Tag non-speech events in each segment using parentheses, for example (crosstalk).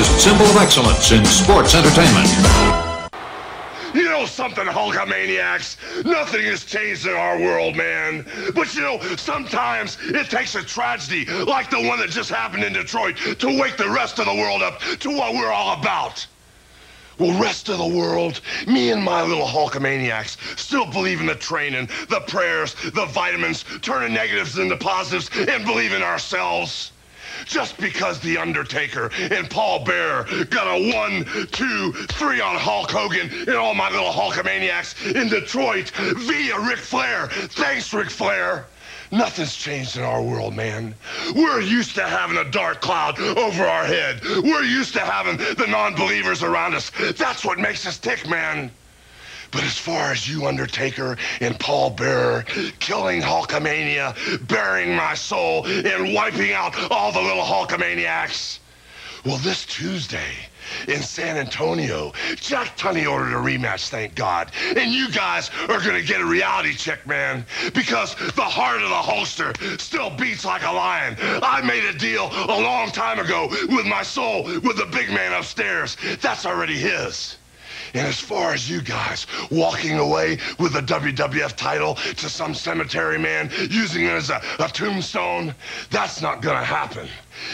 America's symbol of excellence in sports entertainment. You know something, Hulkamaniacs? Nothing has changed in our world, man. But you know, sometimes it takes a tragedy like the one that just happened in Detroit to wake the rest of the world up to what we're all about. Well, rest of the world, me and my little Hulkamaniacs still believe in the training, the prayers, the vitamins, turning negatives into positives, and believe in ourselves. Just because The Undertaker and Paul Bearer got a one, two, three on Hulk Hogan and all my little Hulkamaniacs in Detroit via Ric Flair. Thanks, Ric Flair. Nothing's changed in our world, man. We're used to having a dark cloud over our head. We're used to having the non-believers around us. That's what makes us tick, man. But as far as you, Undertaker, and Paul Bearer, killing Hulkamania, burying my soul, and wiping out all the little Hulkamaniacs, well, this Tuesday in San Antonio, Jack Tunney ordered a rematch, thank God. And you guys are gonna get a reality check, man, because the heart of the Hulkster still beats like a lion. I made a deal a long time ago with my soul, with the big man upstairs. That's already his. And as far as you guys walking away with the WWF title to some cemetery man using it as a, a tombstone, that's not gonna happen.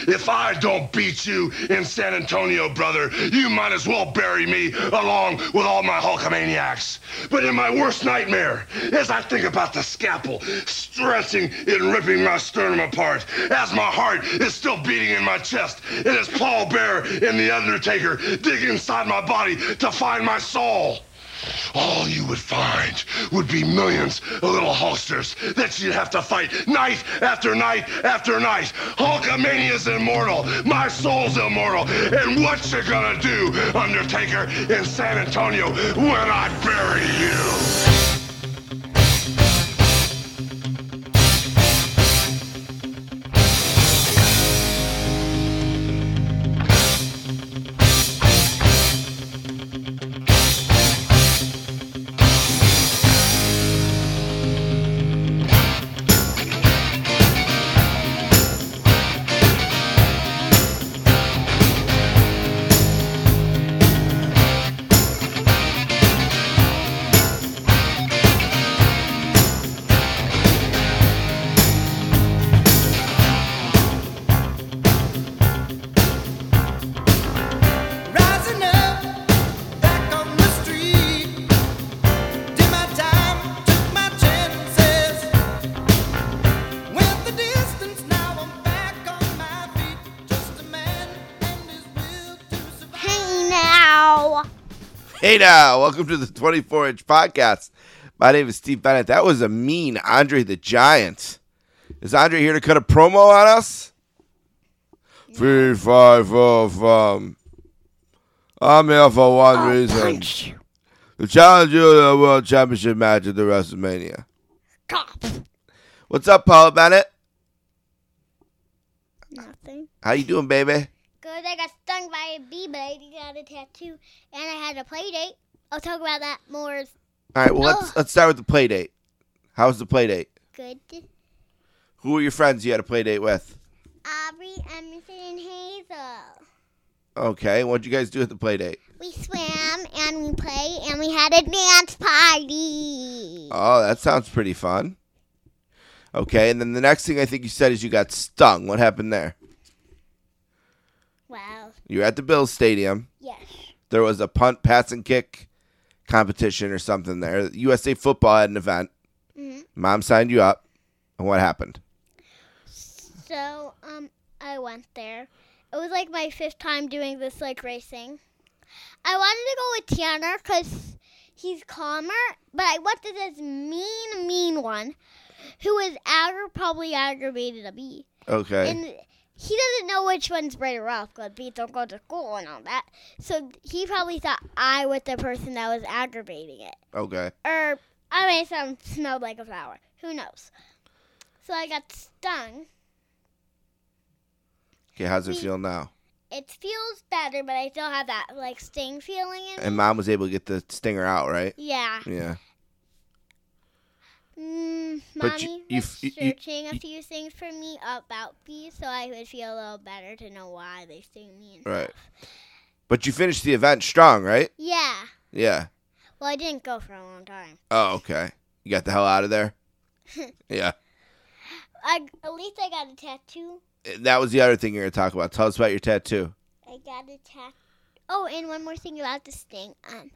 If I don't beat you in San Antonio, brother, you might as well bury me along with all my Hulkamaniacs. But in my worst nightmare, as I think about the scalpel stretching and ripping my sternum apart, as my heart is still beating in my chest, and as Paul Bearer and The Undertaker dig inside my body to find my soul, all you would find would be millions of little Hulksters that you'd have to fight night after night after night. Hulkamania's immortal. My soul's immortal. And what you gonna do, Undertaker, in San Antonio when I bury you? Hey now, welcome to the 24 inch podcast. My name is Steve Bennett. That was a mean Andre the Giant. Is Andre here to cut a promo on us? Three, five, four, um. I'm here for one reason. The challenge you to the World Championship match at the WrestleMania. Cop. What's up, Paula Bennett? Nothing. How you doing, baby? Good. I got stung by a bee, but I got a tattoo, and I had a play date. I'll talk about that more. All right, well let's Oh. let's start with the play date. How was the play date? Good. Who were your friends you had a play date with? Aubrey, Emerson, and Hazel. Okay, what'd you guys do at the play date? We swam and we played and we had a dance party. Oh, that sounds pretty fun. Okay, and then the next thing I think you said is you got stung. What happened there? You were at the Bills Stadium. Yes. There was a punt, pass, and kick competition or something there. USA Football had an event. Mhm. Mom signed you up. And what happened? So, um, I went there. It was like my fifth time doing this, like racing. I wanted to go with Tanner because he's calmer, but I went to this mean, mean one who was aggra- probably aggravated at me. Okay. And he doesn't know which one's right or wrong because bees don't go to school and all that. So he probably thought I was the person that was aggravating it. Okay. Or I made some smelled like a flower. Who knows? So I got stung. Okay, how's it feel now? It feels better, but I still have that like sting feeling in it. And mom was able to get the stinger out, right? Yeah. Yeah. Mm, But you- mommy you was you- you- searching a few things for me about bees, so I would feel a little better to know why they sting me. And Right. stuff. But you finished the event strong, right? Yeah. Yeah. Well, I didn't go for a long time. Oh, okay. You got the hell out of there. (laughs) yeah. I at least I got a tattoo. That was the other thing you're gonna talk about. Tell us about your tattoo. I got a tattoo. Oh, and one more thing about the sting. Um,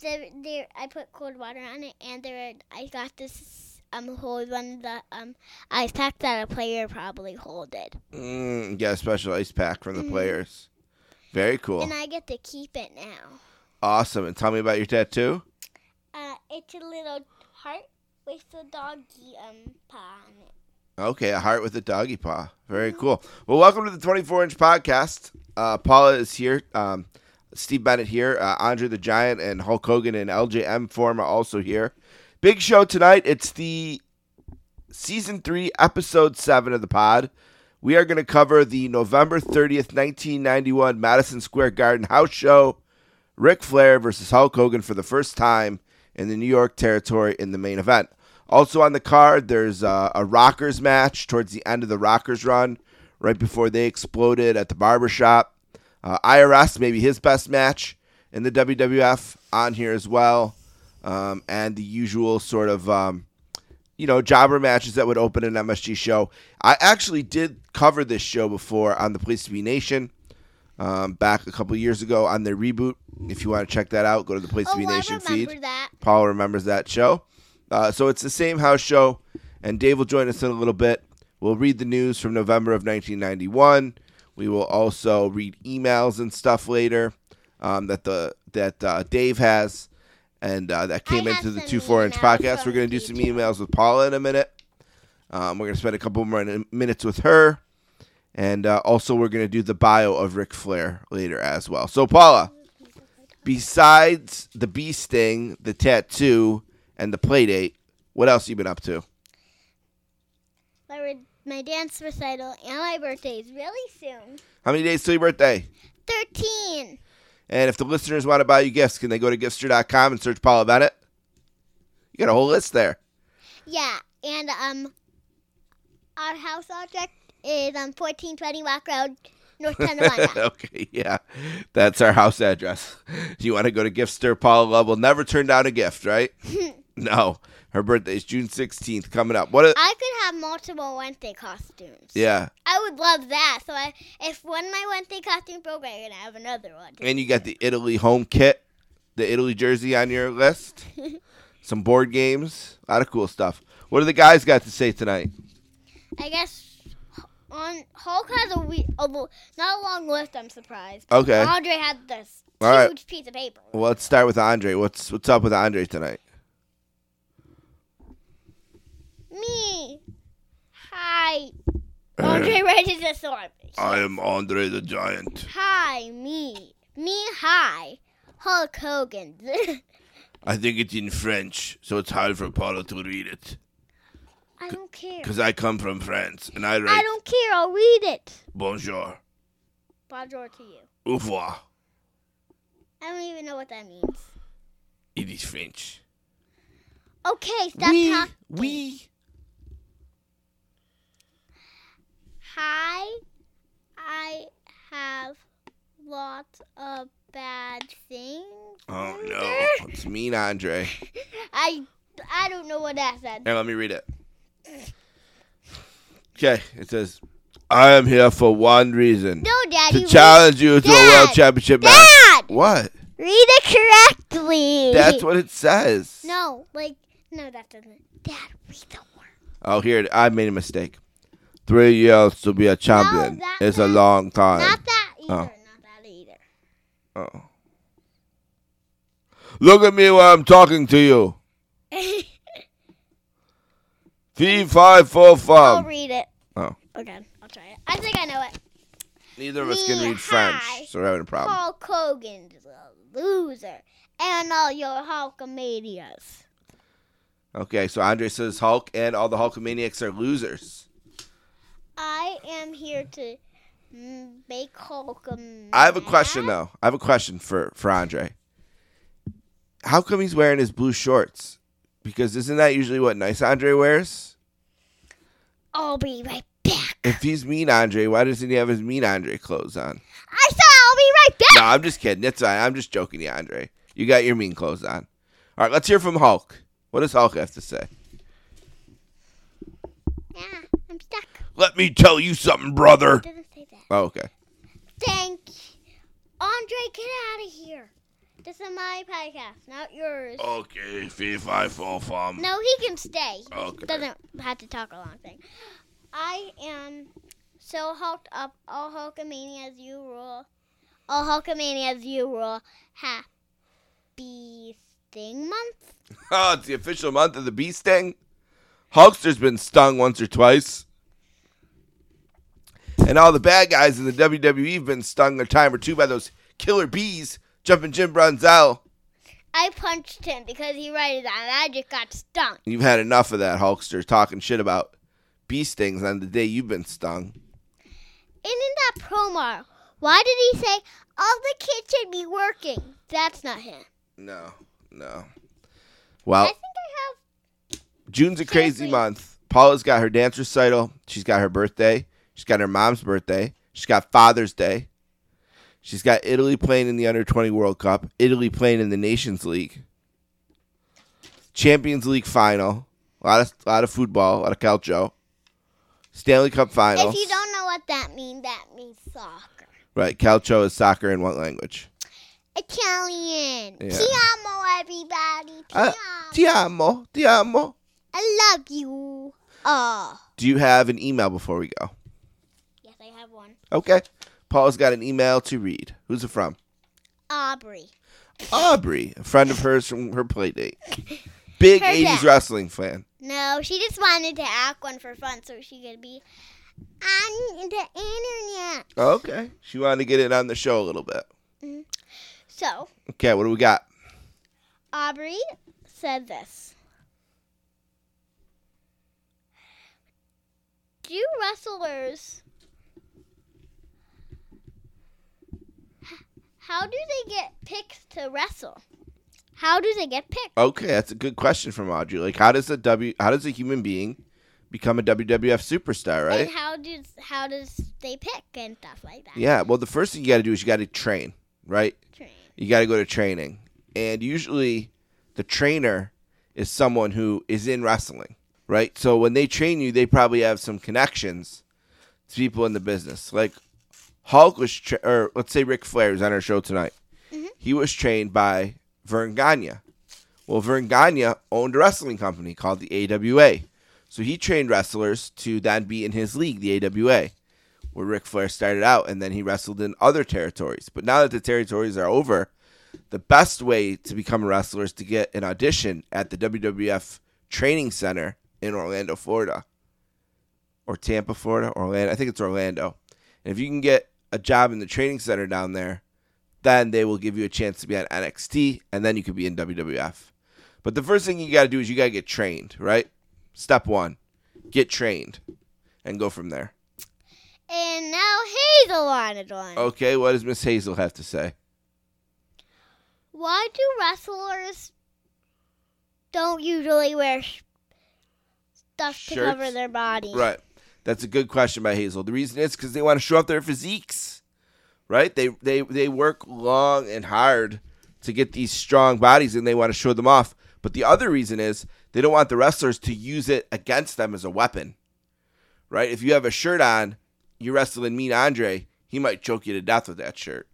there, there, I put cold water on it, and there, I got this um hold one of the um ice pack that a player probably holded, Mm, a special ice pack from the Mhm. players. Very cool. and I get to keep it now. Awesome. And tell me about your tattoo. Uh, it's a little heart with a doggy um paw on it. Okay, a heart with a doggy paw. Very cool. Well, welcome to the 24 inch podcast. Uh, Paula is here. Um, Steve Bennett here. Uh, Andre the Giant and Hulk Hogan and LJM form are also here. Big show tonight. It's the season three, episode seven of the pod. We are going to cover the November 30th, 1991 Madison Square Garden house show. Ric Flair versus Hulk Hogan for the first time in the New York territory in the main event. Also on the card, there's uh, a Rockers match towards the end of the Rockers run, right before they exploded at the barbershop. Uh, IRS, maybe his best match in the WWF, on here as well. Um, and the usual sort of, um, you know, jobber matches that would open an MSG show. I actually did cover this show before on the Place to Be Nation um, back a couple years ago on their reboot. If you want to check that out, go to the Place to Oh, Be I Nation feed. that. Paul remembers that show. Uh, so it's the same house show, and Dave will join us in a little bit. We'll read the news from November of 1991. We will also read emails and stuff later um, that the that uh, Dave has, and uh, that came I into the two four inch podcast. We're going to do some emails with Paula in a minute. Um, we're going to spend a couple more minutes with her, and uh, also we're going to do the bio of Ric Flair later as well. So Paula, besides the bee sting, the tattoo, and the play date, what else you been up to? My, dance recital and my birthday is really soon. How many days till your birthday? 13. And if the listeners want to buy you gifts, can they go to giftster.com and search Paula Bennett? You got a whole list there. Yeah, and um, our house object is um 1420 Rock Road, North (laughs) Tonawanda. okay, yeah. That's our house address. Do you want to go to Giftster, Paula Love will never turn down a gift, right? (laughs) no. Her birthday is June 16th coming up. What? A, I could have multiple Wednesday costumes. yeah. I would love that. So I, if one of my Wednesday costumes broke, I'm gonna have another one. And you got the Italy home kit, the Italy jersey on your list. (laughs) Some board games, a lot of cool stuff. What do the guys got to say tonight? I guess on Hulk has a, we, a not a long list. I'm surprised. Okay. Andre had this All right. huge piece of paper. Well, let's start with Andre. What's what's up with Andre tonight? Me. Hi. Eh. Andre raises his sword. am Andre the Giant. Hi, me. Me, hi. Hulk Hogan. (laughs) I think it's in French, so it's hard for Paula to read it. I don't care. Because I come from France, and I read I don't care. I'll read it. bonjour, Bonjour to you. au revoir. I don't even know what that means. It is French. Okay, stop talking. oui. Hi. I have lots of bad things. Oh no, (laughs) it's mean Andre. I I don't know what that said. Here, let me read it. Okay, it says, "I am here for one reason: No, Daddy. to challenge you to a world Dad! championship match." Dad, What? read it correctly. That's what it says. No, like no, that doesn't. Dad, read the word. Oh, here I made a mistake. Three years to be a champion that- is a that- long time. Uh. Not that either. Oh. Not that either. Oh. Look at me while I'm talking to you. (laughs) Fee five four I'll five. read it. Oh. Okay, I'll try it. I think I know it. Neither of us can read French, so we're having a problem. Hulk Hogan's a loser, and all your Hulkamanias. Okay, so Andre says Hulk and all the Hulkamaniacs are losers. I am here to make Hulk I have a question though. I have a question for for Andre. How come he's wearing his blue shorts? Because isn't that usually what nice Andre wears? I'll be right back. If he's mean Andre, why doesn't he have his mean Andre clothes on? I said I'll be right back. No, I'm just kidding. It's fine. I'm just joking, you, Andre. You got your mean clothes on. All right, let's hear from Hulk. What does Hulk have to say? Yeah, I'm stuck. Let me tell you something, brother. Doesn't say that. Oh, okay. Thank Andre, get out of here. This is my podcast, not yours. Okay, fee fi fo fum. No, he can stay. Okay. Doesn't have to talk a long thing. I am so hulked up. All Hulkamania as you rule. All Hulkamania as you rule. Happy Sting Month. Oh, (laughs) it's the official month of the bee sting. Hulkster's been stung once or twice. And all the bad guys in the WWE have been stung a time or two by those killer bees jumping Jim Brunzell. I punched him because he it on. I just got stung. You've had enough of that, Hulkster, talking shit about bee stings on the day you've been stung. And in that promo, why did he say all the kids should be working? That's not him. No, no. Well, I think I have. June's a crazy Seriously. month. Paula's got her dance recital. She's got her birthday. She's got her mom's birthday. She's got Father's Day. She's got Italy playing in the Under 20 World Cup. Italy playing in the Nations League. Champions League final. A lot of, lot of football. A lot of calcio. Stanley Cup finals. If you don't know what that means, that means soccer. Right. Calcio is soccer in what language? Italian. Yeah. Ti amo, everybody. Ti Uh, amo. ti amo. Ti amo. I love you. Oh, Do you have an email before we go? yes, I have one. Okay. Paula's got an email to read. Who's it from? Aubrey. Aubrey, a friend of hers from her play date. (laughs) Big Her 80s dad. wrestling fan. No, she just wanted to act one for fun so she could be on the internet. Okay. She wanted to get it on the show a little bit. Mm-hmm. So, Okay, what do we got? Aubrey said this. Do wrestlers How do they get picked to wrestle? How do they get picked? Okay, that's a good question from Audrey. Like how does a W how does a human being become a WWF superstar, right? And how does how does they pick and stuff like that? Yeah, well the first thing you got to do is you got to train, right? Train. You got to go to training. And usually the trainer is someone who is in wrestling, right? So when they train you, they probably have some connections to people in the business. Like Hulk was, tra- or let's say Ric Flair is on our show tonight. Mm-hmm. He was trained by Verne Gagne. Well, Verne Gagne owned a wrestling company called the AWA. So he trained wrestlers to then be in his league, the AWA, where Ric Flair started out, and then he wrestled in other territories. But now that the territories are over, the best way to become a wrestler is to get an audition at the WWF Training Center in Orlando, Florida, or Tampa, Florida, Orlando. I think it's Orlando. And if you can get a job in the training center down there, then they will give you a chance to be on NXT, and then you could be in WWF. But the first thing you got to do is you got to get trained, right? Step one, get trained, and go from there. And now Hazel wanted one. Okay, what does Miss Hazel have to say? Why do wrestlers don't usually wear stuff to cover their body? Right. That's a good question by Hazel. The reason is because they want to show off their physiques, right? They they they work long and hard to get these strong bodies, and they want to show them off. But the other reason is they don't want the wrestlers to use it against them as a weapon, right? If you have a shirt on, you're wrestling Mean Andre, he might choke you to death with that shirt.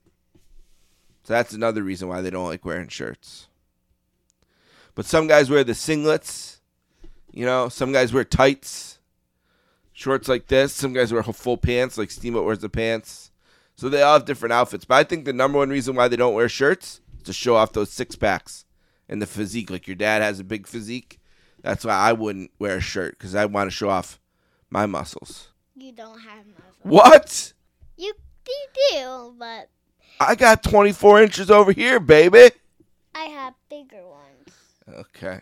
So that's another reason why they don't like wearing shirts. But some guys wear the singlets, you know. Some guys wear tights shorts like this. Some guys wear full pants, like Steamboat wears the pants. So they all have different outfits. But I think the number one reason why they don't wear shirts is to show off those six packs and the physique. Like your dad has a big physique. That's why I wouldn't wear a shirt because I want to show off my muscles. You don't have muscles. What? You, you do, but I got 24 inches over here, baby. I have bigger ones. Okay.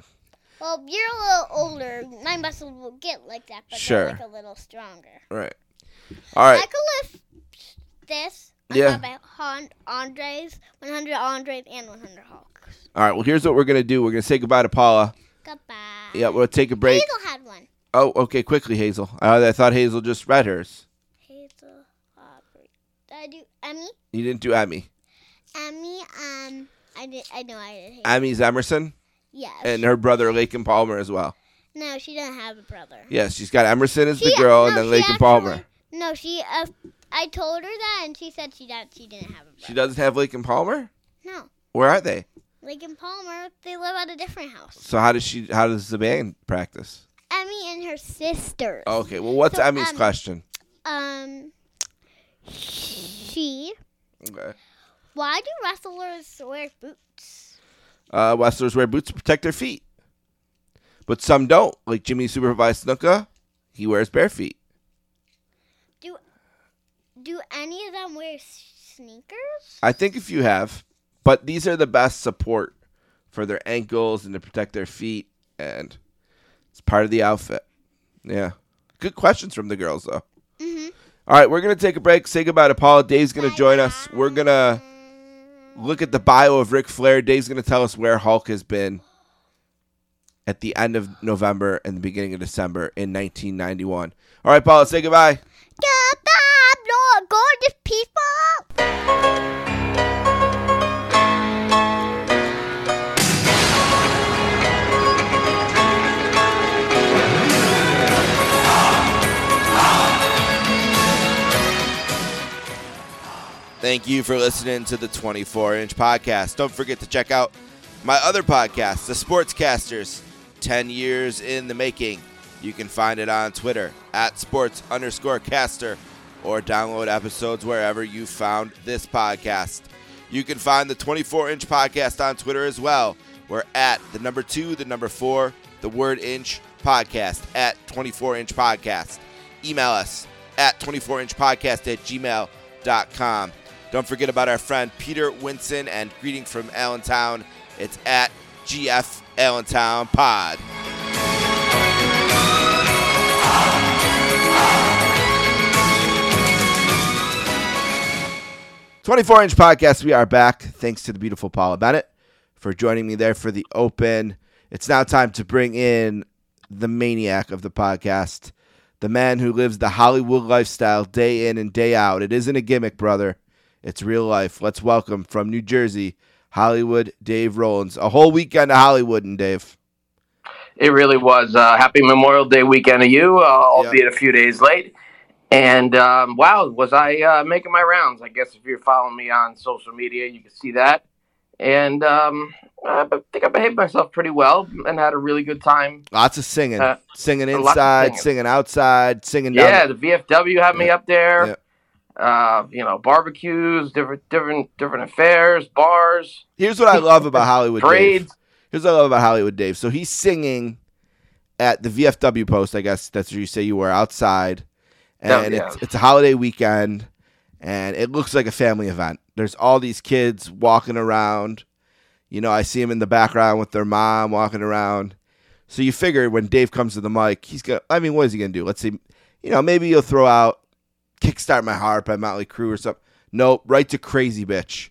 Well, you're a little older. My muscles will get like that, but Sure. like a little stronger. Right. All right. I could lift this. on Yeah. Hon- Andres, 100 Andres, and 100 Hulks. All right. Well, here's what we're going to do we're going to say goodbye to Paula. Goodbye. Yeah, we'll take a break. Hazel had one. Oh, okay, quickly, Hazel. Uh, I thought Hazel just read hers. Hazel Aubrey. Did I do Emmy? You didn't do Emmy. Emmy, um, I did. I know I did. Hazel. Emmy's Emerson yes. and her brother Lakin Palmer as well. no, she doesn't have a brother. Yes, she's got Emerson as the She- girl, and no, then she Lakin actually- Palmer. No, she. Uh, I told her that, and she said she didn't. She didn't have a brother. She doesn't have Lakin Palmer. No, Where are they? in Palmer, they live at a different house. So how does she? How does the band practice? Emmy and her sisters. Okay, well, what's So, Emmy's um, question? Um, she. Okay. Why do wrestlers wear boots? Uh, wrestlers wear boots to protect their feet, but some don't. Like Jimmy Superfly Snuka, he wears bare feet. Do do any of them wear sneakers? I think if you have, but these are the best support for their ankles and to protect their feet, and it's part of the outfit. Yeah, good questions from the girls though. Mhm. All right, we're gonna take a break. Say goodbye to Paula. Dave's gonna join us. We're gonna look at the bio of Ric Flair. Dave's gonna tell us where Hulk has been at the end of November and the beginning of December in 1991. All right, Paula, say goodbye. Goodbye, Lord, gorgeous people. Thank you for listening to the 24 inch podcast. Don't forget to check out my other podcast, The Sportscasters 10 Years in the Making. You can find it on Twitter at sports underscore caster or download episodes wherever you found this podcast. You can find the 24 inch podcast on Twitter as well. We're at the number two, the number four, the word inch podcast at 24 inch podcast. Email us at 24 inch podcast at gmail.com. Don't forget about our friend Peter Winson and greeting from Allentown. It's at GF Allentown Pod. Twenty-four inch podcast. We are back. Thanks to the beautiful Paula Bennett for joining me there for the open. It's now time to bring in the maniac of the podcast, the man who lives the Hollywood lifestyle day in and day out. It isn't a gimmick, brother. It's real life. Let's welcome from New Jersey, Hollywood, Dave Rowlands. A whole weekend of Hollywood and Dave. It really was. Uh, happy Memorial Day weekend to you, uh, albeit a few days late. And um, wow, was I uh, making my rounds? I guess if you're following me on social media, you can see that. And um, I think I behaved myself pretty well and had a really good time. Lots of singing, Uh, singing of inside, singing. singing outside, singing down. Yeah, the VFW had me up there. Uh, you know, barbecues, different, different, different affairs, bars, Here's what I love about (laughs) Hollywood Dave. Here's what I love about Hollywood Dave. So he's singing at the VFW post, I guess that's where you say you were outside. Oh, And yeah. it's it's a holiday weekend and it looks like a family event. There's all these kids walking around. You know, I see them in the background with their mom walking around. So you figure when Dave comes to the mic, he's gonna I mean, what is he gonna do? Let's see you know, maybe he'll throw out Kickstart My Heart by Motley Crue or something. Nope, right to Crazy Bitch.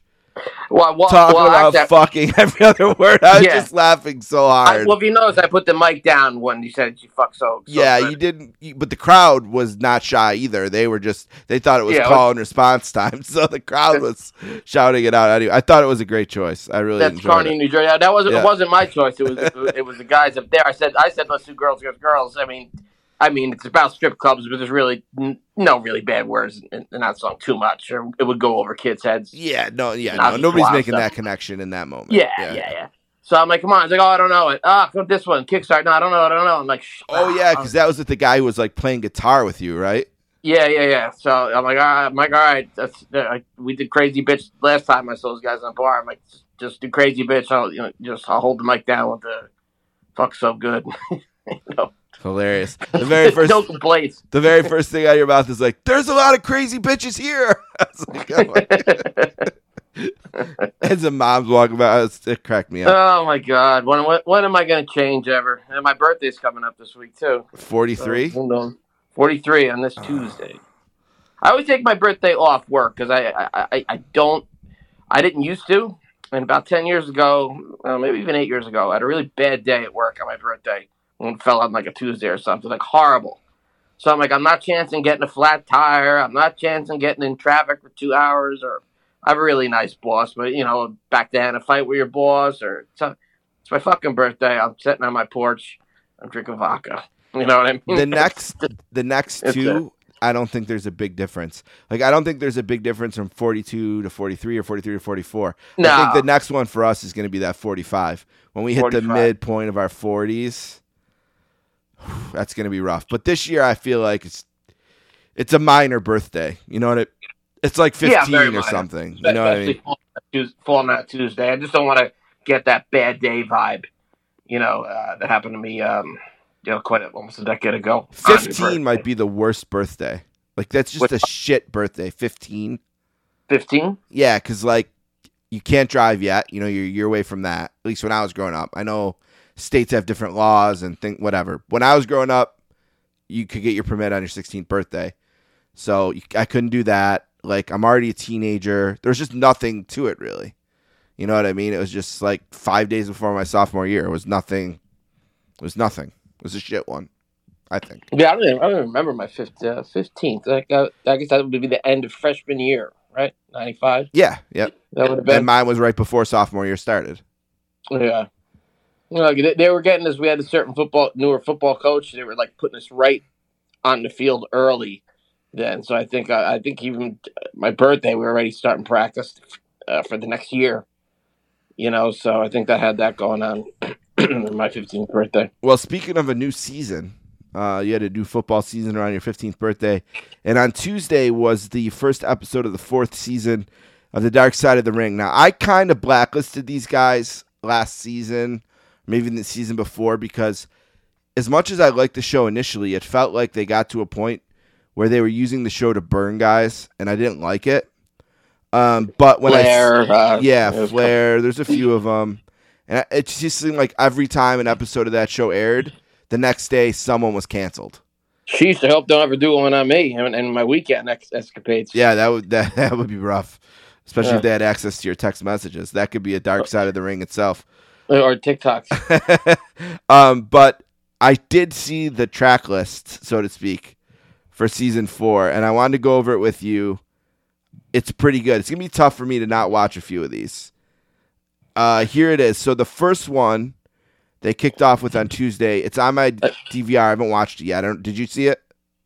Well, well, Talking well, about actually, fucking (laughs) every other word. I was Yeah. just laughing so I, hard. well, if you notice, I put the mic down when you said you fuck so. so yeah, good. you didn't, you, but the crowd was not shy either. They were just, they thought it was Yeah, it call and response time. (laughs) So the crowd was shouting it out. Anyway, I thought it was a great choice. I really That's it. New Jersey. That wasn't Yeah. it wasn't my choice. It was (laughs) it was the guys up there. I said I said let's do girls against girls. I mean, I mean it's about strip clubs, but there's really n- no really bad words in, in that song too much, or it would go over kids' heads. Yeah, no, yeah, no, nobody's making stuff. that connection in that moment. Yeah, yeah, yeah. So I'm like, come on. He's like, oh, I don't know it. Ah, go this one, Kickstart. No, I don't know. I don't know. I'm like, Oh ah, yeah, ah. because that was with the guy who was like playing guitar with you, right? yeah, yeah, yeah. So I'm like, all right, I'm like, all right. That's uh, we did crazy bitch last time I saw those guys on the bar. I'm like, just, just do crazy bitch. I'll you know just I'll hold the mic down with the fuck so good. (laughs) you know, Hilarious. The very (laughs) first, no complaints. the very first thing out of your mouth is like, "There's a lot of crazy bitches here." (laughs) I was like, oh (laughs) As the mom's walking by, it, cracked me up. oh my god, when when, when am I going to change ever? And my birthday's coming up this week too. Forty-three. So, who knows? Forty-three on this Tuesday. I always take my birthday off work because I, I, I I don't I didn't used to. And about ten years ago, uh, maybe even eight years ago, I had a really bad day at work on my birthday. And fell on like a Tuesday or something, like horrible. So I'm like, I'm not chancing getting a flat tire. I'm not chancing getting in traffic for two hours. Or I have a really nice boss, but you know, back then a fight with your boss, or it's, a, it's my fucking birthday. I'm sitting on my porch. I'm drinking vodka. You know what I mean? The (laughs) next, the next two, I don't think there's a big difference. Like I don't think there's a big difference from 42 to 43 or 43 to 44. I think the next one for us is going to be that 45. When we hit the midpoint of our 40s, that's going to be rough. But this year, I feel like it's it's a minor birthday. You know what it? It's like 15 Yeah, or minor. something. You know what I mean? falling on on Tuesday. I just don't want to get that bad day vibe. You know uh, that happened to me. Um, you know, quite a, almost a decade ago. 15 might be the worst birthday. Like that's just What- a shit birthday. 15. fifteen. Yeah, because like you can't drive yet. You know, you're you're away from that. At least when I was growing up, I know states have different laws and think whatever. When I was growing up, you could get your permit on your 16th birthday, so you, I couldn't do that. Like I'm already a teenager. There's just nothing to it really. You know what I mean? It was just like five days before my sophomore year. It was nothing. It was nothing. It was a shit one. I think. Yeah, I don't, even, I don't even remember my fifth, uh, 15th. Like, uh, I guess that would be the end of freshman year, right? 95? Yeah. Yep. That would have And been. mine was right before sophomore year started. yeah. You know, they, they were getting us. We had a certain football, newer football coach. They were like putting us right on the field early then. So I think, uh, I think even my birthday, we were already starting practice uh, for the next year. You know, so I think that had that going on. (clears throat) my 15th birthday. Well, speaking of a new season, uh, you had a new football season around your 15th birthday. And on Tuesday was the first episode of the fourth season of The Dark Side of the Ring. Now, I kind of blacklisted these guys last season, maybe the season before, because as much as I liked the show initially, it felt like they got to a point where they were using the show to burn guys, and I didn't like it. Um, but when I Flair, uh, yeah, was- Flair. There's a few of them, and I- it just seemed like every time an episode of that show aired, the next day someone was canceled. She used to help don't ever do one on me and, and my weekend ex- escapades. Yeah, that would (laughs) that, that would be rough, especially Yeah. if they had access to your text messages. That could be a dark side of the ring itself. Or TikToks. (laughs) um, but I did see the track list, so to speak, for season four, and I wanted to go over it with you. It's pretty good. It's gonna be tough for me to not watch a few of these. Uh, here it is. So the first one they kicked off with on Tuesday. It's on my DVR. I haven't watched it yet. I don't, did you see it?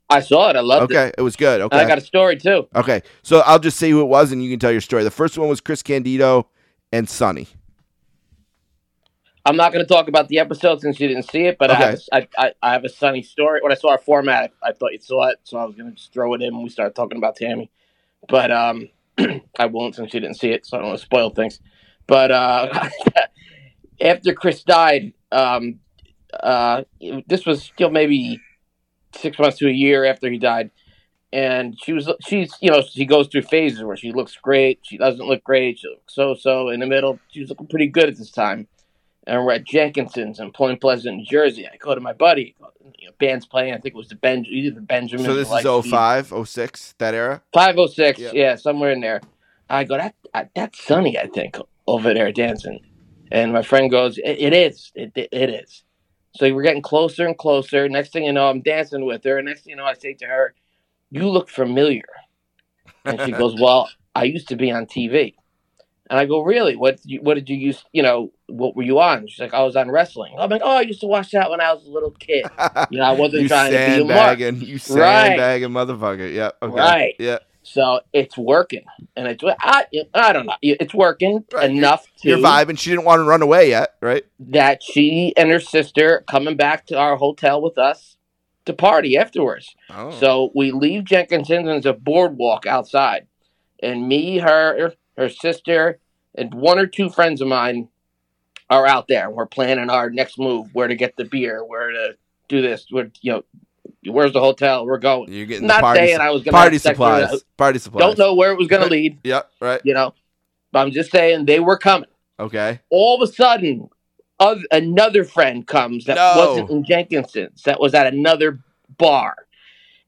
I saw it. I loved it. Okay, it was good. And I got a story too. okay. So I'll just say who it was, and you can tell your story. The first one was Chris Candido and Sonny. I'm not going to talk about the episode since you didn't see it, but I, have a, I, I, I have a sunny story. When I saw our format, I, I thought you saw it, so I was going to just throw it in when we started talking about Tammy. But um, (clears throat) I won't since you didn't see it, so I don't want to spoil things. But uh, (laughs) after Chris died, um, uh, this was still maybe six months to a year after he died. And she was, she's, you know, she goes through phases where she looks great, she doesn't look great, she looks so so. In the middle, she was looking pretty good at this time and we're at Jenkinson's in Point Pleasant, New Jersey. I go to my buddy. You know, band's playing. I think it was the Ben, either the Benjamin. So this is 05, 06, that era. Five oh six. Yeah. Yeah, somewhere in there. I go that that's Sunny. I think over there dancing, and my friend goes, "It, it is. It, it it is." So we're getting closer and closer. Next thing you know, I'm dancing with her. And next thing you know, I say to her, "You look familiar," and she (laughs) goes, "Well, I used to be on TV." And I go, really? What did you, what did you use? You know, what were you on? She's like, I was on wrestling. I'm like, oh, I used to watch that when I was a little kid. (laughs) You know, I wasn't trying to be a mark. sandbagging, you Right. sandbagging motherfucker. Yeah. Okay. Right. Yeah. So it's working, and it's I, I don't know, it's working Right. enough to You're vibing. She didn't want to run away yet, right? that she and her sister coming back to our hotel with us to party afterwards. Oh. So we leave Jenkinson's and there's a boardwalk outside, and me, her, her sister, and one or two friends of mine are out there. We're planning our next move, where to get the beer, where to do this, where you know, where's the hotel? We're going. You're getting Not the party, saying I was party sex with her. supplies. Party supplies. Don't know where it was going to lead, Yep. Right. you know. But I'm just saying they were coming. Okay. All of a sudden, oth- another friend comes that No. wasn't in Jenkinson's, that was at another bar,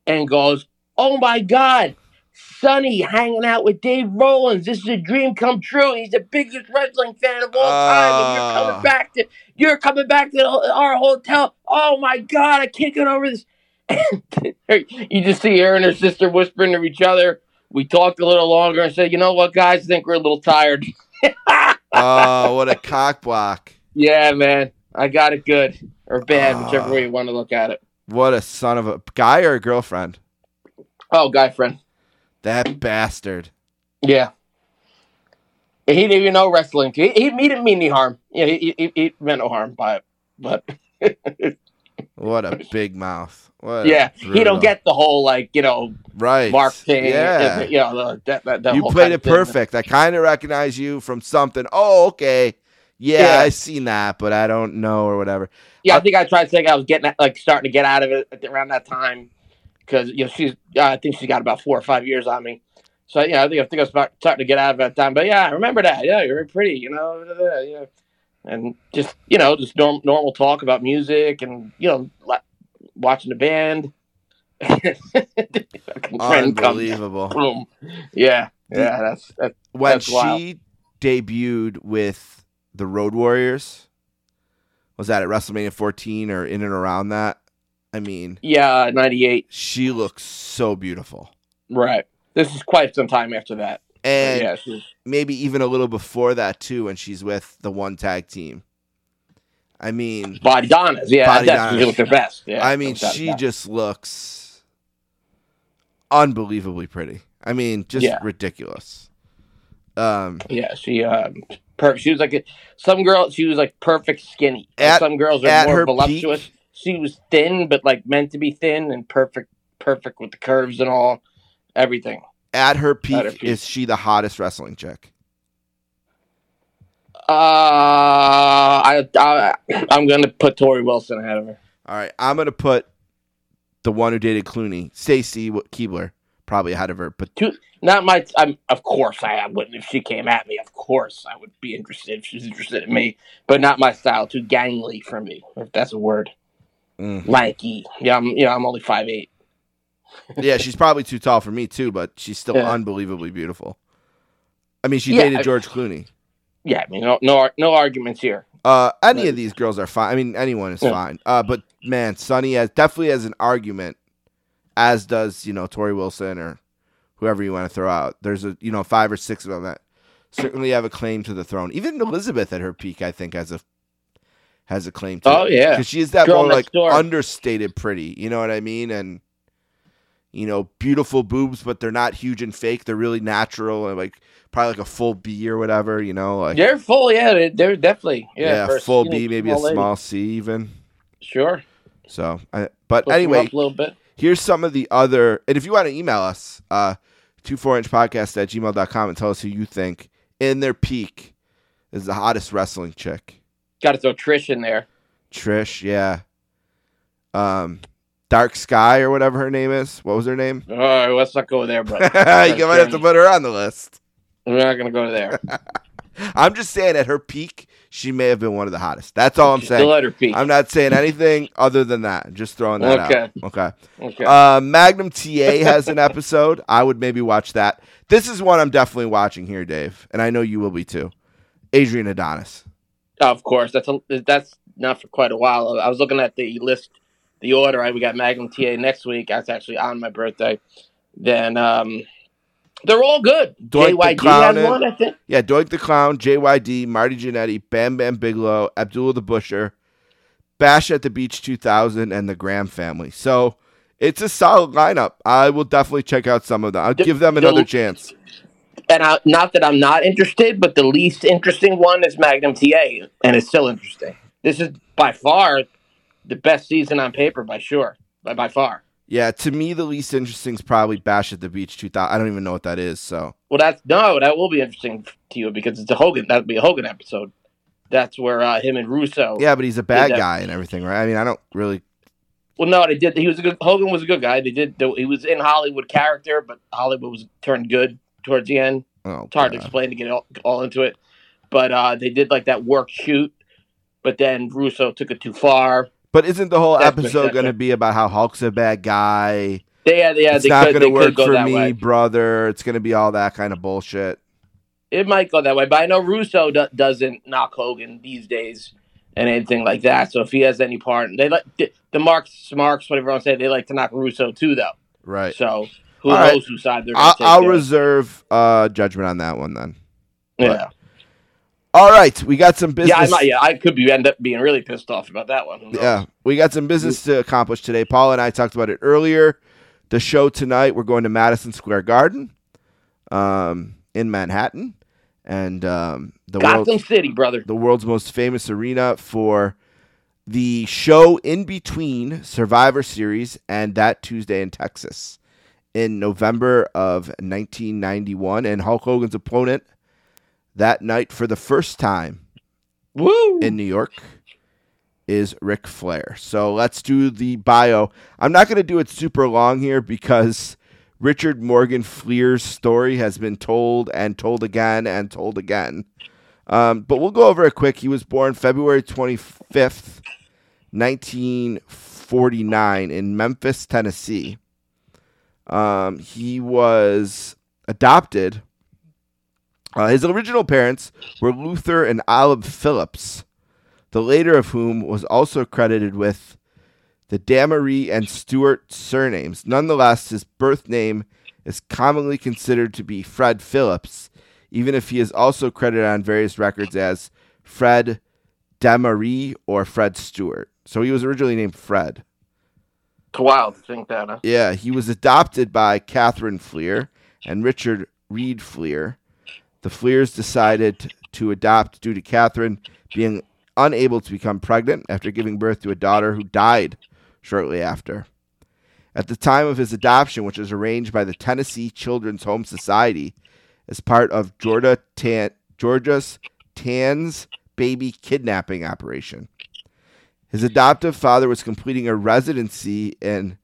and goes, "Oh my God, Sunny hanging out with Dave Rowlands. This is a dream come true. He's the biggest wrestling fan of all time. And you're Ah. coming back to you're coming back to our hotel. "Oh my god, I can't get over this." (laughs) you just see her and her sister whispering to each other. We talked a little longer and said, "You know what, guys? I think we're a little tired." (laughs) Oh, what a cock block. yeah, man, I got it good or bad, Ah. whichever way you want to look at it. What a son of a guy or a girlfriend. Oh, guy friend. That bastard. Yeah. He didn't even know wrestling. He, he, he didn't mean any harm. Yeah, he, he, he meant no harm by it. But (laughs) What a big mouth. What yeah, he don't get the whole like you know right. mark thing. Yeah. you know the, that, that, that you whole played it of thing. perfect. I kind of recognize you from something. Oh, okay. Yeah, Yeah. I seen that, but I don't know or whatever. Yeah, I think I tried to think I was getting like starting to get out of it around that time because you know she's I think she's got about four or five years on me. So yeah, I think I think I was about, starting to get out of that time. But yeah, I remember that. Yeah, you're pretty. You know, you know, and just you know just norm, normal talk about music and you know la- watching the band. (laughs) Fucking friend comes, Unbelievable. boom. Yeah, yeah, that's that's When That's wild. she debuted with the Road Warriors, was that at WrestleMania 14 or in and around that? I mean, yeah, ninety eight. she looks so beautiful. Right. This is quite some time after that. And yeah, she's, maybe even a little before that too when she's with the one tag team. I mean, Body Donnas, yeah, Body that's Donnas. best. Yeah, I mean, she just looks unbelievably pretty. I mean, just Yeah. ridiculous. Um, yeah, she um, per- she was like a, some girl. She was like perfect skinny. At- some girls are more voluptuous. peak- She was thin, but like meant to be thin and perfect, perfect with the curves and all, everything. at her peak, At her peak. is she the hottest wrestling chick? Uh, I, I I'm gonna put Torrie Wilson ahead of her. All right, I'm gonna put the one who dated Clooney, Stacy Keibler, probably ahead of her. But Two, not my. I'm of course I wouldn't if she came at me. Of course I would be interested if she's interested in me, but not my style. Too gangly for me, if that's a word. Mm. Lanky. Yeah, I'm. You know, I'm only five eight. (laughs) yeah, she's probably too tall for me too. But she's still Yeah. unbelievably beautiful. I mean, she Yeah, dated I- George Clooney. Yeah, I mean, no, no, no arguments here. Uh, any Right. of these girls are fine. I mean, anyone is Yeah. fine. Uh, but man, Sunny has definitely has an argument, as does you know Torrie Wilson or whoever you want to throw out. There's a you know five or six of them that certainly have a claim to the throne. Even Elizabeth at her peak, I think, has a has a claim to. Oh, yeah. because she is that Girl more like door. understated pretty. You know what I mean? And you know, beautiful boobs, but they're not huge and fake. They're really natural and like probably like a full B or whatever. You know, like They're full. Yeah, they're, definitely. Yeah, yeah, full B, maybe a small lady. C even. Sure. So, I, but anyway, a little bit. here's some of the other. And if you want to email us, uh, two four inch podcast at gmail.com and tell us who you think in their peak is the hottest wrestling chick. Got to throw Trish in there. Trish, yeah. Um, Dark Sky or whatever her name is. What was her name? All right, let's not go there, bro. (laughs) you might have to put her on the list. We're not gonna go there. (laughs) I'm just saying, at her peak, she may have been one of the hottest. That's all I'm She's saying. Still at her peak. I'm not saying anything other than that. I'm just throwing that Okay. out. Okay. okay. Uh, Magnum TA has an episode. (laughs) I would maybe watch that. This is one I'm definitely watching here, Dave, and I know you will be too. Adrian Adonis. Of course, that's a, that's not for quite a while. I was looking at the list, the order. Right, we got Magnum TA next week. That's actually on my birthday. Then um, they're all good. Doink the JYD Clown has one, I think. Yeah, Doink the Clown, JYD, Marty Jannetty, Bam Bam Bigelow, Abdullah the Butcher, Bash at the Beach 2000, and the Graham family. So it's a solid lineup. I will definitely check out some of them. I'll The- give them the- another chance. And I, not that I'm not interested, but the least interesting one is Magnum TA, and it's still interesting. This is by far the best season on paper, by sure, by by far. Yeah, to me, the least interesting is probably Bash at the Beach 2000. I don't even know what that is. So Well, that's no, that will be interesting to you because it's a Hogan. That'll be a Hogan episode. That's where uh, him and Russo. yeah, but he's a bad guy and everything, right? I mean, I don't really. Well, no, they did. He was a good. Hogan was a good guy. They did. He was in Hollywood character, but Hollywood was turned good towards the end. Oh, It's hard to explain to get all, all into it, but uh, they did like that work shoot. But then Russo took it too far. But isn't the whole That's episode going to be about how Hulk's a bad guy? They yeah, yeah it's they not going to work go for me, way. brother. It's going to be all that kind of bullshit. It might go that way, but I know Russo do- doesn't knock Hogan these days. and anything like that. So if he has any part, they like the, the Marks, Smarks, whatever you want to say, they like to knock Russo too, though. Right. So who All knows right. whose side they're going I'll, to take? I'll there. reserve uh, judgment on that one then. yeah. All right, we got some business. Yeah, I might, yeah, I could be end up being really pissed off about that one. Yeah, we got some business to accomplish today. Paul and I talked about it earlier. The show tonight, we're going to Madison Square Garden, um, in Manhattan, and um, the Gotham world, City, brother. the world's most famous arena for the show in between Survivor Series and that Tuesday in Texas in November of 1991, and Hulk Hogan's opponent that night for the first time Woo! in New York is Ric Flair. So let's do the bio. I'm not going to do it super long here because Richard Morgan Fliehr's story has been told and told again and told again. Um, but we'll go over it quick. He was born February 25th, 1949, in Memphis, Tennessee. Um, he was adopted. Uh, his original parents were Luther and Olive Phillips, the later of whom was also credited with the Demaree and Stewart surnames. Nonetheless, his birth name is commonly considered to be Fred Phillips, even if he is also credited on various records as Fred Demaree or Fred Stewart. So he was originally named Fred. It's wild to think that. Huh? Yeah, he was adopted by Catherine Fliehr and Richard Reed Fliehr. The Fliehrs decided to adopt due to Catherine being unable to become pregnant after giving birth to a daughter who died shortly after. At the time of his adoption, which was arranged by the Tennessee Children's Home Society as part of Georgia Tan- Georgia's Tann's baby kidnapping operation. His adoptive father was completing a residency in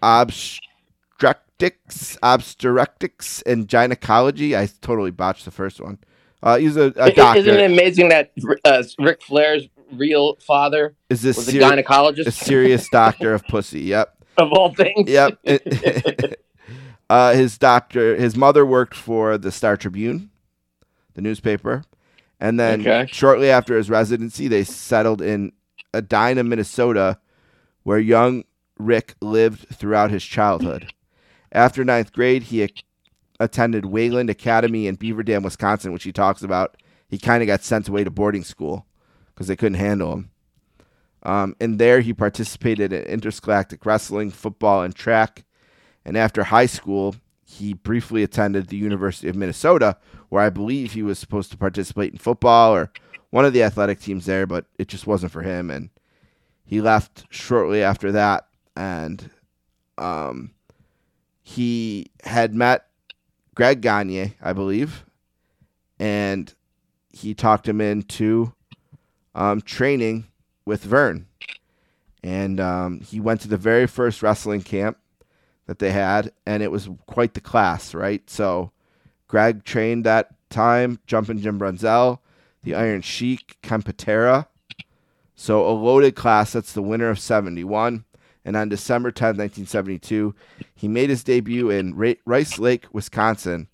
obstetrics, obstetrics and gynecology. I totally botched the first one. Uh, he's a, a doctor. Isn't it amazing that uh, Ric Flair's real father Is this was a gynecologist a serious doctor of pussy? Yep. (laughs) of all things? Yep. (laughs) uh, his doctor, his mother worked for the Star Tribune, the newspaper, and then Okay. shortly after his residency, they settled in Edina, Minnesota, where young Rick lived throughout his childhood. After ninth grade, he ac- attended Wayland Academy in Beaver Dam, Wisconsin, which he talks about. He kind of got sent away to boarding school because they couldn't handle him. Um, and there, he participated in interscholastic wrestling, football, and track. And after high school, he briefly attended the University of Minnesota, where I believe he was supposed to participate in football or one of the athletic teams there, but it just wasn't for him. And he left shortly after that. And um, he had met Greg Gagne, I believe, and he talked him into um, training with Verne. And um, he went to the very first wrestling camp that they had, and it was quite the class, right? So Greg trained that time, jumping Jim Brunzell, the Iron Sheik, Ken So a loaded class. That's the winner of 71. And on December 10, 1972, he made his debut in Ra- Rice Lake, Wisconsin,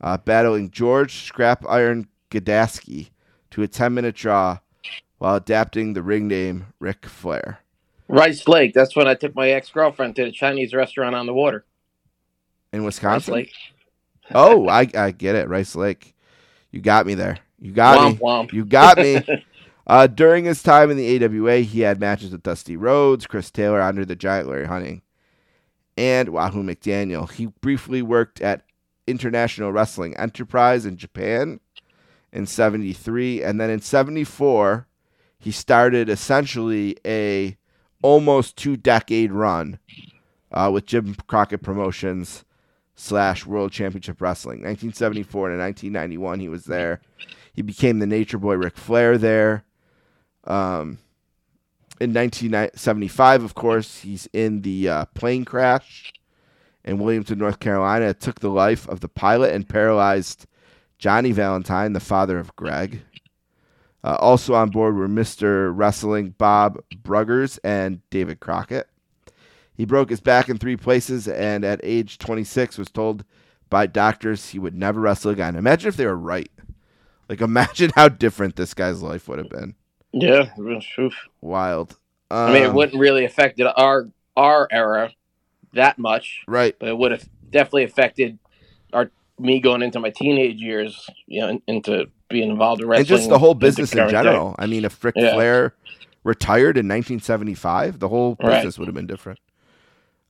uh, battling George Scrap Iron Gadaski to a 10 minute draw while adapting the ring name Rick Flair. Rice Lake. That's when I took my ex girlfriend to the Chinese restaurant on the water. In Rice Wisconsin? Lake. Oh, I, I get it. Rice Lake. You got me there. You got Womp me. womp. You got me. (laughs) Uh, during his time in the AWA, he had matches with Dusty Rhodes, Chris Taylor, Andre the Giant, Larry Hennig, and Wahoo McDaniel. He briefly worked at International Wrestling Enterprise in Japan in 73, and then in 74, he started essentially a almost two decade run uh, with Jim Crockett Promotions slash World Championship Wrestling. 1974 to 1991, he was there. He became the Nature Boy Ric Flair there. Um, in 1975, of course, he's in the uh, plane crash in Wilmington, North Carolina. It took the life of the pilot and paralyzed Johnny Valentine, the father of Greg. Uh, also on board were Mr. Wrestling Bob Bruggers and David Crockett. He broke his back in three places and at age 26 was told by doctors he would never wrestle again. Imagine if they were right. Like, imagine how different this guy's life would have been. Yeah, oof. Wild. I mean, it Um, wouldn't really affect our our era that much, right. but it would have definitely affected our me going into my teenage years, you know, into being involved in wrestling and just the whole business in current day. general. I mean, if Ric Yeah. Flair retired in 1975, the whole Right. business would have been different.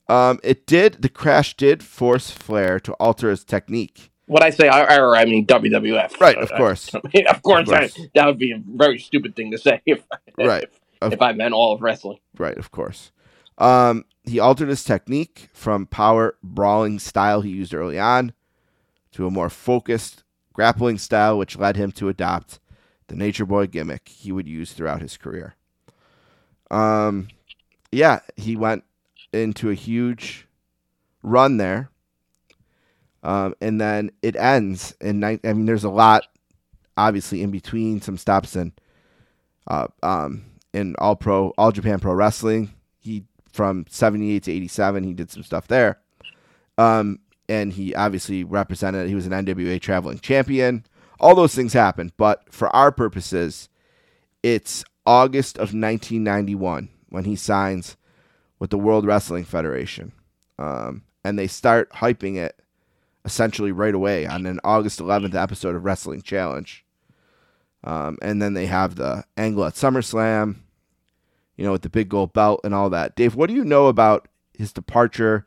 Um, it did. The crash did force Flair to alter his technique. When I say I mean WWF. Right, of course. (laughs) I mean, of course, Of course. I, that would be a very stupid thing to say (laughs) if, Right. if, Of- if I meant all of wrestling. Right, of course. Um, he altered his technique from power brawling style he used early on to a more focused grappling style, which led him to adopt the Nature Boy gimmick he would use throughout his career. Um, yeah, he went into a huge run there. Um, and then it ends in. I mean, there's a lot, obviously, in between some stops in, uh, um, in All Pro, All Japan Pro Wrestling. He from 78 to 87, he did some stuff there. Um, and he obviously represented. He was an NWA traveling champion. All those things happened, but for our purposes, it's August of 1991 when he signs with the World Wrestling Federation, um, and they start hyping it essentially right away on an August 11th episode of Wrestling Challenge. Um, and then they have the angle at SummerSlam, you know, with the big gold belt and all that. Dave, what do you know about his departure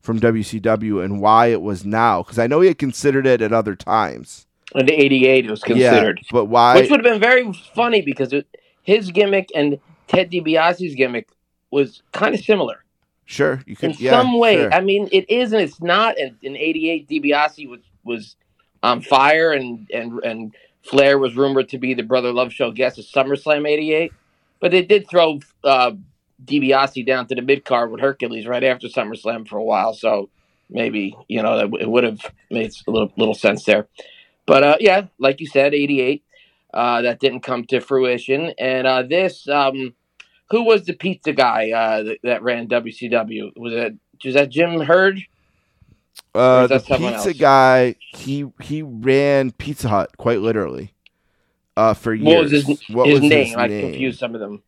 from WCW and why it was now? Because I know he had considered it at other times. In the '88, it was considered, Yeah, but why? which would have been very funny because it, his gimmick and Ted DiBiase's gimmick was kind of similar sure, you in could. yeah, some way. sure. I mean, it is and it's not. And in '88, DiBiase was was on fire, and and and Flair was rumored to be the Brother Love Show guest at SummerSlam '88. But they did throw uh, DiBiase down to the mid card with Hercules right after SummerSlam for a while, so maybe you know that it would have made a little little sense there. But uh, yeah, like you said, '88. Uh, that didn't come to fruition, and uh, this um, who was the pizza guy uh, that, that ran WCW? Was it was that Jim Herd? Uh, the pizza else? guy, he he ran Pizza Hut quite literally. Uh, for years. What was his What his was name? I confused some of them.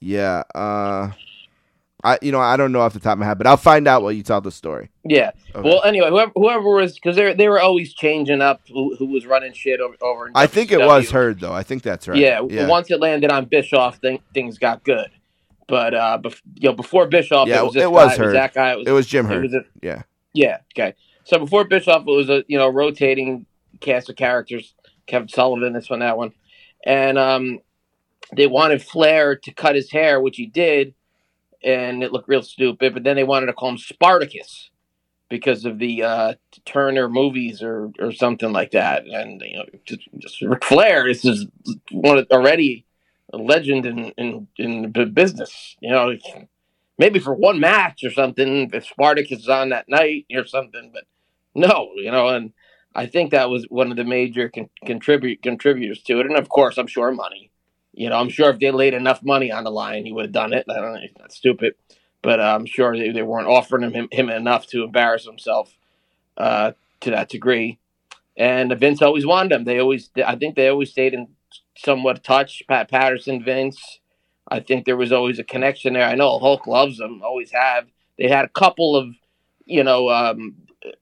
Yeah. Uh, I you know I don't know off the top of my head, but I'll find out while you tell the story. Yeah. Okay. Well, anyway, whoever whoever was because they they were always changing up who, who was running shit over over. I think it was Herd though. I think that's right. Yeah, Yeah. Once it landed on Bischoff, thing, things got good. But uh, bef- you know, before Bischoff, Yeah, it was this it was guy, it Herd. that guy. It was, It was Jim it was a- yeah. Yeah. Okay. So before Bischoff, it was a you know rotating cast of characters. Kevin Sullivan, this one, that one, and um, they wanted Flair to cut his hair, which he did, and it looked real stupid. But then they wanted to call him Spartacus because of the uh, Turner movies or or something like that. And you know, just, just Ric Flair this is one of, already a legend in in in the business. You know, maybe for one match or something if Spartacus is on that night or something. But no, you know, and I think that was one of the major con- contribute contributors to it. And of course, I'm sure money. You know, I'm sure if they laid enough money on the line, he would have done it. I don't know, it's not stupid, but uh, I'm sure they, they weren't offering him, him him enough to embarrass himself uh, to that degree. And Vince always wanted him. They always, I think, they always stayed in somewhat touch. Pat Patterson, Vince. I think there was always a connection there. I know Hulk loves him, always have. They had a couple of, you know, um,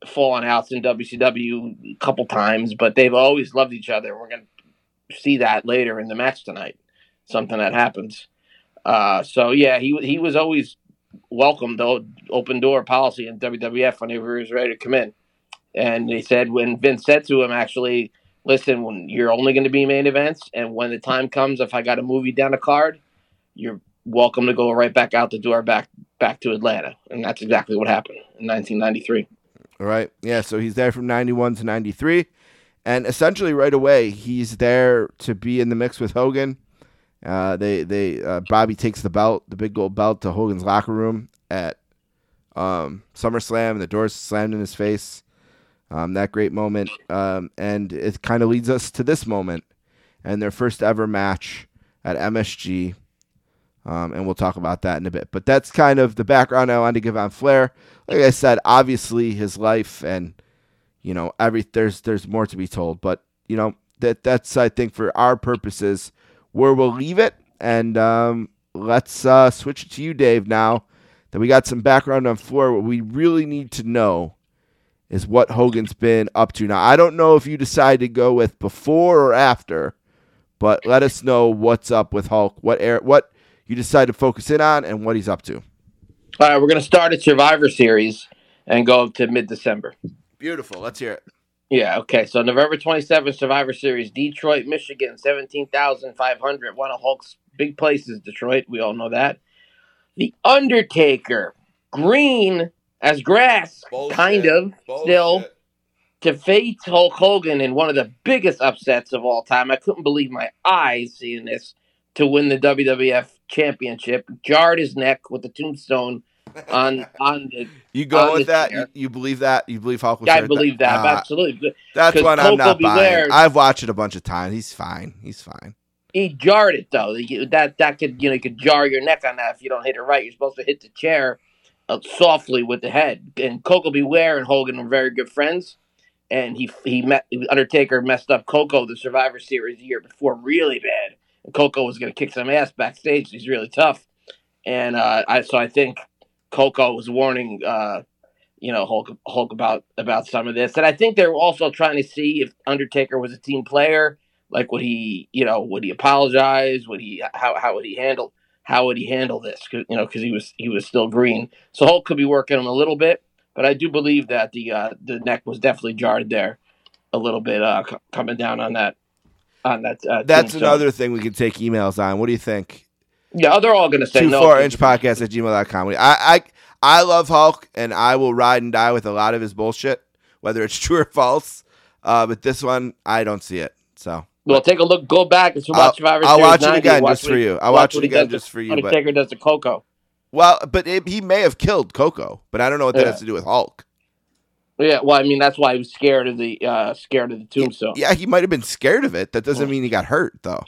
falling outs in WCW a couple times, but they've always loved each other. We're going to see that later in the match tonight, something that happens. Uh, so yeah, he he was always welcome the open door policy in WWF whenever he was ready to come in. And they said when Vince said to him, actually, listen, when you're only going to be main events, and when the time comes, if I got to move you down a card, you're welcome to go right back out the door back back to Atlanta. And that's exactly what happened in 1993. All right. Yeah. So he's there from 91 to 93. And essentially right away, he's there to be in the mix with Hogan. Uh, they, they, uh, Bobby takes the belt, the big gold belt to Hogan's locker room at, um, SummerSlam and the doors slammed in his face. Um, that great moment. Um, and it kind of leads us to this moment and their first ever match at MSG. Um, and we'll talk about that in a bit. But that's kind of the background I wanted to give on Flair. Like I said, obviously his life and you know every there's there's more to be told. But you know that that's I think for our purposes, where we'll leave it. And um, let's uh, switch it to you, Dave. Now that we got some background on Flair, what we really need to know is what Hogan's been up to. Now I don't know if you decide to go with before or after, but let us know what's up with Hulk. What air, what you decide to focus in on, and what he's up to. All right, we're going to start at Survivor Series and go to mid December. Beautiful. Let's hear it. Yeah, okay. So November 27th, Survivor Series, Detroit, Michigan, 17,500. One of Hulk's big places, Detroit. We all know that. The Undertaker, green as grass, kind of, still, to face Hulk Hogan in one of the biggest upsets of all time. I couldn't believe my eyes seeing this to win the WWF Championship. Jarred his neck with the tombstone on on the. You go with that? You, you believe that? You believe Hulk was I believe that, Ah, absolutely. That's one I'm not Beware- buying. I've watched it a bunch of times. He's fine. He's fine. he jarred it though. That that could you know you could jar your neck on that if you don't hit it right. You're supposed to hit the chair uh, softly with the head. And Koko B. Ware and Hogan were very good friends. And he he met Undertaker messed up Koko the Survivor Series the year before really bad. And Koko was going to kick some ass backstage. He's really tough. And uh, I so I think Koko was warning uh, you know Hulk Hulk about about some of this. And I think they were also trying to see if Undertaker was a team player like would he you know would he apologize would he how how would he handle how would he handle this 'Cause, you know because he was he was still green so Hulk could be working him a little bit but I do believe that the uh, the neck was definitely jarred there a little bit uh, c- coming down on that on that uh, That's tombstone. another thing we can take emails on. What do you think? Yeah they're all gonna say Two no four inch podcast at gmail.com. I, I I love Hulk and I will ride and die with a lot of his bullshit, whether it's (laughs) true or false. Uh, but this one, I don't see it. So well take a look go back and I'll, watch Survivor I'll watch it again watch just for you. I'll watch it again to- just for you. But Undertaker does to Koko well, but it, he may have killed Koko, but I don't know what that Yeah. has to do with Hulk. yeah well I mean that's why he was scared of the uh, scared of the tombstone Yeah, he might have been scared of it. That doesn't mean he got hurt, though.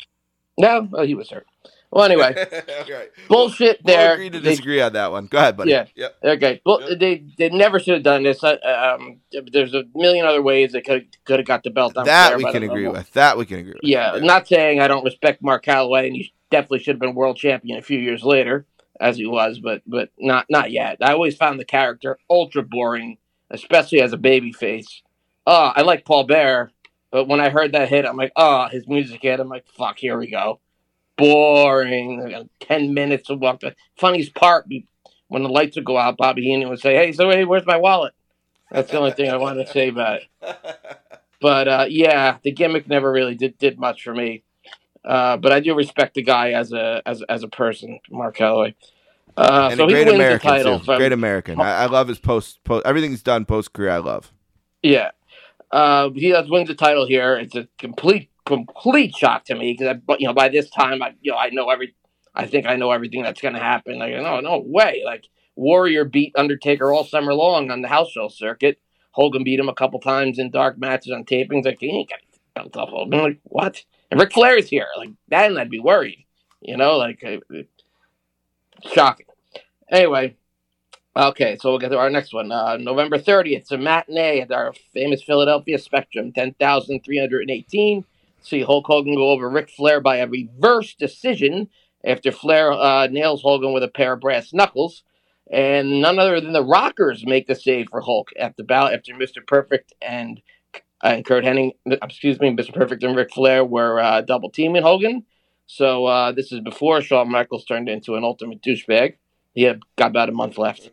no well, he was hurt well anyway (laughs) okay. bullshit We'll there agree to They- disagree on that one. Go ahead, buddy. Yeah. Yep. Okay. Well, Yep. they they never should have done this. Um, there's a million other ways they could could have got the belt on That we can agree with. That we can agree with. Yeah, not saying I don't respect Mark Calaway, and he definitely should have been world champion a few years later, as he was, but but not not yet. I always found the character ultra boring, especially as a babyface. Uh, I like Paul Bearer, but when I heard that hit, I'm like, oh, his music hit. I'm like, fuck, here we go. Boring. I got Ten minutes of walk. The funniest part when the lights would go out, Bobby Heenan would say, "Hey, so hey, where's my wallet?" That's the only thing I wanted to say about it. (laughs) But uh, yeah, the gimmick never really did did much for me. Uh, but I do respect the guy as a as as a person, Mark Calaway. Uh, and so a he great wins American the title. too. from- Great American. I, I love his post. post everything he's done post career. I love. Yeah. Uh, he does wins the title here. It's a complete, complete shock to me because, but you know, by this time, I, you know, I know every, I think I know everything that's going to happen. Like, no, no way. Like, Warrior beat Undertaker all summer long on the house show circuit. Hogan beat him a couple times in dark matches on tapings. Like, he ain't got belt off Hogan. I'm like, what? And Ric Flair is here. Like, then I'd be worried. You know, like, uh, shocking. Anyway, Okay, so we'll get to our next one. Uh, November 30th, it's a matinee at our famous Philadelphia Spectrum, 10,318. See Hulk Hogan go over Ric Flair by a reverse decision after Flair uh, nails Hogan with a pair of brass knuckles. And none other than the Rockers make the save for Hulk the bout after Mr. Perfect and and Curt Hennig, excuse me, Mr. Perfect and Ric Flair were uh, double teaming Hogan. So uh, this is before Shawn Michaels turned into an ultimate douchebag. He had got about a month left.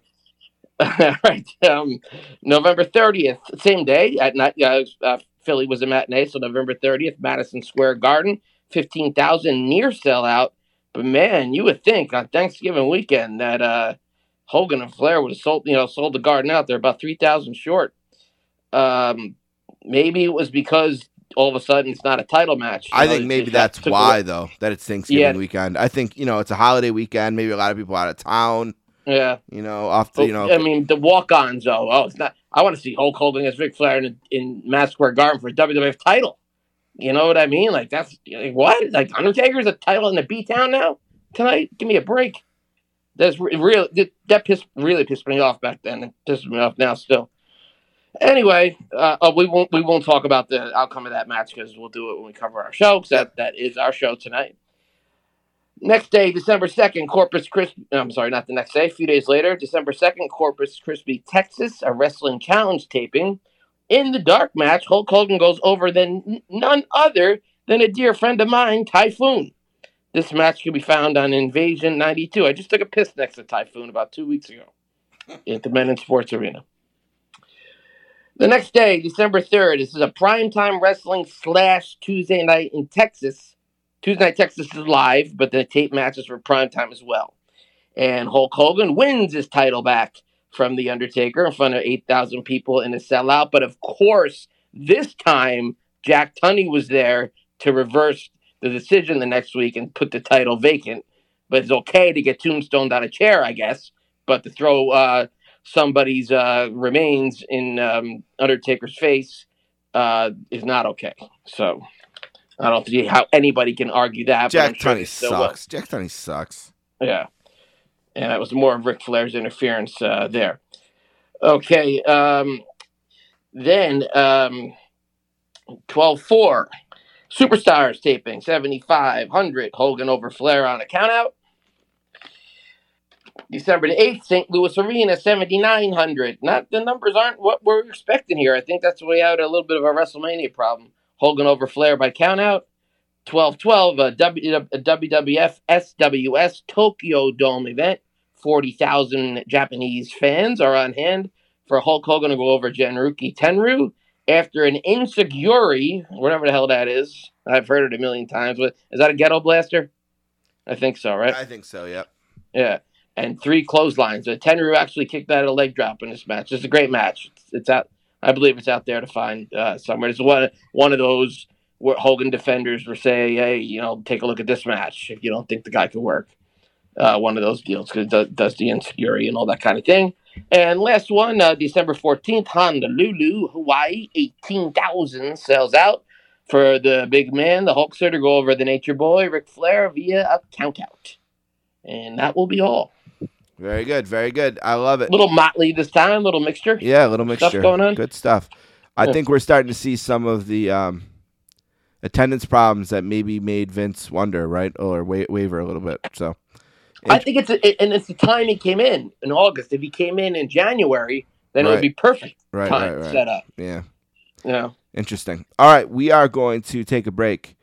(laughs) right. Um, November 30th, same day at night. Uh, uh, Philly was a matinee, so November 30th, Madison Square Garden, 15,000 near sellout. But man, you would think on Thanksgiving weekend that uh, Hogan and Flair would have sold, you know, sold the Garden out. They're about 3,000 short. Um, maybe it was because all of a sudden it's not a title match. I know, think maybe that's why away- though that it's Thanksgiving Yeah. weekend. I think you know it's a holiday weekend. Maybe a lot of people out of town. Yeah. You know, off the you know. I mean, the walk-ons, though. Oh, it's not. I want to see Hulk Hogan against Ric Flair in, in Madison Square Garden for a WWF title. You know what I mean? Like that's like, what? Like Undertaker's a title in the B Town now tonight? Give me a break. That's re- real. That, that pissed really pissed me off back then. It pisses me off now still. Anyway, uh, oh, we won't we won't talk about the outcome of that match because we'll do it when we cover our show. 'cause that that is our show tonight. Next day, December 2nd, Corpus Christi. I'm sorry, not the next day. A few days later, December 2nd, Corpus Christi, Texas, a wrestling challenge taping. In the dark match, Hulk Hogan goes over than none other than a dear friend of mine, Typhoon. This match can be found on Invasion 92. I just took a piss next to Typhoon about two weeks ago (laughs) at the Men in Sports Arena. The next day, December 3rd, this is a primetime wrestling slash Tuesday night in Texas. Tuesday night Texas is live, but the tape matches for primetime as well. And Hulk Hogan wins his title back from The Undertaker in front of 8,000 people in a sellout. But of course, this time, Jack Tunney was there to reverse the decision the next week and put the title vacant. But it's okay to get tombstoned on a chair, I guess. But to throw uh, somebody's uh, remains in um, Undertaker's face uh, is not okay. So I don't see how anybody can argue that. Jack sure Tunney they still will. sucks. Jack Tunney sucks. Yeah. And that was more of Ric Flair's interference uh, there. Okay. Um, then um, 12 4. Superstars taping 7,500. Hogan over Flair on a countout. December the 8th, St. Louis Arena 7,900. Not The numbers aren't what we're expecting here. I think that's why we had a little bit of a WrestleMania problem. Hogan over Flair by countout. 12 12, a, w, a WWF SWS Tokyo Dome event. 40,000 Japanese fans are on hand for Hulk Hogan to go over Genruki Tenryu after an insecurity, whatever the hell that is. I've heard it a million times. But Is that a ghetto blaster? I think so, right? I think so. Yep. Yeah. And three clotheslines. Tenryu actually kicked out a leg drop in this match. It's a great match. It's, it's out. I believe it's out there to find uh, somewhere. It's one one of those where Hogan defenders were saying, "Hey, you know, take a look at this match if you don't think the guy could work." Uh, one of those deals because it does, does the insecurity and all that kind of thing. And last one, uh, December fourteenth, Honolulu, Hawaii, eighteen thousand sells out for the big man, the Hulkster, to go over the Nature Boy, Ric Flair, via a countout. And that will be all. Very good. Very good. I love it. Little motley this time, little mixture. Yeah, a little Stuff mixture. going on? Good stuff. I Yeah. think we're starting to see some of the um, attendance problems that maybe made Vince wonder, right, or wa- waver a little bit. So, I think it's a, and it's the time he came in in August. If he came in in January, then it would be perfect right, time right, right. set up. Yeah, Yeah. interesting. All right, we are going to take a break.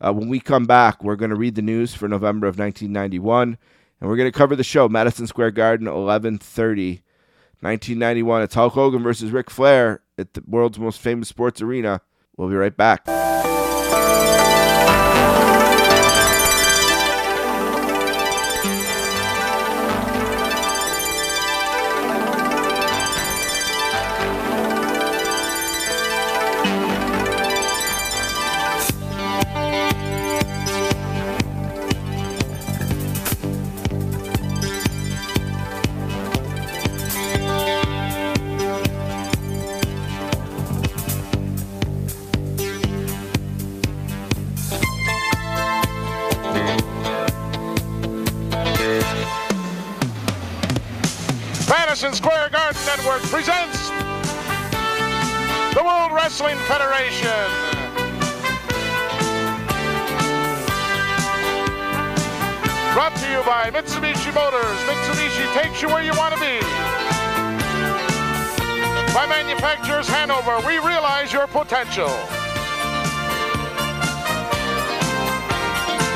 Uh, when we come back, we're going to read the news for November of 1991, and we're going to cover the show Madison Square Garden, 11:30, 1991. It's Hulk Hogan versus Ric Flair at the world's most famous sports arena. We'll be right back. Potential.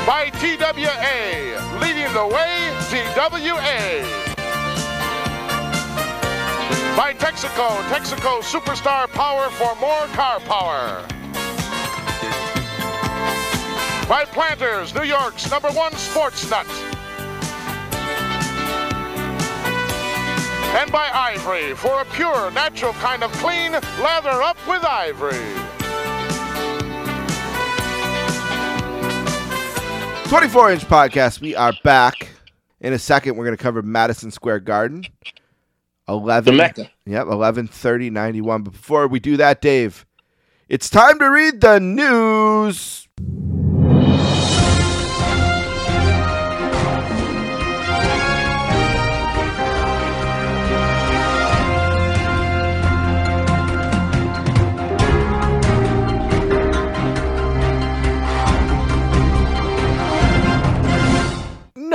By TWA, leading the way, TWA. By Texaco, Texaco Superstar Power for more car power. By Planters, New York's number one sports nut. And by Ivory, for a pure, natural kind of clean, lather up with Ivory. 24 inch podcast. We are back. In a second, we're going to cover Madison Square Garden. 11. The Mecca. Yep, 11 30 91. But before we do that, Dave, it's time to read the news.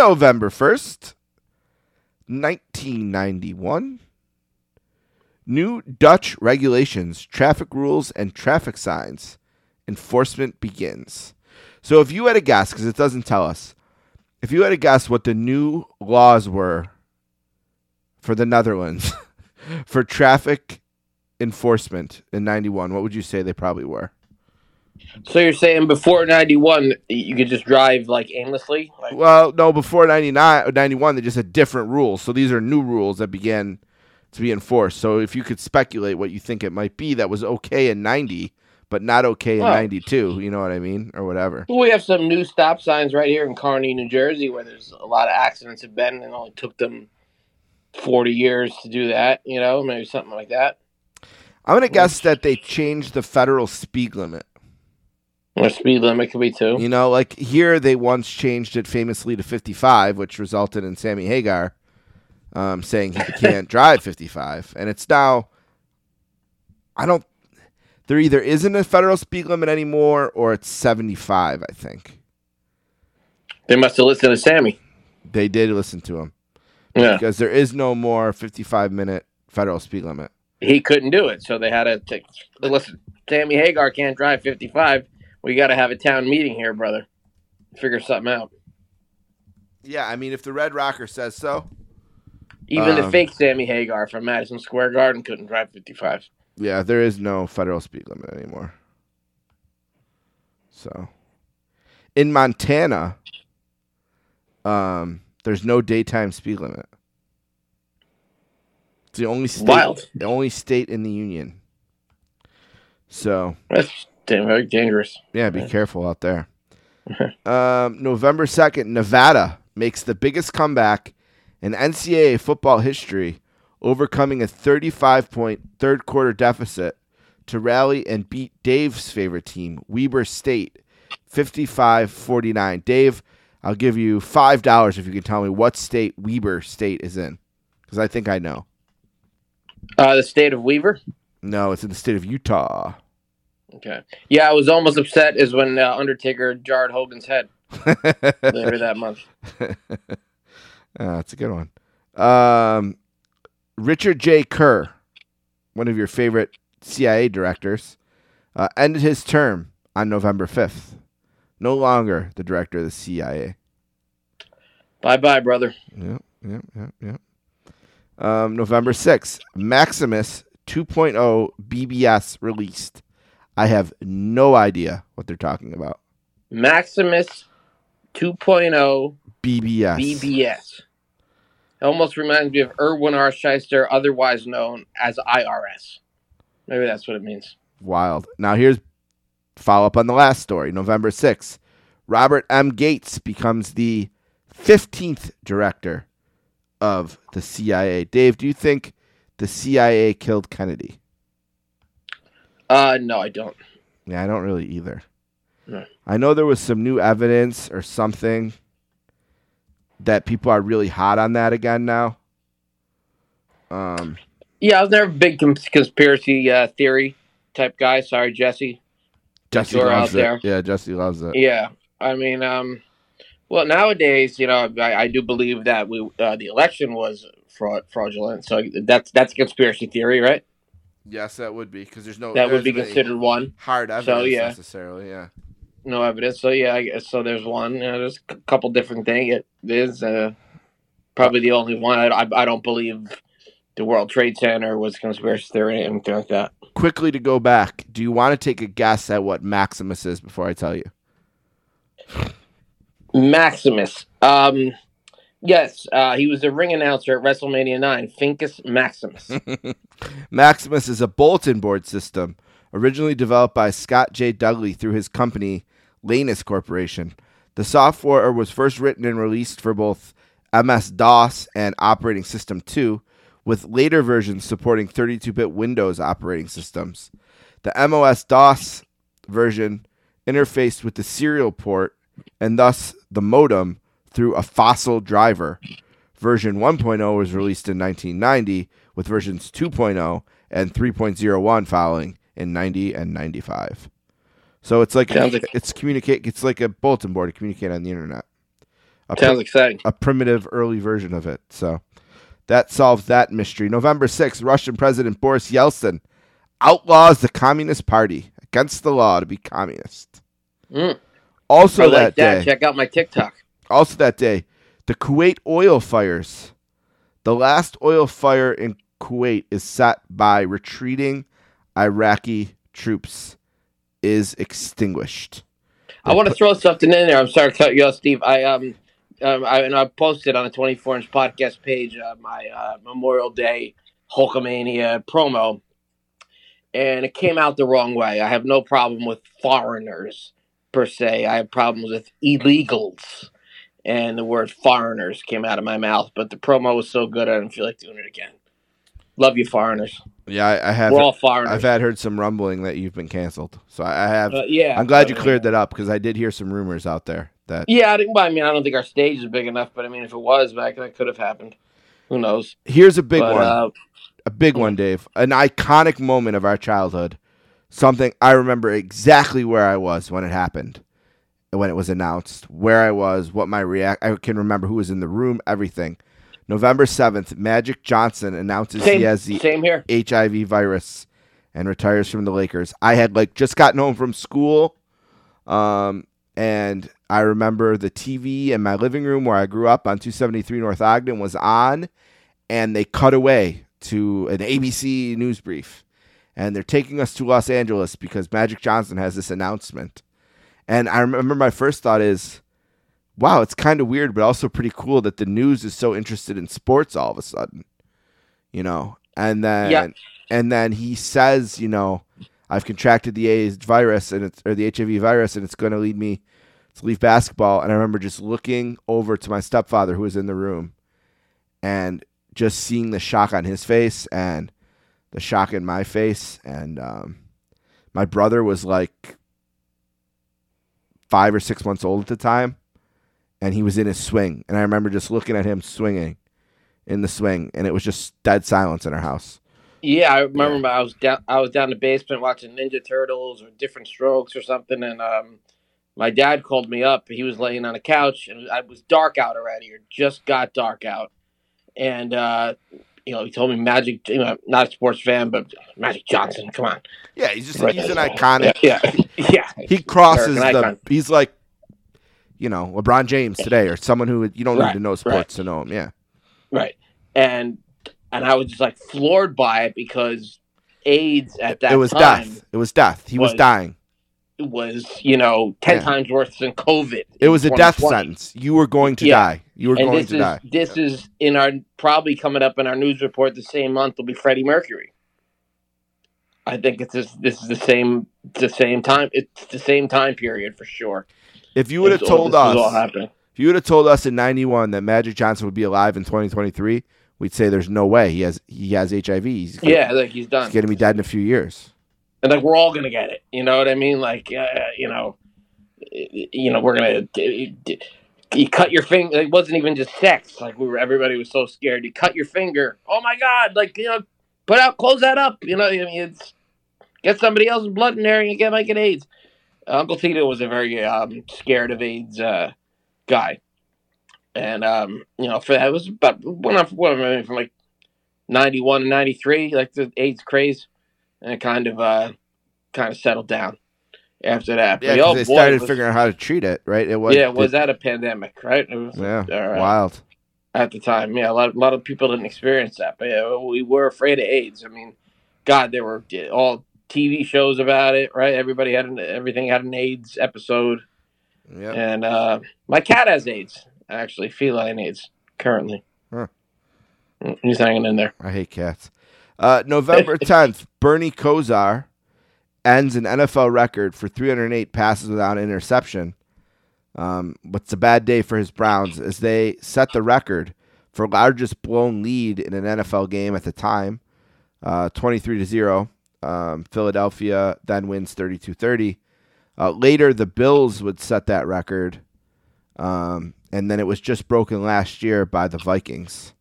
November 1st, 1991, new Dutch regulations, traffic rules, and traffic signs enforcement begins. So if you had a guess, because it doesn't tell us, if you had a guess what the new laws were for the Netherlands (laughs) for traffic enforcement in 91, what would you say they probably were? So you're saying before '91, you could just drive like aimlessly? Like, Well, no, before 99, or 91, they just had different rules. So these are new rules that began to be enforced. So if you could speculate what you think it might be that was okay in 90, but not okay in Well- 92, you know what I mean? Or whatever. we have some new stop signs right here in Kearny, New Jersey, where there's a lot of accidents have been, and it only took them 40 years to do that. You know, maybe something like that. I'm going to guess that they changed the federal speed limit. Or speed limit could be too. You know, like here they once changed it famously to 55, which resulted in Sammy Hagar um, saying he can't (laughs) drive 55, and it's now. I don't. There either isn't a federal speed limit anymore, or it's 75. I think They must have listened to Sammy. they did listen to him Yeah, because there is no more 55 minute federal speed limit. he couldn't do it, so they had to take. Listen, Sammy Hagar can't drive 55. We got to have a town meeting here, brother. Figure something out. Yeah, I mean, if the Red Rocker says so, Even the Um, fake Sammy Hagar from Madison Square Garden couldn't drive 55. yeah, there is no federal speed limit anymore. So, in Montana, um, there's no daytime speed limit. It's the only state, Wild. the only state in the union. So, That's damn very dangerous. yeah, be careful out there. (laughs) um, November 2nd, Nevada makes the biggest comeback in NCAA football history, overcoming a 35 point third quarter deficit to rally and beat Dave's favorite team, Weber State, 55 49. Dave, I'll give you $5 if you can tell me what state Weber State is in, because I think I know. Uh, the state of Weaver. No, it's in the state of Utah. Okay. Yeah, I was almost upset is when uh, Undertaker jarred Hogan's head later that month. (laughs) Ah, that's a good one. Um, Richard J. Kerr, one of your favorite CIA directors, uh, ended his term on November 5th. No longer the director of the CIA. Bye bye, brother. Yep, yep, yep, yep. Um, November 6th, Maximus 2.0 BBS released. I have no idea what they're talking about. Maximus 2.0 BBS. BBS. It almost reminds me of Irwin R. Schyster, otherwise known as IRS. Maybe that's what it means. Wild. Now here's follow up on the last story. November 6th. Robert M. Gates becomes the 15th director of the CIA. Dave, do you think the CIA killed Kennedy? Uh, no, I don't. Yeah, I don't really either. No. I know there was some new evidence or something that people are really hot on that again now. Um, Yeah, I was never a big conspiracy uh, theory type guy. Sorry, Jesse. Jesse loves out it. there. Yeah, Jesse loves it. Yeah, I mean, um, well, nowadays, you know, I, I do believe that we uh, the election was fraud, fraudulent. So that's that's a conspiracy theory, right? Yes, that would be because there's no That there would be considered one. hard evidence so, yeah. necessarily. Yeah. No evidence. So yeah, I guess so. There's one. You know, there's a couple different things. It is uh, probably the only one. I, I, I don't believe the World Trade Center was conspiracy theory or anything like that. quickly to go back, do you want to take a guess at what Maximus is before I tell you? Maximus. Um, yes, uh, he was a ring announcer at WrestleMania Nine. Finkus Maximus. (laughs) Maximus is a bulletin board system originally developed by Scott J. Dudley through his company, Lanius Corporation. The software was first written and released for both MS DOS and Operating System 2, with later versions supporting 32 bit Windows operating systems. The MOS DOS version interfaced with the serial port and thus the modem through a fossil driver. Version 1.0 was released in 1990, with versions 2.0 and 3.01 following in 90 and 95. So it's like Sounds like- it's communicate. It's like a bulletin board to communicate on the internet. a Sounds pri- exciting. a primitive early version of it. So that solves that mystery. November 6th, Russian President Boris Yeltsin outlaws the Communist Party against the law to be communist. Mm. Also I that like that. day, Check out my TikTok. Also that day, the Kuwait oil fires. The last oil fire in Kuwait is set by retreating Iraqi troops is extinguished. I want to throw something in there. I'm sorry to cut you off, Steve. I um, um I, and I posted on the 24 inch podcast page uh, my uh, Memorial Day Hulkamania promo, and it came out the wrong way. I have no problem with foreigners per se. I have problems with illegals, and the word foreigners came out of my mouth. But the promo was so good, I didn't feel like doing it again. Love you, foreigners. Yeah, I, I have. We're all foreigners. I've had heard some rumbling that you've been canceled. So I I have. Uh, yeah, I'm glad you cleared that up because I did hear some rumors out there that Yeah, I didn't. I mean, I don't think our stage is big enough, but I mean, if it was back, that could have happened. Who knows? here's a big but, one, Uh, a big one, Dave, an iconic moment of our childhood, something I remember exactly where I was when it happened, when it was announced, where I was, what my react. I can remember who was in the room, everything. November seventh, Magic Johnson announces same, he has the same here. HIV virus and retires from the Lakers. I had like just gotten home from school. Um, and I remember the TV in my living room where I grew up on 273 North Ogden was on, and they cut away to an ABC news brief. And they're taking us to Los Angeles because Magic Johnson has this announcement. And I remember my first thought is, wow, it's kind of weird, but also pretty cool that the news is so interested in sports all of a sudden. You know, and then Yeah. and then he says, you know, I've contracted the AIDS virus and it's or the HIV virus and it's going to lead me to leave basketball. And I remember just looking over to my stepfather who was in the room and just seeing the shock on his face and the shock in my face. And um, my brother was like five or six months old at the time and he was in his swing. And I remember just looking at him swinging in the swing and it was just dead silence in our house. Yeah, I remember I was down. I was down in the basement watching Ninja Turtles or Diff'rent Strokes or something, and um, my dad called me up. He was laying on a couch, and it was dark out already. or just got dark out, and uh, you know, he told me Magic. You know, not a sports fan, but Magic Johnson. Come on, Yeah, he's just Right. he's an iconic. Yeah, yeah, (laughs) yeah. He crosses the. icon. He's like, you know, LeBron James today, or someone who you don't need to know sports to know him. Yeah, right. And and I was just like floored by it because AIDS at that it was time death. It was death. He was, was- dying. Was you know ten Yeah. times worse than COVID. It was a death sentence. You were going to Yeah. die. You were and going to is die. this is in our probably coming up in our news report the same month will be Freddie Mercury. I think it's this, this is the same the same time it's the same time period for sure. If you would have told all us, if you would have told us in '91 that Magic Johnson would be alive in 2023, we'd say there's no way he has he has HIV. He's gonna, Yeah, like he's done. he's going to be dead in a few years. And like we're all gonna get it. You know what I mean? Like uh, you know, you know we're gonna. You cut your finger. It wasn't even just sex. Like we were, everybody was so scared. You cut your finger. Oh my god! Like you know, put out, close that up. You know, I mean, it's get somebody else's blood in there and you get might get AIDS. Uncle Tito was a very um, scared of AIDS uh, guy, and um, you know, for that was about when I when I from like ninety one to ninety three, like the AIDS craze, and it kind of uh, kind of settled down after that. Yeah, But, oh, they boy, started was- figuring out how to treat it. Right? It was yeah, was that a pandemic? Right? It was, yeah right. wild. At the time, yeah, a lot, a lot of people didn't experience that, but yeah, we were afraid of AIDS. I mean, God, there were all TV shows about it, right? Everybody had an, everything had an AIDS episode, Yeah. and uh, my cat has AIDS, actually, feline AIDS currently. Huh. He's hanging in there. I hate cats. Uh, November (laughs) 10th, Bernie Kosar ends an NFL record for 308 passes without interception. Um, what's a bad day for his Browns as they set the record for largest blown lead in an NFL game at the time, uh, 23 to 0. Um, Philadelphia then wins 32 30. Uh, later, the Bills would set that record, um, and then it was just broken last year by the Vikings.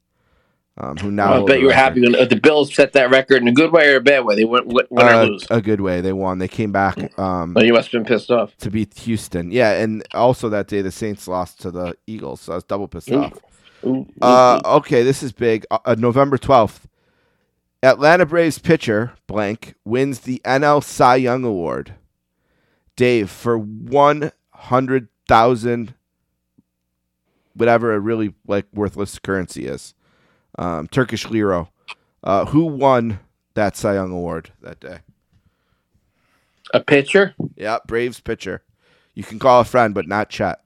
Um, who now I bet you were happy when uh, the Bills set that record in a good way or a bad way. They went win, win or Uh, lose. a good way. They won. They came back um, Oh, you must have been pissed off. to beat Houston. Yeah, and also that day the Saints lost to the Eagles, so I was double pissed off. Uh, okay, this is big. Uh, uh, November 12th. Atlanta Braves pitcher blank wins the NL Cy Young Award. Dave for 100,000 whatever a really like worthless currency is. Um, Turkish lira. Uh, who won that Cy Young Award that day? a pitcher. Yeah, Braves pitcher. You can call a friend, but not Chet.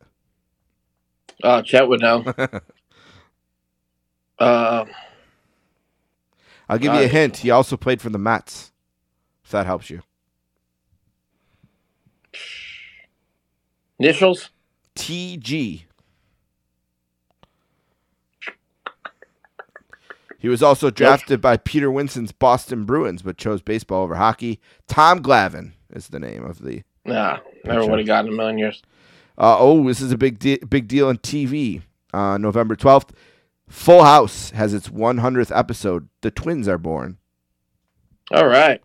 Oh, Chet would know. (laughs) uh, I'll give you a hint. He also played for the Mets. If that helps you. initials. TG. He was also drafted by Peter Winston's Boston Bruins, but chose baseball over hockey. Tom Glavine is the name of the. Nah, never would have gotten a million years. Uh, oh, this is a big de- big deal on TV. Uh, November twelfth, Full House has its 100th episode. The twins are born. All right.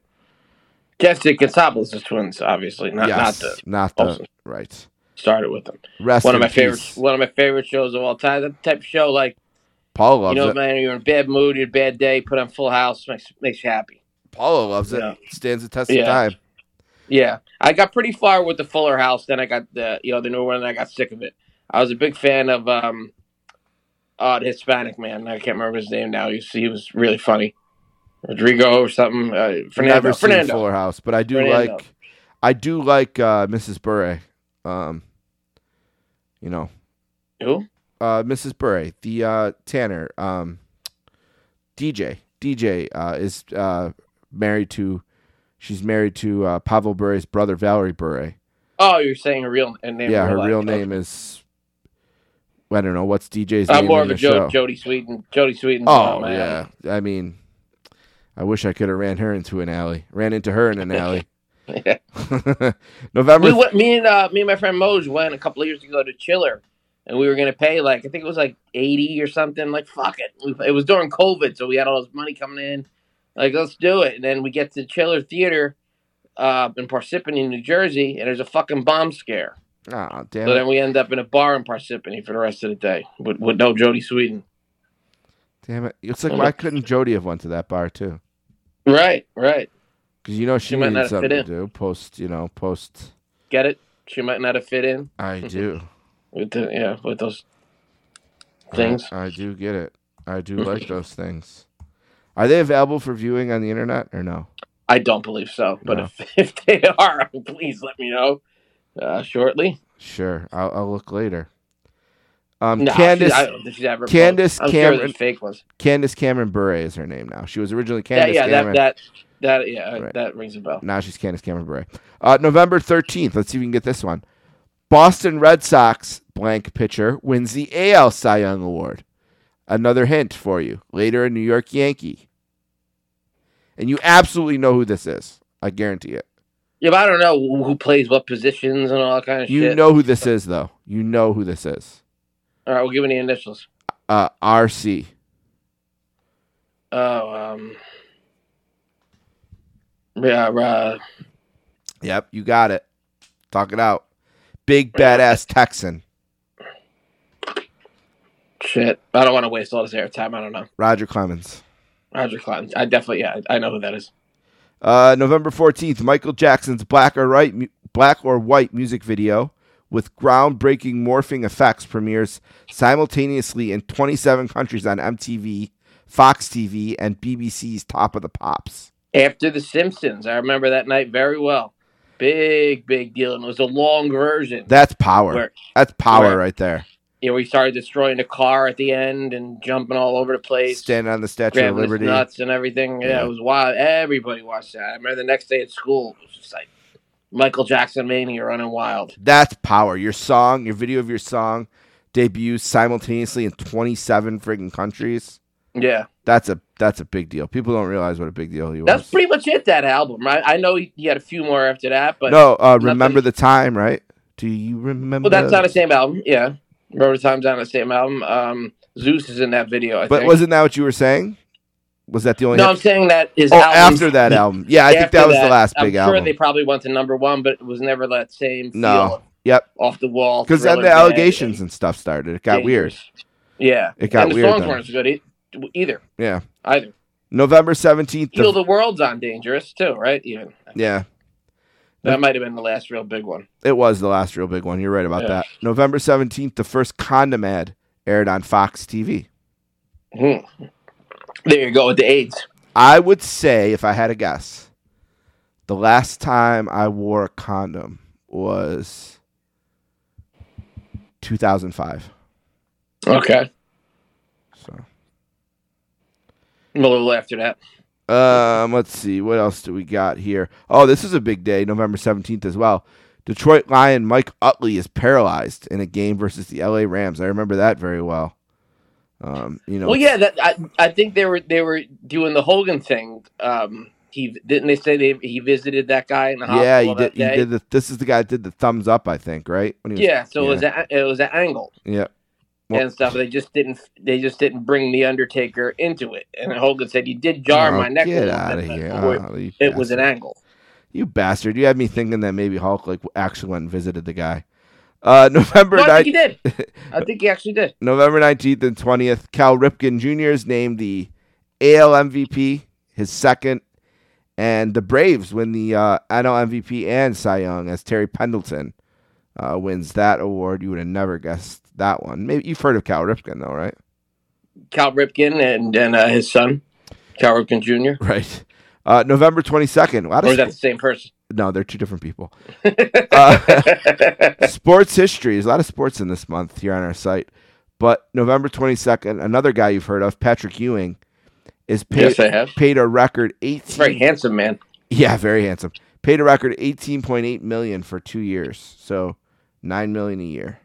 Jesse is twins, obviously. Not yes, not the not the right. started with them. Rest one of my favorite one of my favorite shows of all time. That type of show like Paula loves it. you know, it. man, you're in a bad mood, you're a bad day, put on Full House, makes makes you happy. Paula loves it. Yeah. Stands the test Yeah. of time. Yeah, I got pretty far with the Fuller House. Then I got the you know the new one. And I got sick of it. I was a big fan of um, uh, the Hispanic man. I can't remember his name now. You see, he was really funny. Rodrigo or something. Uh, Fernando. Never seen Fernando. Fuller House, but I do Fernando. like I do like uh, Mrs. Bure. Um, you know, Who? Uh, Mrs. Bure, the uh, Tanner, um, DJ. DJ uh, is uh, married to. She's married to uh, Pavel Bure's brother, Valerie Bure. Oh, you're saying her real name? yeah, her life. real Okay. name is. I don't know what's DJ's I'm name more of a jo- Jodie Sweetin. Jodie Sweetin. Oh yeah, I mean, I wish I could have ran her into an alley. Ran into her in an (laughs) alley. (laughs) November We went, me and uh, me and my friend Moj went a couple of years ago to Chiller, and we were gonna pay like I think it was like eighty or something. Like fuck it, We- it was during COVID, so we had all this money coming in. Like let's do it, and then we get to Chiller Theater uh, in Parsippany, New Jersey, and there's a fucking bomb scare. Oh, damn So it. then we end up in a bar in Parsippany for the rest of the day with, with no Jodie Sweetin. Damn it. It's like, why couldn't Jody have went to that bar too? Right, right. Because you know she, She might not have something fit to do. Post, you know, post. Get it? She might not have fit in I (laughs) do. With the yeah with those things. I, I do get it. I do like those things. Are they available for viewing on the internet or no? I don't believe so, but No. if, (laughs) if they are, (laughs) please let me know uh, shortly. Sure. I'll, I'll look later. Um, No, Candace, I she's ever. Candace. Cameron- fake ones. Candace Cameron Bure is her name now. She was originally Yeah, Candace yeah, Cameron. that that that yeah, Right. that rings a bell. Now she's Candace Cameron Bure. Uh, November 13th. Let's see if we can get this one. Boston Red Sox blank pitcher wins the AL Cy Young Award. Another hint for you. Later, a New York Yankee. And you absolutely know who this is. I guarantee it. Yeah, but I don't know who plays what positions and all that kind of You shit. You know who this is, though. You know who this is. All right, we'll give it the initials. Uh, RC. Oh, um, yeah, uh, Yep, you got it. Talk it out. Big badass Texan. shit. I don't want to waste all this airtime. I don't know. Roger Clemens. Roger Clinton. I definitely, yeah, I know who that is. Uh, November 14th, Michael Jackson's Black or White, mu- Black or White music video with groundbreaking morphing effects premieres simultaneously in 27 countries on MTV, Fox TV, and BBC's Top of the Pops. After The Simpsons, I remember that night very well. Big, big deal, and it was a long version. That's power. Where- That's power where- right there. you know, we started destroying the car at the end and jumping all over the place, Standing on the Statue of Liberty. nuts and everything. Yeah, Yeah. it was wild. Everybody watched that. I remember the next day at school, it was just like Michael Jackson mania running wild. That's power. Your song, your video of your song debuts simultaneously in 27 friggin' countries. Yeah, That's a that's a big deal. People don't realize what a big deal he was. that's pretty much it. That album, right? I know he, he had a few more after that, but no, uh, remember the time, right? Do you remember? Well, that's not the same album. Yeah, remember the Time's on the same album. Um, Zeus is in that video. I But think. wasn't that what you were saying? Was that the only? no? I'm saying that is. oh, after that album. Yeah, I think that was the last I'm big sure album. they probably went to number one, but it was never that same No. Yep. off the wall. Because then the allegations and and stuff started. It got weird. Yeah, It got and the weird songs then. weren't as good either. Yeah. Either. November seventeenth. Heal the World's on Dangerous too, right? Even Yeah, that might have been the last real big one. it was the last real big one. You're right about Yeah. that. November seventeenth, the first condom ad aired on Fox TV. Hmm. There you go with the AIDS. I would say, if I had a guess, the last time I wore a condom was 2005. Okay, So, a little after that. um, let's see, what else do we got here? Oh, this is a big day, November 17th as well. Detroit Lion Mike Utley is paralyzed in a game versus the LA Rams. I remember that very well. Um, you know, Well, yeah, that I, I think they were they were doing the Hogan thing. Um, he didn't they say they he visited that guy in the hospital yeah, he did. He did the. This is the guy that did the thumbs up, I think, right? When he was- yeah, so it was a, it was an angle yeah. Well- and stuff. They just didn't they just didn't bring the Undertaker into it. And Hogan said, "You did jar Oh, my neck." Get out of here! Oh, It was an angle. You bastard! You had me thinking that maybe Hulk like actually went and visited the guy. Uh, (laughs) November Well, I think he did. (laughs) I think he actually did. November nineteenth and twentieth. Cal Ripken Jr. is named the AL MVP, his second, and the Braves win the uh, NL MVP and Cy Young as Terry Pendleton uh, wins that award. You would have never guessed that one. Maybe you've heard of Cal Ripken though, right? Cal Ripken and and uh, his son, Cal Ripken Jr. (laughs) Right. Uh, November twenty second. Or is that the same person? No, they're two different people. Uh, (laughs) sports history. There's a lot of sports in this month here on our site. But November 22nd, another guy you've heard of, Patrick Ewing, is paid, Yes, I have. paid a record 18 Very handsome man. Yeah, very handsome. Paid a record 18.8 million for 2 years. So 9 million a year.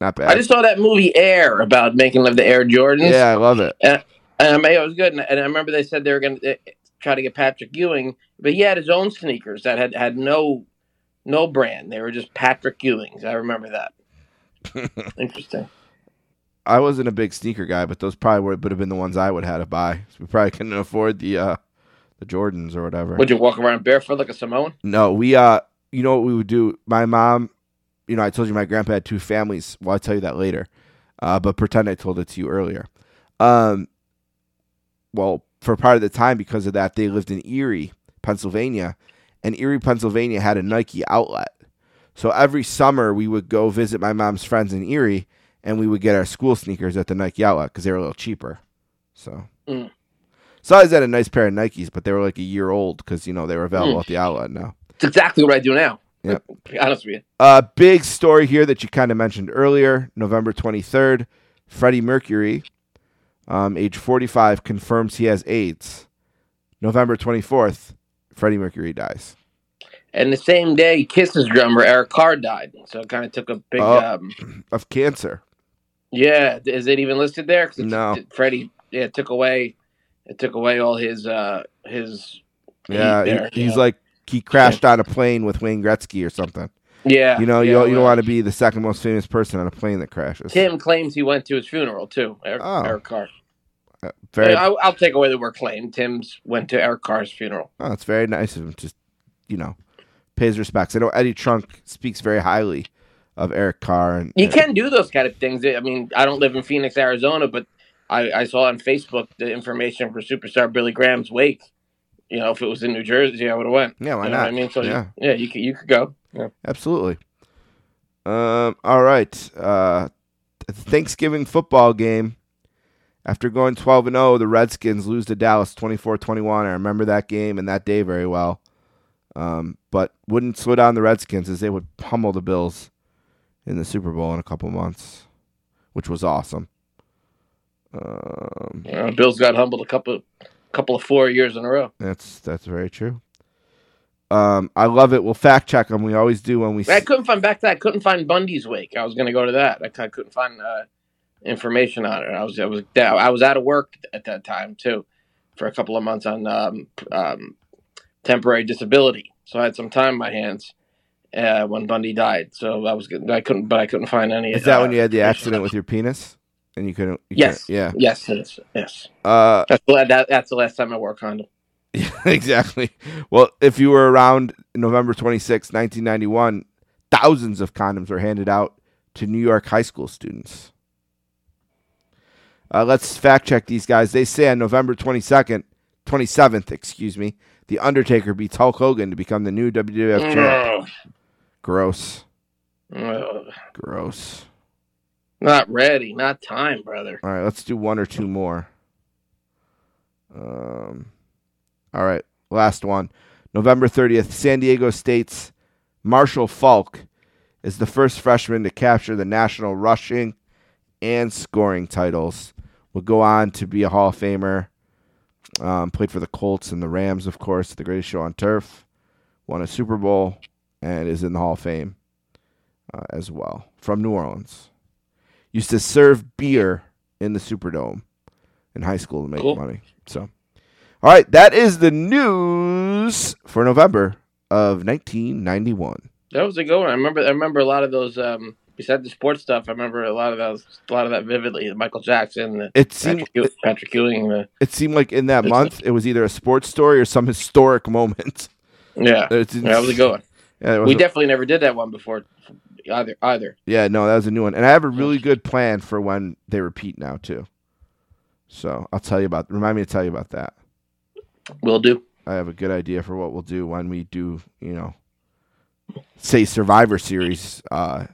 Not bad. I just saw that movie Air about making love the Air Jordans. yeah, I love it. And, and I mean, it was good. And, and I remember they said they were going to try to get Patrick Ewing, but he had his own sneakers that had had no no brand. They were just Patrick Ewings. I remember that. (laughs) Interesting. I wasn't a big sneaker guy, but those probably would, would have been the ones I would have had to buy. So we probably couldn't afford the uh the Jordans or whatever. Would you walk around barefoot like a Samoan? No, we uh you know what we would do? My mom, you know, I told you my grandpa had two families. Well, I'll tell you that later. Uh, but pretend I told it to you earlier. Um well, for part of the time because of that, they lived in Erie, Pennsylvania, and Erie, Pennsylvania had a Nike outlet. So every summer we would go visit my mom's friends in Erie and we would get our school sneakers at the Nike outlet because they were a little cheaper. So Mm. so I always had a nice pair of Nikes, but they were like a year old because you know they were available Mm. at the outlet now. It's exactly what I do now. (laughs) To be honest with you. Uh, big story here that you kind of mentioned earlier. November 23rd, Freddie Mercury, um, age 45, confirms he has AIDS. November 24th, Freddie Mercury dies. And the same day, Kiss's drummer Eric Carr died. So it kind of took a big. Oh. Um, (clears throat) Of cancer. yeah, is it even listed there? No. Freddie, yeah, it took away. It took away all his uh his. Yeah, he- there, he's yeah. like he crashed on a plane with Wayne Gretzky or something. Yeah, You know, yeah, you don't, you don't want to be the second most famous person on a plane that crashes. Tim claims he went to his funeral too. Eric, Oh. Eric Carr. Uh, very, I, I'll take away the word claim. Tim's went to Eric Carr's funeral. oh, it's very nice of him. Just you know, pays respects. I know Eddie Trunk speaks very highly of Eric Carr, and You can do those kind of things. I mean, I don't live in Phoenix, Arizona, but I, I saw on Facebook the information for superstar Billy Graham's wake. You know, if it was in New Jersey, I would have went. Yeah, why you know not? What I mean, so Yeah. you, yeah, you could you could go. Yeah. Absolutely. Um. All right. Uh, Thanksgiving football game. After going twelve and zero, the Redskins lose to Dallas 24-21. I remember that game and that day very well. Um, but wouldn't slow down the Redskins as they would pummel the Bills in the Super Bowl in a couple months, which was awesome. Um, Uh, Bills got humbled a couple couple of four years in a row. that's that's very true. Um, I love it. We'll fact check them. We always do when we. I couldn't find back to that. I couldn't find Bundy's wake. I was going to go to that. I, I couldn't find uh, information on it. I was I was I was out of work at that time too, for a couple of months on um, um, temporary disability. So I had some time on my hands uh, when Bundy died. So I was I couldn't, but I couldn't find any. Is that uh, when you had the accident with your penis? And you couldn't. You Yes. yeah. Yes, is. Yes. Uh, That's the, that, that's the last time I wore a condom. Yeah, (laughs) exactly. Well, if you were around November 26, 1991, thousands of condoms were handed out to New York high school students. Uh, let's fact check these guys. They say on November 22nd, 27th, excuse me, The Undertaker beats Hulk Hogan to become the new WWF champ. Gross. Gross. Not ready. Not time, brother. All right, let's do one or two more. Um, all right, last one. November 30th, San Diego State's Marshall Faulk is the first freshman to capture the national rushing and scoring titles. Will go on to be a Hall of Famer. Um, played for the Colts and the Rams, of course, the greatest show on turf. Won a Super Bowl and is in the Hall of Fame uh, as well from New Orleans used to serve beer in the Superdome in high school to make Cool. money. So, all right, that is the news for November of 1991. That was a good one. I remember. I remember a lot of those. Um, besides the sports stuff, I remember a lot of those. A lot of that vividly. Michael Jackson, the It seemed Patrick, Patrick Ewing. The, it seemed like in that month it was either a sports story or some (laughs) historic moment. yeah, It's- yeah, that was a good one. Yeah, We a- definitely never did that one before. Either, either. yeah, no, that was a new one, and I have a really good plan for when they repeat now too. So I'll tell you about. Remind me to tell you about that. Will do. I have a good idea for what we'll do when we do, you know, say Survivor Series uh,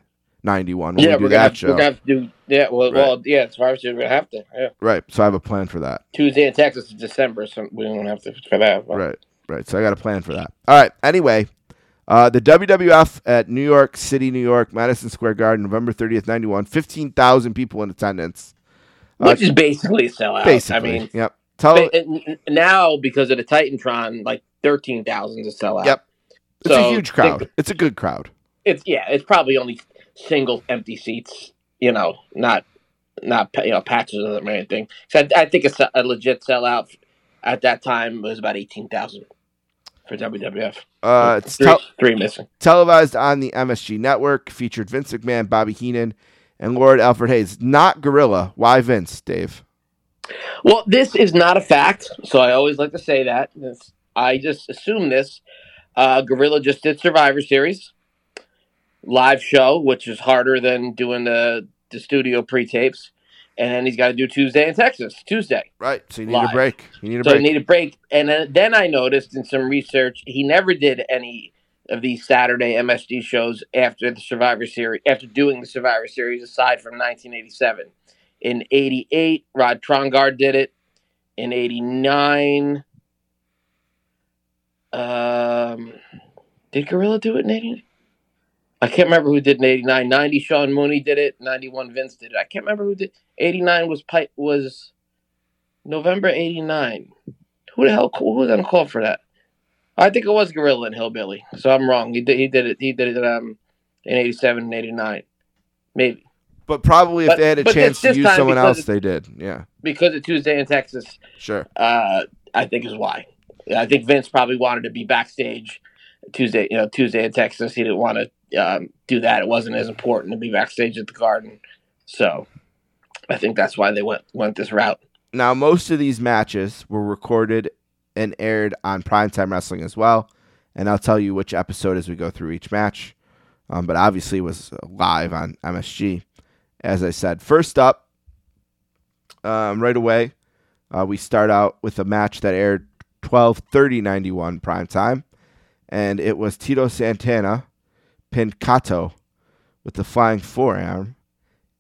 91. Yeah, we do we're gonna, have, show. we're gonna have to do. Yeah, well, Right. well, yeah. As far as we're gonna have to. Yeah, Right. So I have a plan for that. Tuesday in Texas is December, so we don't have to for that. but- Right. Right. So I got a plan for that. All right. Anyway, uh, the WWF at New York City, New York, Madison Square Garden, November 30th, 91. 15,000 people in attendance. Uh, Which is basically a sellout. Basically. I mean, yep. Tell, now because of the Titantron, like thirteen thousand to sell out. Yep. it's a so huge think- crowd. It's a good crowd. It's yeah, it's probably only single empty seats. You know, not not you know patches of them or anything. So I, I think a, a legit sellout at that time was about eighteen thousand for WWF. Uh, it's three, tel- three missing. televised on the MSG network, featured Vince McMahon, Bobby Heenan, and Lord Alfred Hayes. Not Gorilla. Why Vince, Dave? Well, this is not a fact, so I always like to say that. This, I just assume this. Uh, Gorilla just did Survivor Series live show, which is harder than doing the the studio pre tapes, and then he's got to do Tuesday in Texas. Tuesday, Right. So you need a break. You need a break. so break. I need a break. And then, then I noticed in some research he never did any of these Saturday MSG shows after the Survivor Series, after doing the Survivor Series, aside from 1987. In 88, Rod Trongard did it. In 89, um, did Gorilla do it in 89? I can't remember who did in 89. 90, Sean Mooney did it. 91, Vince did it. I can't remember who did. 89 was Pipe was November 89. Who the hell who was on call for that? I think it was Gorilla and Hillbilly. So I'm wrong. He did he did it he did it um in 87 and 89. Maybe. but probably if But- they had a chance to use someone else, they did. Yeah. Because of Tuesday in Texas, Sure. uh, I think is why. I think Vince probably wanted to be backstage Tuesday, you know, Tuesday in Texas. He didn't want to um, do that. It wasn't as important to be backstage at the Garden. So I think that's why they went went this route. Now, most of these matches were recorded and aired on Primetime Wrestling as well. And I'll tell you which episode as we go through each match. Um, but obviously, was live on MSG. As I said, first up, um, right away, uh, we start out with a match that aired 12 30 91 primetime. And it was Tito Santana pinned Kato with the flying forearm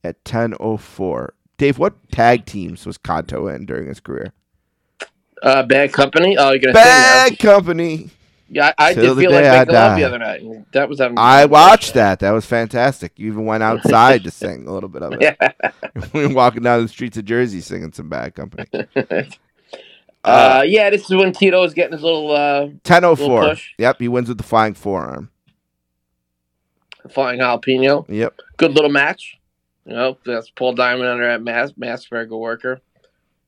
at 10.04. Dave, what tag teams was Kato in during his career? Uh, bad company. Oh, you're gonna Bad now. Company. Yeah, I, I did feel like I making love the other night. That was. I watched that. That was fantastic. You even went outside to sing a little bit of it. Yeah. (laughs) we were walking down the streets of Jersey singing some Bad Company. (laughs) uh, yeah, this is when Tito was getting his little uh, 10.04. Little push. Yep, he wins with the flying forearm. Flying jalapeno. Yep. Good little match. You know, that's Paul Diamond under at Mass Mass Worker.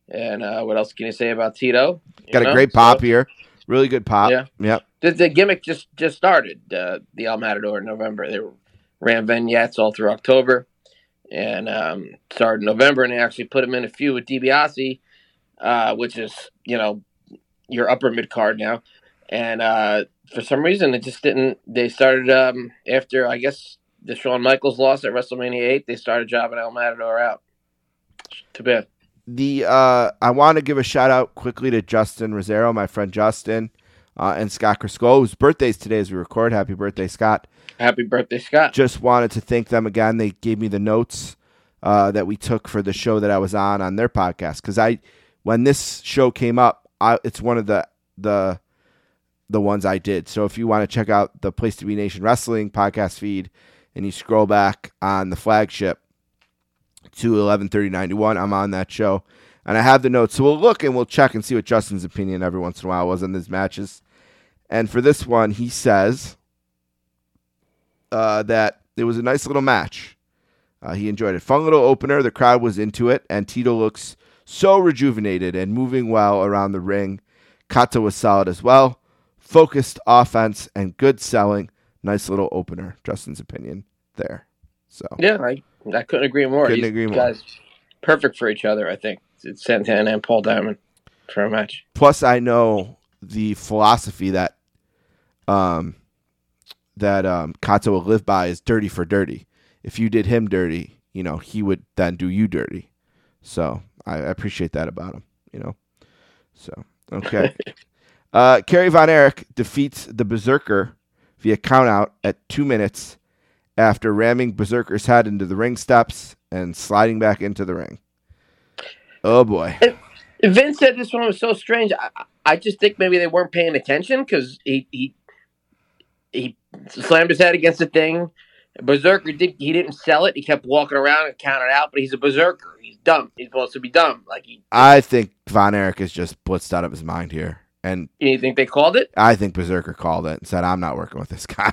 And uh, what else can you say about Tito? You Got a know, great so- pop here. Really good pop. Yeah. Yep. the, the gimmick just just started. Uh, the El Matador in November. They ran vignettes all through October, and um, started in November, and they actually put him in a feud with DiBiase, uh, which is you know your upper mid card now, and uh, for some reason it just didn't. They started um, after I guess the Shawn Michaels loss at WrestleMania eight. They started jobbing El Matador out. Too bad. The uh, I want to give a shout out quickly to Justin Rosero, my friend Justin, uh, and Scott Crisco, whose birthday's today as we record. Happy birthday, Scott! Happy birthday, Scott. Just wanted to thank them again. They gave me the notes uh, that we took for the show that I was on on their podcast because I, when this show came up, I, it's one of the the the ones I did. So if you want to check out the Place to Be Nation Wrestling podcast feed, and you scroll back on the flagship to 113091, I'm on that show. And I have the notes. So we'll look and we'll check and see what Justin's opinion every once in a while was on these matches. And for this one, he says uh, that it was a nice little match. Uh, he enjoyed it. Fun little opener. The crowd was into it, and Tito looks so rejuvenated and moving well around the ring. Kato was solid as well. Focused offense and good selling. Nice little opener. Justin's opinion there. So Yeah, I, I couldn't agree more. Couldn't These agree more. Guys, perfect for each other. I think it's Santana and Paul Diamond for a match. plus I know the philosophy that um that um Kato will live by is dirty for dirty. If you did him dirty, you know, he would then do you dirty. So I, I appreciate that about him, you know. So okay. (laughs) uh Kerry Von Erich defeats the Berserker via countout at two minutes after ramming Berserker's head into the ring steps and sliding back into the ring. Oh boy. Vince said this one was so strange. I, I just think maybe they weren't paying attention because he, he he slammed his head against the thing. Berserker did he didn't sell it. He kept walking around and counted out, but he's a berserker. He's dumb. He's supposed to be dumb. Like he, I think Von Erich is just blitzed out of his mind here. And you think they called it? I think Berserker called it and said, I'm not working with this (laughs) guy.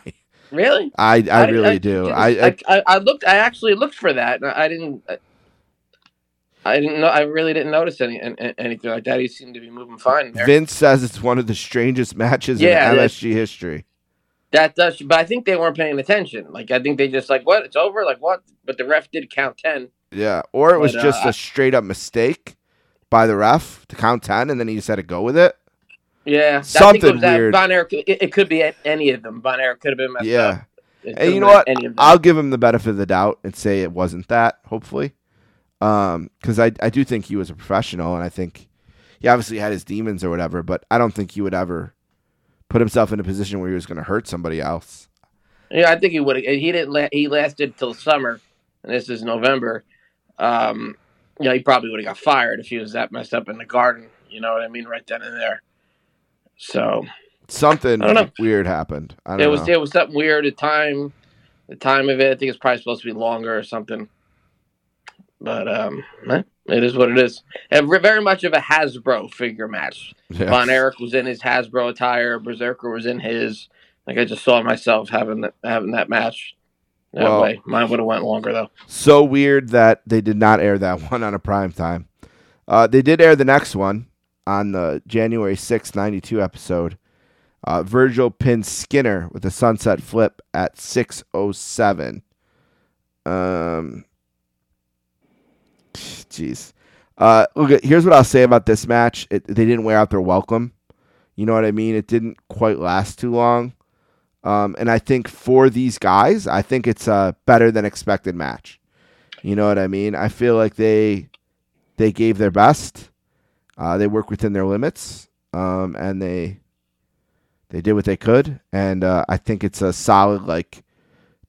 Really? I, I, really I do. I, I, I, I looked. I actually looked for that. and I didn't. I, I didn't know. I really didn't notice any, an- anything like that. He seemed to be moving fine there. Vince says it's one of the strangest matches Yeah, in MSG history. That does, but I think they weren't paying attention. Like I think they just like what it's over. Like what? But the ref did count ten. Yeah. Or it was But, just uh, a straight up mistake by the ref to count 10 and then he just had to go with it. Yeah, I think it Something weird. Von Erich. It, it could be any of them. Von Erich could have been messed Yeah. up. It And you know what? Any of them. I'll give him the benefit of the doubt and say it wasn't that, hopefully. Um, because I, I do think he was a professional and I think he obviously had his demons or whatever, but I don't think he would ever put himself in a position where he was going to hurt somebody else. Yeah, I think he would. He didn't. La- he lasted till summer, and this is November. Um, you know, he probably would have got fired if he was that messed up in the garden. You know what I mean, right then and there. So Something I don't know. weird happened. I don't it was know. it was something weird. The time, the time of it, I think it's probably supposed to be longer or something. But um, eh, it is what it is. And very much of a Hasbro figure match. Yeah. Von Erich was in his Hasbro attire. Berserker was in his. Like I just saw myself having that having that match. That Well- way, mine would have went longer though. So weird that they did not air that (laughs) one on a prime time. Uh, they did air the next one on the January sixth, 92 episode. Uh, Virgil pinned Skinner with a sunset flip at 6.07. Um, jeez. Uh, look, here's what I'll say about this match. It, they didn't wear out their welcome. You know what I mean? It didn't quite last too long. Um, and I think for these guys, I think it's a better than expected match. You know what I mean? I feel like they they gave their best. Uh, they work within their limits, um, and they they did what they could. And uh, I think it's a solid like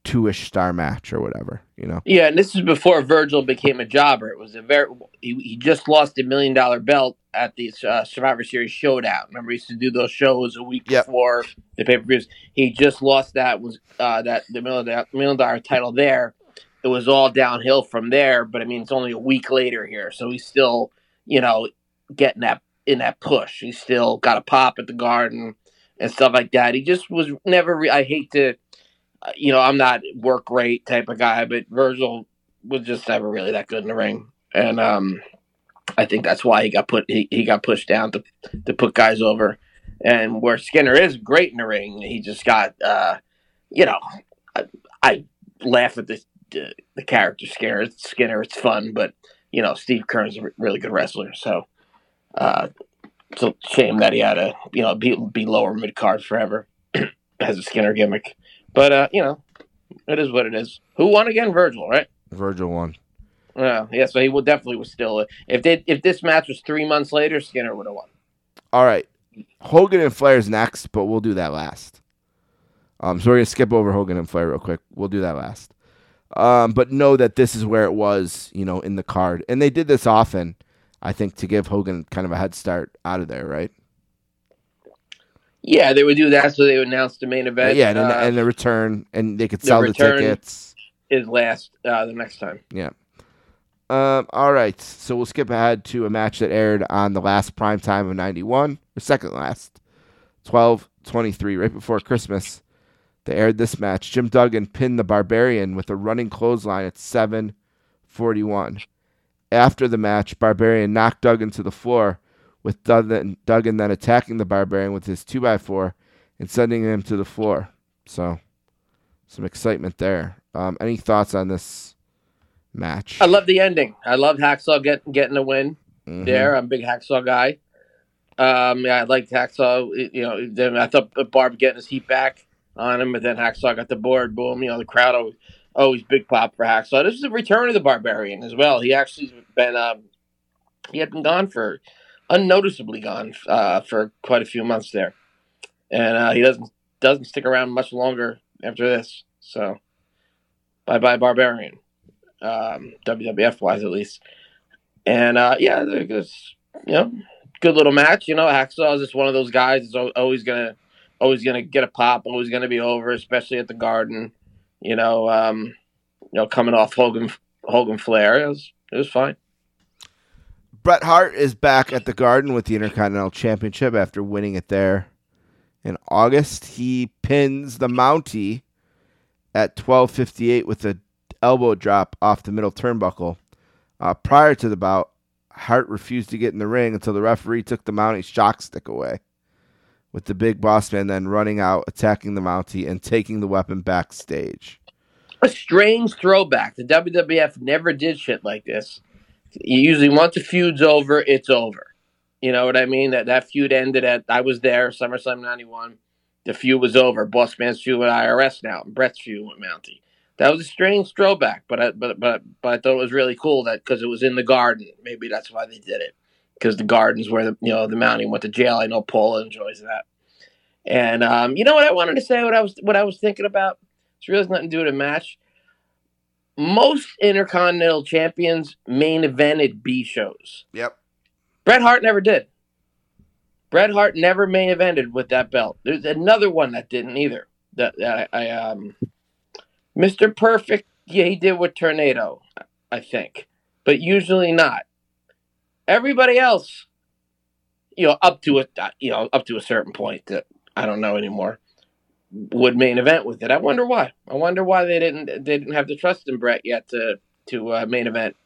two ish star match or whatever. You know? Yeah, and this is before Virgil became a jobber. It was a very he, he just lost a million dollar belt at the uh, Survivor Series Showdown. Remember, he used to do those shows a week Yep. before the pay per views. He just lost that was uh, that the million dollar, million dollar title there. It was all downhill from there, but I mean, it's only a week later here, so he's still you know getting that in that push. He still got a pop at the Garden and stuff like that. He just was never. Re- I hate to uh, you know, I'm not work rate type of guy, but Virgil was just never really that good in the ring, and um, I think that's why he got put he, he got pushed down to to put guys over. And where Skinner is great in the ring, he just got uh, you know, I, I laugh at this uh, the character Skinner. Skinner, it's fun, but you know Steve Keirn's a really good wrestler. So uh, it's a shame that he had to you know be be lower mid card forever (clears throat) as a Skinner gimmick. But uh, you know, it is what it is. Who won again? Virgil, right? Virgil won. Yeah, yeah. So he would definitely was still if they if this match was three months later, Skinner would have won. All right. Hogan and Flair's next, but we'll do that last. Um, so we're gonna skip over Hogan and Flair real quick. We'll do that last. Um, but know that this is where it was, you know, in the card, and they did this often. I think to give Hogan kind of a head start out of there, right? Yeah, they would do that, so they would announce the main event. yeah, and, uh, and the return, and they could sell the, return- tickets. is last uh, the next time. Yeah. Um, all right. So we'll skip ahead to a match that aired on the last prime time of 91, or second last, 12 23, right before Christmas. They aired this match. Jim Duggan pinned the Barbarian with a running clothesline at 7 41. After the match, Barbarian knocked Duggan to the floor, with Duggan, Duggan then attacking the Barbarian with his 2x4 and sending him to the floor. So, some excitement there. Um, any thoughts on this match? I love the ending. I love Hacksaw get, getting a win Mhm. there. I'm a big Hacksaw guy. Um, yeah, I liked Hacksaw. You know, then I thought Barb getting his heat back on him, but then Hacksaw got the board. Boom. You know, the crowd always, always big pop for Hacksaw. This is the return of the Barbarian as well. He actually has been um, he had been gone for unnoticeably gone uh, for quite a few months there, and uh, he doesn't doesn't stick around much longer after this. So, bye bye Barbarian, um, WWF wise at least. And uh, yeah, it's you know good little match. You know, Hacksaw is just one of those guys that's always gonna always gonna get a pop, always gonna be over, especially at the Garden. You know, um, you know, coming off Hogan Hogan Flair, it was it was fine. Bret Hart is back at the Garden with the Intercontinental Championship after winning it there in August. He pins the Mountie at 12:58 with a elbow drop off the middle turnbuckle. Uh, prior to the bout, Hart refused to get in the ring until the referee took the Mountie's shock stick away. With the big boss man then running out, attacking the Mountie, and taking the weapon backstage. A strange throwback. The WWF never did shit like this. You usually once the feud's over, it's over. You know what I mean? That that feud ended at I was there, SummerSlam '91. The feud was over. Boss Man's feud with IRS now. and Bret's feud with Mountie. That was a strange throwback, but I, but but but I thought it was really cool that because it was in the garden. Maybe that's why they did it because the garden's where the you know the Mountie went to jail. I know Paula enjoys that. And um, you know what I wanted to say? What I was what I was thinking about. It's really nothing to do with a match. Most Intercontinental Champions main evented B shows. Yep. Bret Hart never did. Bret Hart never main evented with that belt. There's another one that didn't either. That, that I, I um, Mr. Perfect, yeah, he did with Tornado, I think, but usually not. Everybody else, you know, up to a you know up to a certain point that I don't know anymore, would main event with it. I wonder why. I wonder why they didn't they didn't have the trust in Bret yet to to uh, main event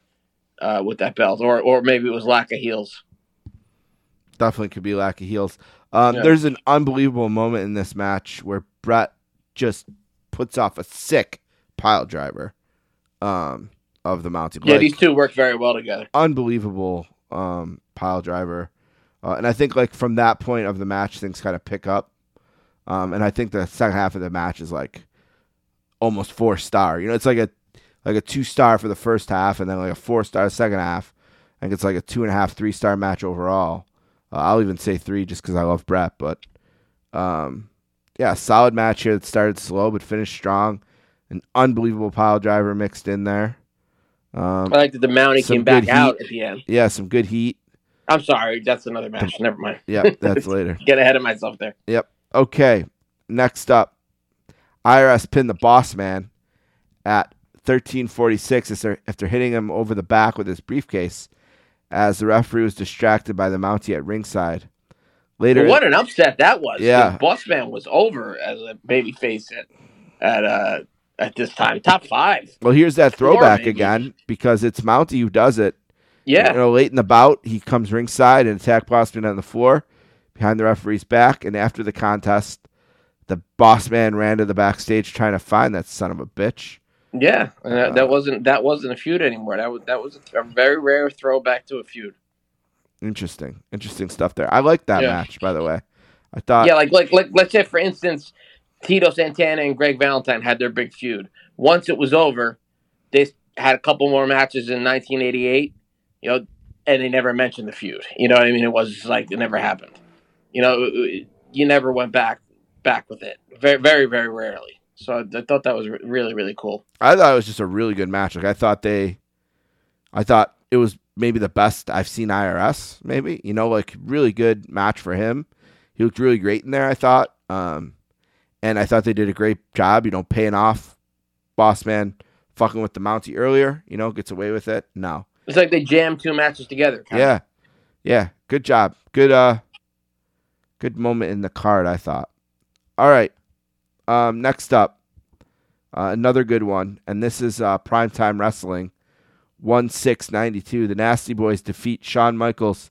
uh, with that belt, or or maybe it was lack of heels. definitely could be lack of heels. Um, Yeah. There's an unbelievable moment in this match where Bret just puts off a sick pile driver um, of the Mountie. Yeah, these two work very well together. unbelievable um, pile driver. Uh, and I think like from that point of the match, things kind of pick up. Um, and I think the second half of the match is like almost four star. You know, it's like a like a two star for the first half, and then like a four star second half. I think it's like a two and a half, three star match overall. Uh, I'll even say three just because I love Bret. But um, yeah, solid match here that started slow but finished strong. An unbelievable pile driver mixed in there. Um, I like that the Mountie came back good out at the end. yeah, some good heat. I'm sorry, that's another match. Never mind. Yep, that's (laughs) later. Get ahead of myself there. Yep. Okay. Next up, IRS pinned the boss man at 1346 after, hitting him over the back with his briefcase as the referee was distracted by the Mountie at ringside. Later, But what an upset that was. Yeah. Boss Man was over as a babyface at at uh at this time. Top five. well, here's that throwback maybe. again because it's Mountie who does it. Yeah. You know, late in the bout, he comes ringside and attack Bossman on the floor behind the referee's back. And after the contest, the boss man ran to the backstage trying to find that son of a bitch. Yeah, and that, Uh, that wasn't that wasn't a feud anymore. That was that was a very rare throwback to a feud. Interesting, interesting stuff there. I like that Yeah. match, by the way. I thought, yeah, like like like let's say for instance, Tito Santana and Greg Valentine had their big feud. Once it was over, they had a couple more matches in 1988. You know, and they never mentioned the feud. You know what I mean? It was like it never happened. You know, you never went back back with it. Very very very rarely. So I, I thought that was re- really really cool. I thought it was just a really good match. Like I thought they, I thought it was maybe the best I've seen IRS. Maybe you know, like really good match for him. He looked really great in there. I thought, um, and I thought they did a great job. You know, paying off Boss Man fucking with the Mountie earlier. You know, gets away with it. No, It's like they jammed two matches together. yeah, yeah, good job. Good, uh, good moment in the card. I thought. All right, um, next up, uh, another good one, and this is uh, primetime wrestling. One six ninety two. The Nasty Boys defeat Shawn Michaels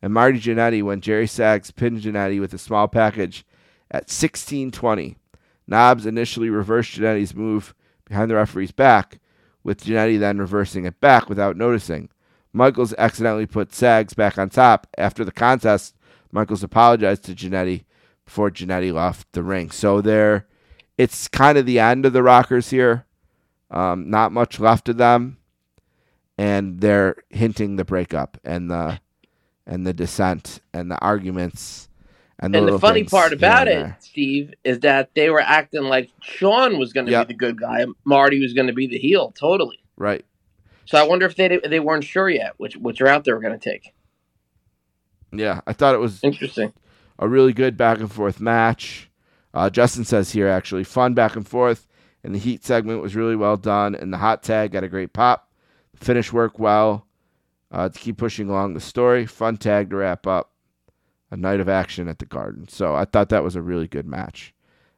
and Marty Jannetty when Jerry Sags pinned Jannetty with a small package at sixteen twenty. Knobbs initially reversed Jannetty's move behind the referee's back, with Jannetty then reversing it back without noticing. Michaels accidentally put Sags back on top. After the contest, Michaels apologized to Jannetty before Jannetty left the ring. So there, it's kind of the end of the Rockers here. Um, not much left of them, and they're hinting the breakup and the and the dissent and the arguments. And, And the funny part about it, there. Steve, is that they were acting like Shawn was going to Yep. be the good guy, Marty was going to be the heel, totally. right? So I wonder if they they weren't sure yet which which route they were going to take. Yeah, I thought it was Interesting. a really good back and forth match. Uh, Justin says here actually fun back and forth, and the heat segment was really well done, and the hot tag got a great pop. The finish worked well uh, to keep pushing along the story. Fun tag to wrap up a night of action at the Garden. So I thought that was a really good match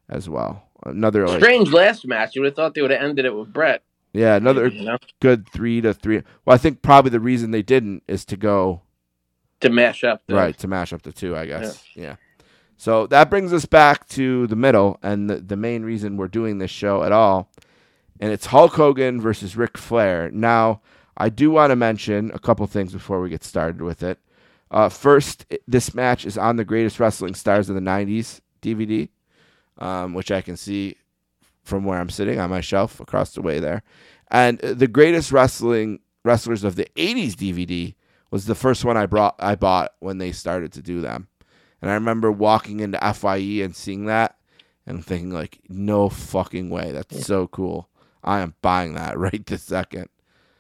as well. Another like, Strange last match. You would have thought they would have ended it with Bret. yeah, another you know, good three to three. Well, I think probably the reason they didn't is to go to mash up. The, right to mash up the two i guess yeah. so that brings us back to the middle and the, the main reason we're doing this show at all and it's hulk hogan versus Ric flair now i do want to mention a couple things before we get started with it uh, first this match is on the greatest wrestling stars of the 90s dvd um, which i can see from where i'm sitting on my shelf across the way there and uh, the greatest wrestling wrestlers of the 80s dvd was the first one I brought I bought when they started to do them. And I remember walking into FYE and seeing that and thinking like, no fucking way. That's so cool. I am buying that (laughs) right this second.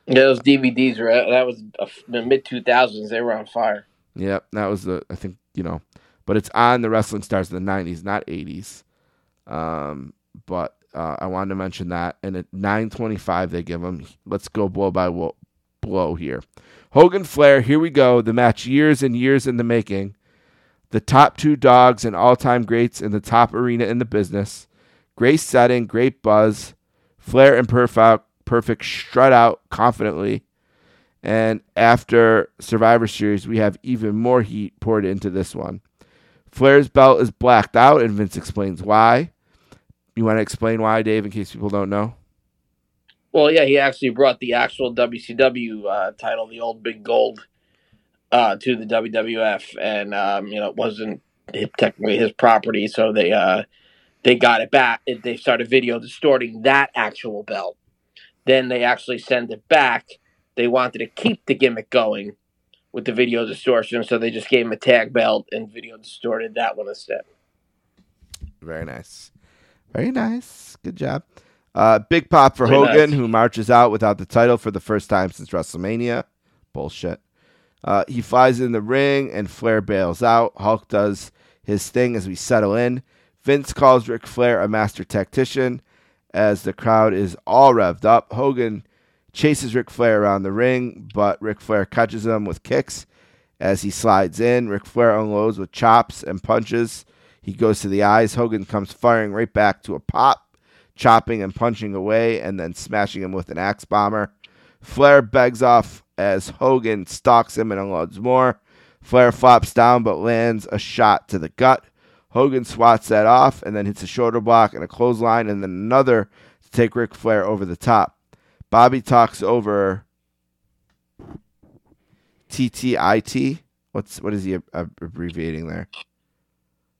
Yeah, those DVDs were that was uh, the mid two thousands. They were on fire. Yep, that was the I think, you know, but it's on the wrestling stars of the 90s, not 80s. Um, but uh, I wanted to mention that and at 925 they give them let's go blow by wo- blow here. Hogan Flair, here we go. The match years and years in the making. The top two dogs and all time greats in the top arena in the business. Great setting, great buzz. Flair and Perfect, perfect strut out confidently. And after Survivor Series, we have even more heat poured into this one. Flair's belt is blacked out, and Vince explains why. You want to explain why, Dave, in case people don't know? Well, yeah, he actually brought the actual WCW uh, title, the old big gold, uh, to the WWF, and um, you know it wasn't technically his property, so they uh, they got it back. They started video distorting that actual belt. Then they actually sent it back. They wanted to keep the gimmick going with the video distortion, so they just gave him a tag belt and video distorted that one instead. Very nice. Very nice. Good job. Uh, big pop for Very Hogan, nice. who marches out without the title for the first time since WrestleMania. Bullshit. Uh, he flies in the ring and Flair bails out. Hulk does his thing as we settle in. Vince calls Ric Flair a master tactician as the crowd is all revved up. Hogan chases Ric Flair around the ring, but Ric Flair catches him with kicks as he slides in. Ric Flair unloads with chops and punches. He goes to the eyes. Hogan comes firing right back to a pop, chopping and punching away, and then smashing him with an axe bomber. Flair begs off as Hogan stalks him and unloads more. Flair flops down but lands a shot to the gut. Hogan swats that off and then hits a shoulder block and a clothesline and then another to take Ric Flair over the top. Bobby talks over TTIT. What's what is he ab- ab- abbreviating there?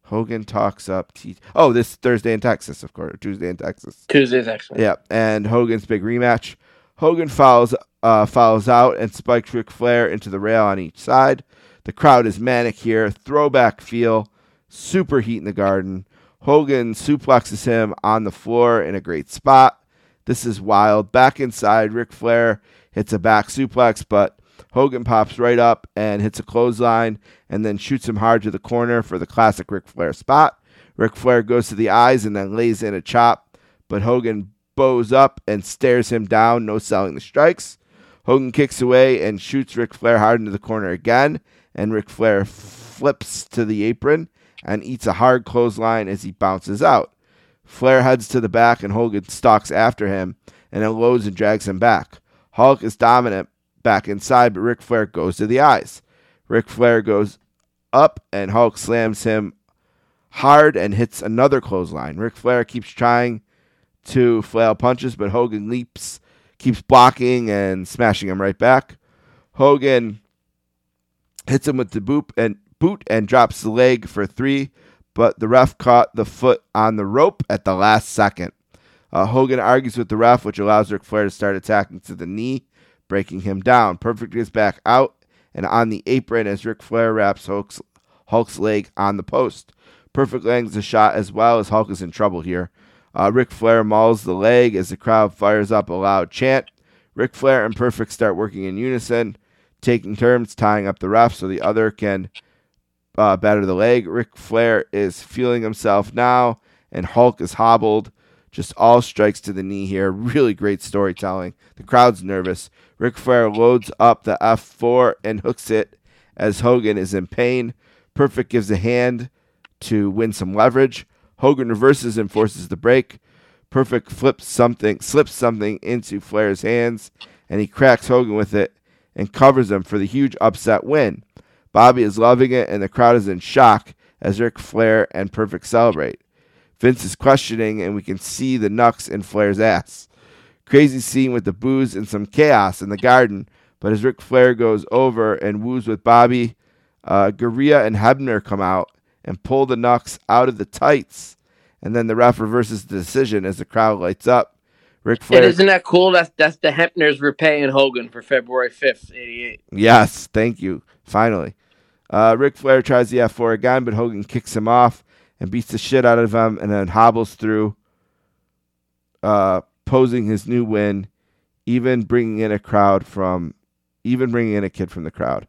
Hogan talks up T. Oh, this Thursday in Texas, of course, Tuesday in Texas. Tuesday's excellent. Yeah, and Hogan's big rematch. Hogan follows uh, follows out and spikes Ric Flair into the rail on each side. The crowd is manic here. Throwback feel. Super heat in the garden. Hogan suplexes him on the floor in a great spot. This is wild. Back inside, Ric Flair hits a back suplex, but Hogan pops right up and hits a clothesline and then shoots him hard to the corner for the classic Ric Flair spot. Ric Flair goes to the eyes and then lays in a chop, but Hogan bows up and stares him down, no selling the strikes. Hogan kicks away and shoots Ric Flair hard into the corner again, and Ric Flair flips to the apron and eats a hard clothesline as he bounces out. Flair heads to the back and Hogan stalks after him and then loads and drags him back. Hulk is dominant back inside, but Ric Flair goes to the eyes. Ric Flair goes up and Hulk slams him hard and hits another clothesline. Ric Flair keeps trying to flail punches, but Hogan leaps, keeps blocking and smashing him right back. Hogan hits him with the boot and boot and drops the leg for three, but the ref caught the foot on the rope at the last second. Uh, Hogan argues with the ref, which allows Ric Flair to start attacking to the knee, breaking him down. Perfect gets back out and on the apron as Ric Flair wraps Hulk's, Hulk's leg on the post. Perfect lands the shot as well as Hulk is in trouble here. Uh, Ric Flair mauls the leg as the crowd fires up a loud chant. Ric Flair and Perfect start working in unison, taking turns tying up the ref so the other can uh, batter the leg. Ric Flair is feeling himself now, and Hulk is hobbled. Just all strikes to the knee here. (laughs) Really great storytelling. The crowd's nervous. Ric Flair loads up the F4 and hooks it as Hogan is in pain. Perfect gives a hand to win some leverage. Hogan reverses and forces the break. Perfect flips something, slips something into Flair's hands, and he cracks Hogan with it and covers him for the huge upset win. Bobby is loving it, and the crowd is in shock as Ric Flair and Perfect celebrate. Vince is questioning, and we can see the knucks in Flair's ass. Crazy scene with the booze and some chaos in the garden, but as Ric Flair goes over and woos with Bobby, uh, Gurria and Hebner come out and pull the knucks out of the tights, and then the ref reverses the decision as the crowd lights up. Ric Flair, And isn't that cool? That's that's the Hebners repaying Hogan for February fifth, eighty eight. Yes, thank you. Finally. Uh, Ric Flair tries the F4 again, but Hogan kicks him off and beats the shit out of him and then hobbles through, uh, posing his new win, even bringing in a crowd from, even bringing in a kid from the crowd.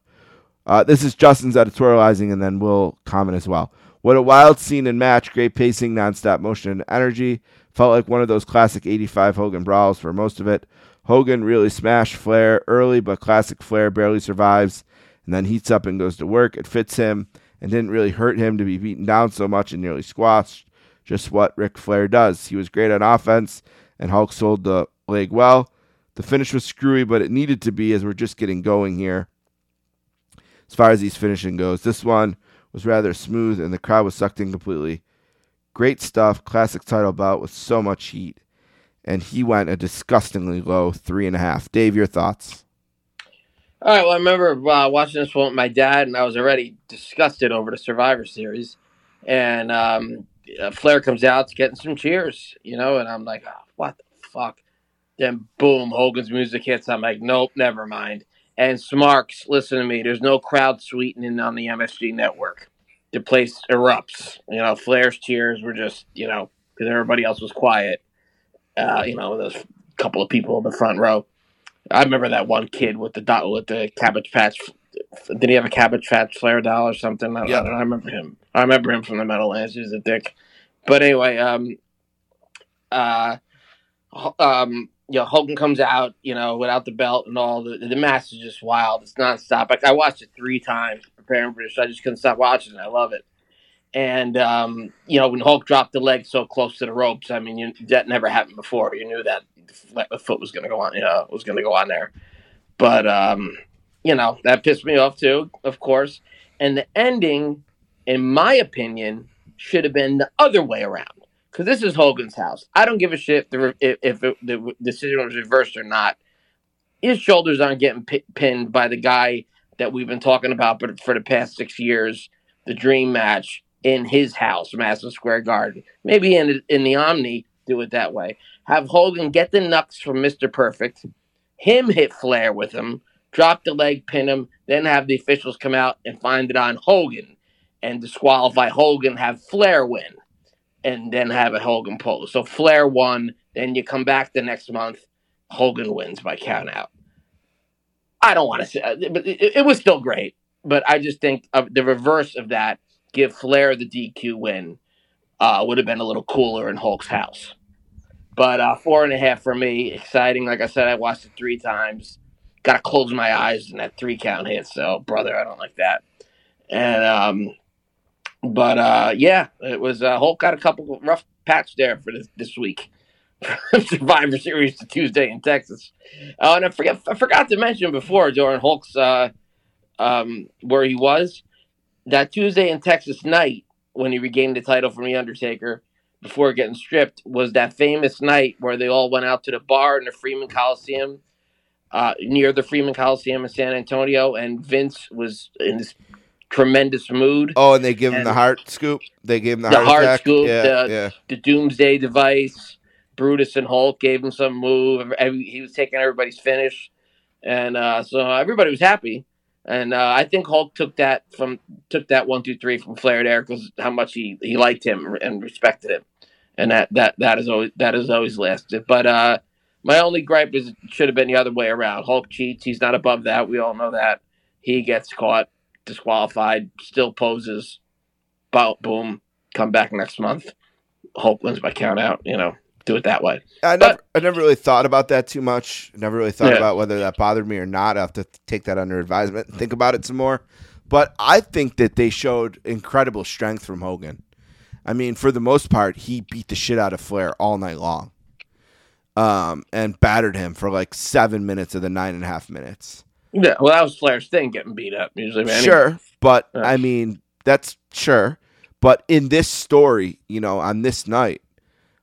Uh, this is Justin's editorializing, and then we'll comment as well. What a wild scene and match. Great pacing, nonstop motion and energy. Felt like one of those classic 85 Hogan brawls for most of it. Hogan really smashed Flair early, but classic Flair barely survives and then heats up and goes to work. It fits him and didn't really hurt him to be beaten down so much and nearly squashed. Just what Ric Flair does. He was great on offense, and Hulk sold the leg well. The finish was screwy, but it needed to be as we're just getting going here. As far as these finishing goes, this one was rather smooth, and the crowd was sucked in completely. Great stuff, classic title bout with so much heat, and he went a disgustingly low three and a half. Dave, your thoughts? All right. Well, I remember uh, watching this one with my dad, and I was already disgusted over the Survivor Series. And um, Flair comes out, getting some cheers, you know, and I'm like, oh, what the fuck? Then boom, Hogan's music hits. I'm like, nope, never mind. And Smarks, listen to me. There's no crowd sweetening on the MSG network. The place erupts. You know, Flair's cheers were just, you know, because everybody else was quiet. Uh, you know, there's a couple of people in the front row. I remember that one kid with the dot with the cabbage patch. Did he have a cabbage patch Flair doll or something? I, Yeah. I, I remember him. I remember him from the Meadowlands. He was a dick. But anyway, um, uh, um, you know, Hogan comes out, you know, without the belt and all. The the match is just wild. It's nonstop. Like I watched it three times preparing for this. I just couldn't stop watching it. I love it. And um, you know, when Hulk dropped the leg so close to the ropes, I mean, you, that never happened before. You knew that the foot was going to go on, you know, was going to go on there. But um, you know, that pissed me off too, of course. And the ending, in my opinion, should have been the other way around because this is Hogan's house. I don't give a shit if the, if, if it, the decision was reversed or not. His shoulders aren't getting pi- pinned by the guy that we've been talking about, but for the past six years, the dream match in his house, Madison Square Garden. Maybe in in the Omni, do it that way. Have Hogan get the knucks from Mister Perfect, him hit Flair with him, drop the leg, pin him, then have the officials come out and find it on Hogan and disqualify Hogan, have Flair win, and then have a Hogan pull. So Flair won, then you come back the next month, Hogan wins by count out. I don't want to say, but it, it was still great. But I just think of the reverse of that, give Flair the DQ win, uh, would have been a little cooler in Hulk's house. But uh, four and a half for me, exciting. Like I said, I watched it three times. Got to close my eyes and that three count hit. So, brother, I don't like that. And um, but uh, yeah, it was uh, Hulk got a couple rough patch there for this this week. (laughs) Survivor Series to Tuesday in Texas. Oh, and I forget I forgot to mention before during Hulk's uh, um, where he was that Tuesday in Texas night when he regained the title from the Undertaker before getting stripped was that famous night where they all went out to the bar in the Freeman Coliseum. Uh, near the Freeman Coliseum in San Antonio, and Vince was in this tremendous mood. Oh, and they give him the heart scoop. They gave him the, The heart, heart attack. scoop, Yeah, the- yeah. the Doomsday device. Brutus and Hulk gave him some move. He was taking everybody's finish, and uh, so everybody was happy. And uh, I think Hulk took that from took that one two three from Flair there because how much he, he liked him and respected him, and that that that is always that has always lasted. But uh, my only gripe is it should have been the other way around. Hulk cheats. He's not above that. We all know that. He gets caught, disqualified, still poses. Boom, boom. Come back next month. Hulk wins by count out. You know, do it that way. I never, I never really thought about that too much. Never really thought Yeah. about whether that bothered me or not. I have to take that under advisement and think about it some more. But I think that they showed incredible strength from Hogan. I mean, for the most part, he beat the shit out of Flair all night long, um, and battered him for like seven minutes of the nine and a half minutes. Yeah, well, that was Flair's thing, getting beat up usually. man. Sure, but. I mean that's sure. But in this story, you know, on this night,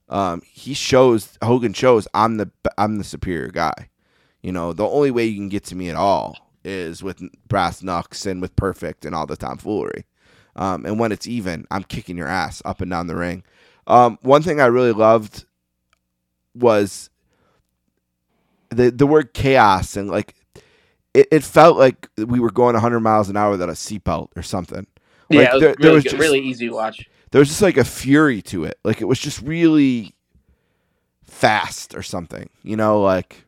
um, he shows Hogan shows I'm the I'm the superior guy. You know, the only way you can get to me at all is with brass knucks and with perfect and all the tomfoolery. Um, and when it's even, I'm kicking your ass up and down the ring. Um, one thing I really loved was the the word chaos and like it, it felt like we were going 100 miles an hour without a seatbelt or something. Yeah, Like, it was there- there really, was just- really easy to watch. There was just like a fury to it. Like it was just really fast or something. You know, like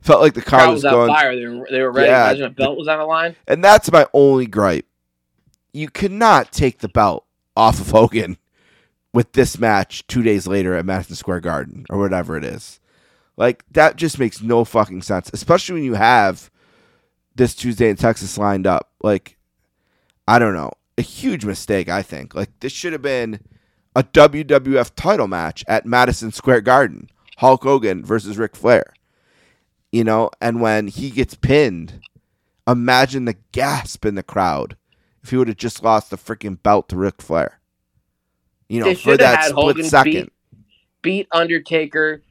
felt like the car Crowd was was on going. fire. They were, they were ready. Yeah. Imagine a belt was on the line. And that's my only gripe. You cannot take the belt off of Hogan with this match two days later at Madison Square Garden or whatever it is. Like that just makes no fucking sense, especially when you have this Tuesday in Texas lined up. Like, I don't know, a huge mistake. I think like this should have been a WWF title match at Madison Square Garden, Hulk Hogan versus Ric Flair. You know, and when he gets pinned, imagine the gasp in the crowd if he would have just lost the freaking belt to Ric Flair. You know, They for that split Hogan second. beat, beat Undertaker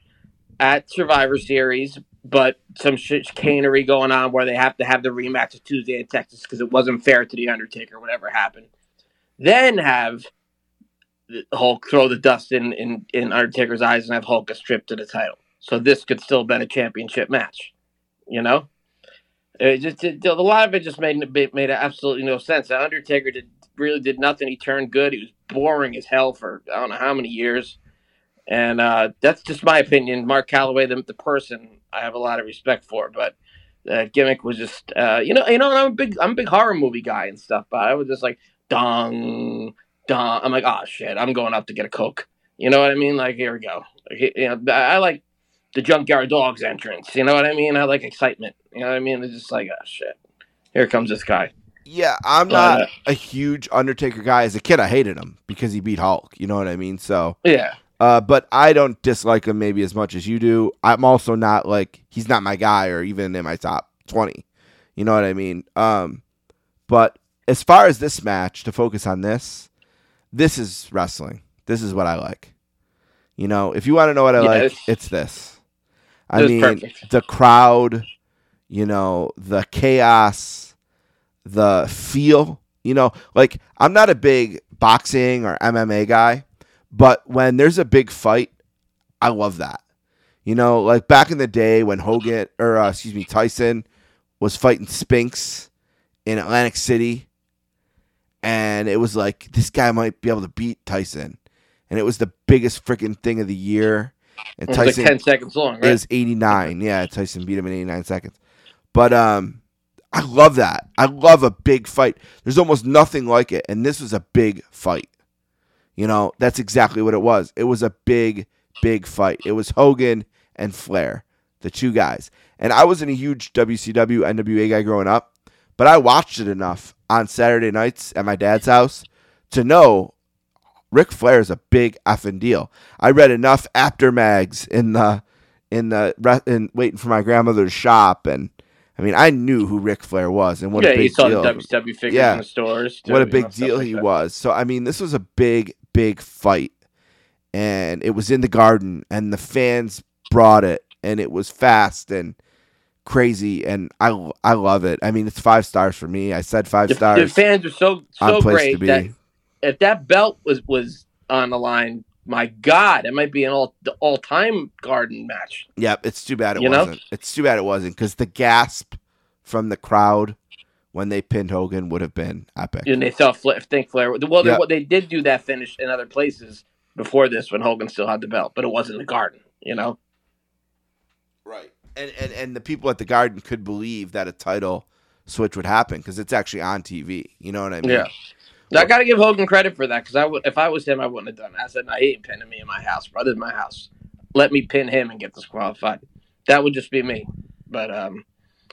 at Survivor Series, but some chicanery going on where they have to have the rematch of Tuesday in Texas because it wasn't fair to the Undertaker, whatever happened. Then have the Hulk throw the dust in, in, in Undertaker's eyes and have Hulk get stripped to the title. So this could still have been a championship match, you know? It just it, a lot of it just made made absolutely no sense. The Undertaker did really did nothing. He turned good. He was boring as hell for I don't know how many years, and uh, that's just my opinion. Mark Calaway, the, the person, I have a lot of respect for, but the gimmick was just uh, you know you know I'm a big I'm a big horror movie guy and stuff, but I was just like dong dong. I'm like oh shit, I'm going up to get a coke. You know what I mean? Like here we go. You know I like the Junkyard Dogs entrance. You know what I mean? I like excitement. You know what I mean? It's just like, oh shit, here comes this guy. Yeah, I'm Uh, not a huge Undertaker guy. As a kid, I hated him because he beat Hulk. You know what I mean? So, Yeah, uh, but I don't dislike him maybe as much as you do. I'm also not like he's not my guy or even in my top twenty. You know what I mean? Um, but as far as this match, to focus on this, this is wrestling. this is what I like. You know, if you want to know what I Yeah, like, it's- it's this. I mean, perfect. the crowd, you know, the chaos, the feel. You know, like I'm not a big boxing or MMA guy, but when there's a big fight, I love that. You know, like back in the day when Hogan or uh, excuse me Tyson was fighting Spinks in Atlantic City, and it was like this guy might be able to beat Tyson, and it was the biggest freaking thing of the year. And It was like ten seconds long, it right? was 89. Yeah, Tyson beat him in 89 seconds. But um I love that. I love a big fight. There's almost nothing like it and this was a big fight. You know, that's exactly what it was. It was a big big fight. It was Hogan and Flair, the two guys. And I wasn't a huge WCW NWA guy growing up, but I watched it enough on Saturday nights at my dad's house to know Ric Flair is a big effing deal. I read enough Apter mags in the in the in waiting for my grandmother's shop, and I mean I knew who Ric Flair was and what yeah, a big you saw deal. the WCW figures Yeah. in the stores. too, what a big deal like he that. was. So I mean, this was a big big fight, and it was in the Garden, and the fans brought it, and it was fast and crazy, and I I love it. I mean, it's five stars for me. I said five The, stars. the fans are so so great to be. that if that belt was was on the line, my God, it might be an all all time Garden match. Yep, it's too bad it You wasn't. It's too bad it wasn't because the gasp from the crowd when they pinned Hogan would have been epic. And they thought Fla- think Flair. Well, they, they did do that finish in other places before this when Hogan still had the belt, but it wasn't the Garden. You know, Right. And, and and the people at the Garden could believe that a title switch would happen because it's actually on TV. You know what I mean? Yeah. I got to give Hogan credit for that because I would, if I was him, I wouldn't have done it. I said, "No, he ain't pinning me in my house, bro. This is my house. Let me pin him and get disqualified." That would just be me. But um,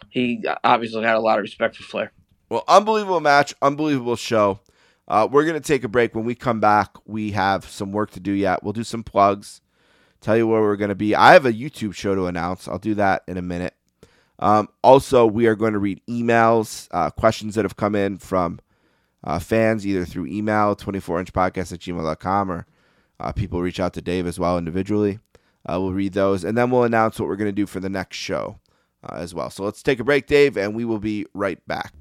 he obviously had a lot of respect for Flair. Well, unbelievable match, unbelievable show. Uh, we're gonna take a break. When we come back, we have some work to do yet. We'll do some plugs. Tell you where we're gonna be. I have a YouTube show to announce. I'll do that in a minute. Um, also, we are going to read emails, uh, questions that have come in from uh, fans, either through email, 24inchpodcast at gmail.com, or uh, people reach out to Dave as well individually. Uh, we'll read those, and then we'll announce what we're going to do for the next show uh, as well. So let's take a break, Dave, and we will be right back.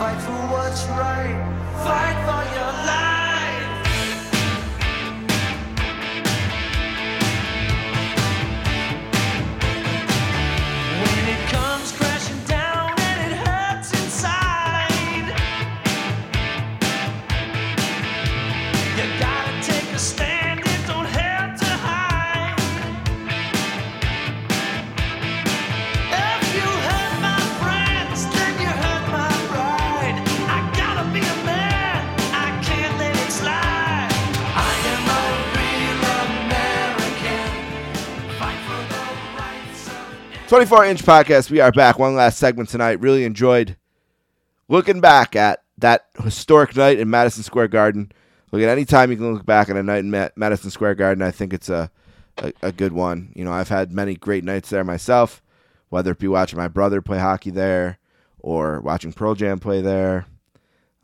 Fight for what's right. Fight for 24 inch podcast. We are back. One last segment tonight. Really enjoyed looking back at that historic night in Madison Square Garden. Look at any time you can look back at a night in Ma- Madison Square Garden. I think it's a, a a good one. You know, I've had many great nights there myself, whether it be watching my brother play hockey there or watching Pearl Jam play there.